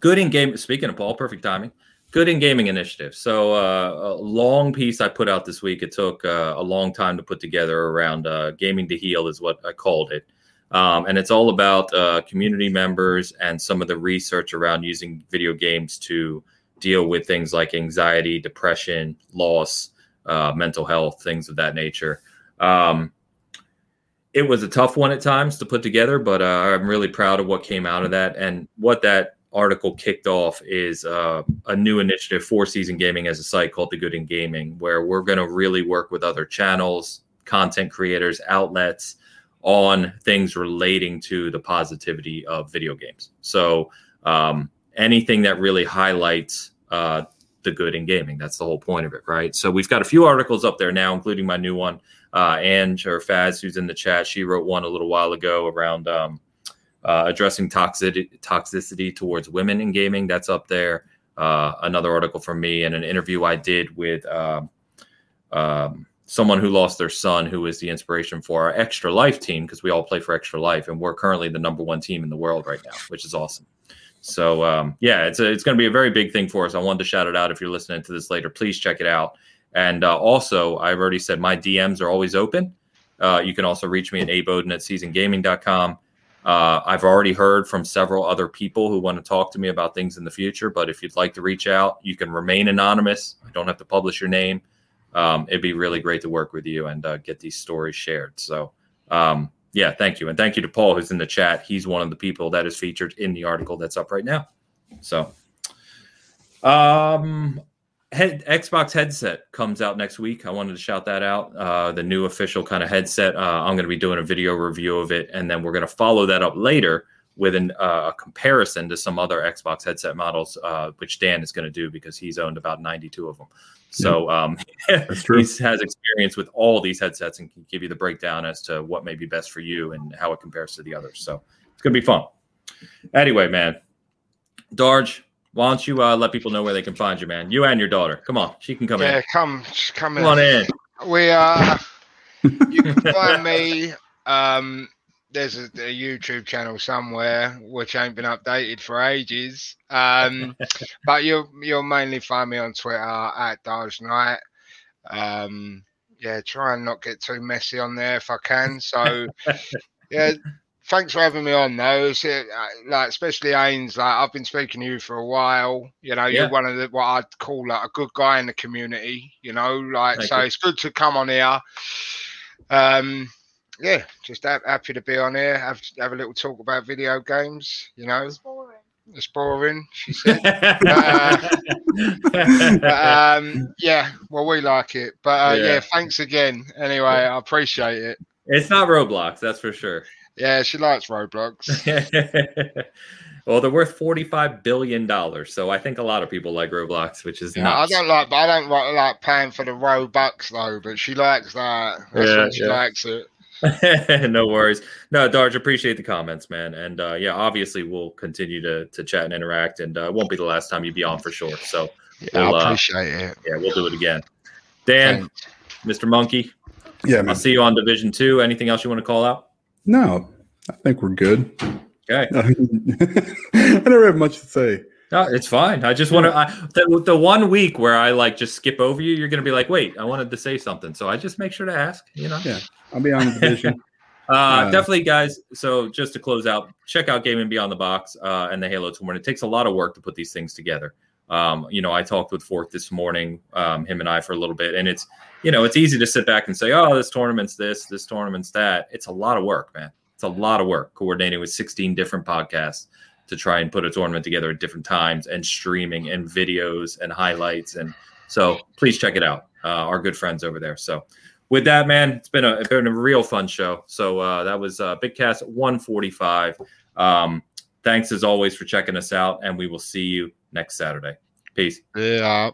good in game. Speaking of Paul, perfect timing. Good in gaming initiative. So uh, a long piece I put out this week. It took uh, a long time to put together around uh, gaming to heal is what I called it. Um, and it's all about uh, community members and some of the research around using video games to deal with things like anxiety, depression, loss, uh, mental health, things of that nature. Um, it was a tough one at times to put together, but uh, I'm really proud of what came out of that. And what that article kicked off is uh, a new initiative for Seasoned Gaming as a site called The Good in Gaming, where we're going to really work with other channels, content creators, outlets on things relating to the positivity of video games. So um, anything that really highlights uh, the good in gaming. That's the whole point of it, right? So we've got a few articles up there now, including my new one. Uh, Ange or Faz, who's in the chat, she wrote one a little while ago around um, uh, addressing toxicity, toxicity towards women in gaming. That's up there. Uh, another article from me and an interview I did with um, um, someone who lost their son, who is the inspiration for our Extra Life team, because we all play for Extra Life, and we're currently the number one team in the world right now, which is awesome. So um, yeah, it's a, it's going to be a very big thing for us. I wanted to shout it out. If you're listening to this later, please check it out. And uh, also, I've already said my DMs are always open. Uh, you can also reach me at aboden at seasonedgaming.com. Uh, I've already heard from several other people who want to talk to me about things in the future. But if you'd like to reach out, you can remain anonymous. I don't have to publish your name. Um, it'd be really great to work with you and uh, get these stories shared. So, um, yeah, thank you. And thank you to Paul, who's in the chat. He's one of the people that is featured in the article that's up right now. So, um, head Xbox headset comes out next week. I wanted to shout that out. Uh, the new official kind of headset. Uh, I'm going to be doing a video review of it, and then we're going to follow that up later with an, uh, a comparison to some other Xbox headset models, uh, which Dan is going to do because he's owned about 92 of them. So um, he has experience with all these headsets and can give you the breakdown as to what may be best for you and how it compares to the others. So it's going to be fun. Anyway, man, Darge, why don't you uh, let people know where they can find you, man? You and your daughter. Come on, she can come yeah, in. come, just come Come on in. in. We are. You can find me. Um, there's a, a YouTube channel somewhere which ain't been updated for ages. Um, but you'll you'll mainly find me on Twitter at Dodge Knight. Um, yeah, try and not get too messy on there if I can. So yeah, thanks for having me on though. It's, uh, like especially Ains, like I've been speaking to you for a while. You know, Yeah. you're one of the what I'd call like a good guy in the community. You know, like Thank so you. it's good to come on here. Um, yeah, just ha- happy to be on here. Have have a little talk about video games. You know, it's boring. It's boring, she said. Uh, But, um, yeah, well, we like it. But uh, yeah. Yeah. thanks again. Anyway, I appreciate it. it's not Roblox, that's for sure. Yeah, she likes Roblox. well, they're worth forty-five billion dollars, so I think a lot of people like Roblox, which is Yeah, I nuts. don't like, I don't like, like paying for the Robux though. But she likes that. That's Yeah, she yeah. likes it. no worries. No, Darge, appreciate the comments, man. And uh, yeah, obviously we'll continue to to chat and interact, and uh, it won't be the last time you be on for sure. So Yeah, We'll, uh, I appreciate it. yeah, we'll do it again. Dan, Thanks. Mr. Monkey, Yeah, I'll see you on Division Two. Anything else you want to call out? No, I think we're good. Okay. I never have much to say. No, it's fine. I just want to. I, the, the one week where I like just skip over you, you're going to be like, wait, I wanted to say something. So I just make sure to ask, you know? Yeah. I'll be on the division. Uh, Uh, definitely, guys. So just to close out, check out Gaming Beyond the Box uh, and the Halo tournament. It takes a lot of work to put these things together. Um, you know, I talked with Fork this morning, um, him and I for a little bit, and it's you know, it's easy to sit back and say, oh, this tournament's this, this tournament's that. It's a lot of work, man. It's a lot of work coordinating with 16 different podcasts. to try and put a tournament together at different times and streaming and videos and highlights. And so please check it out. Uh, our good friends over there. So with that, man, it's been a it's been a real fun show. So uh, that was uh, Big Cast 145. Um, thanks as always for checking us out, and we will see you next Saturday. Peace. Yeah.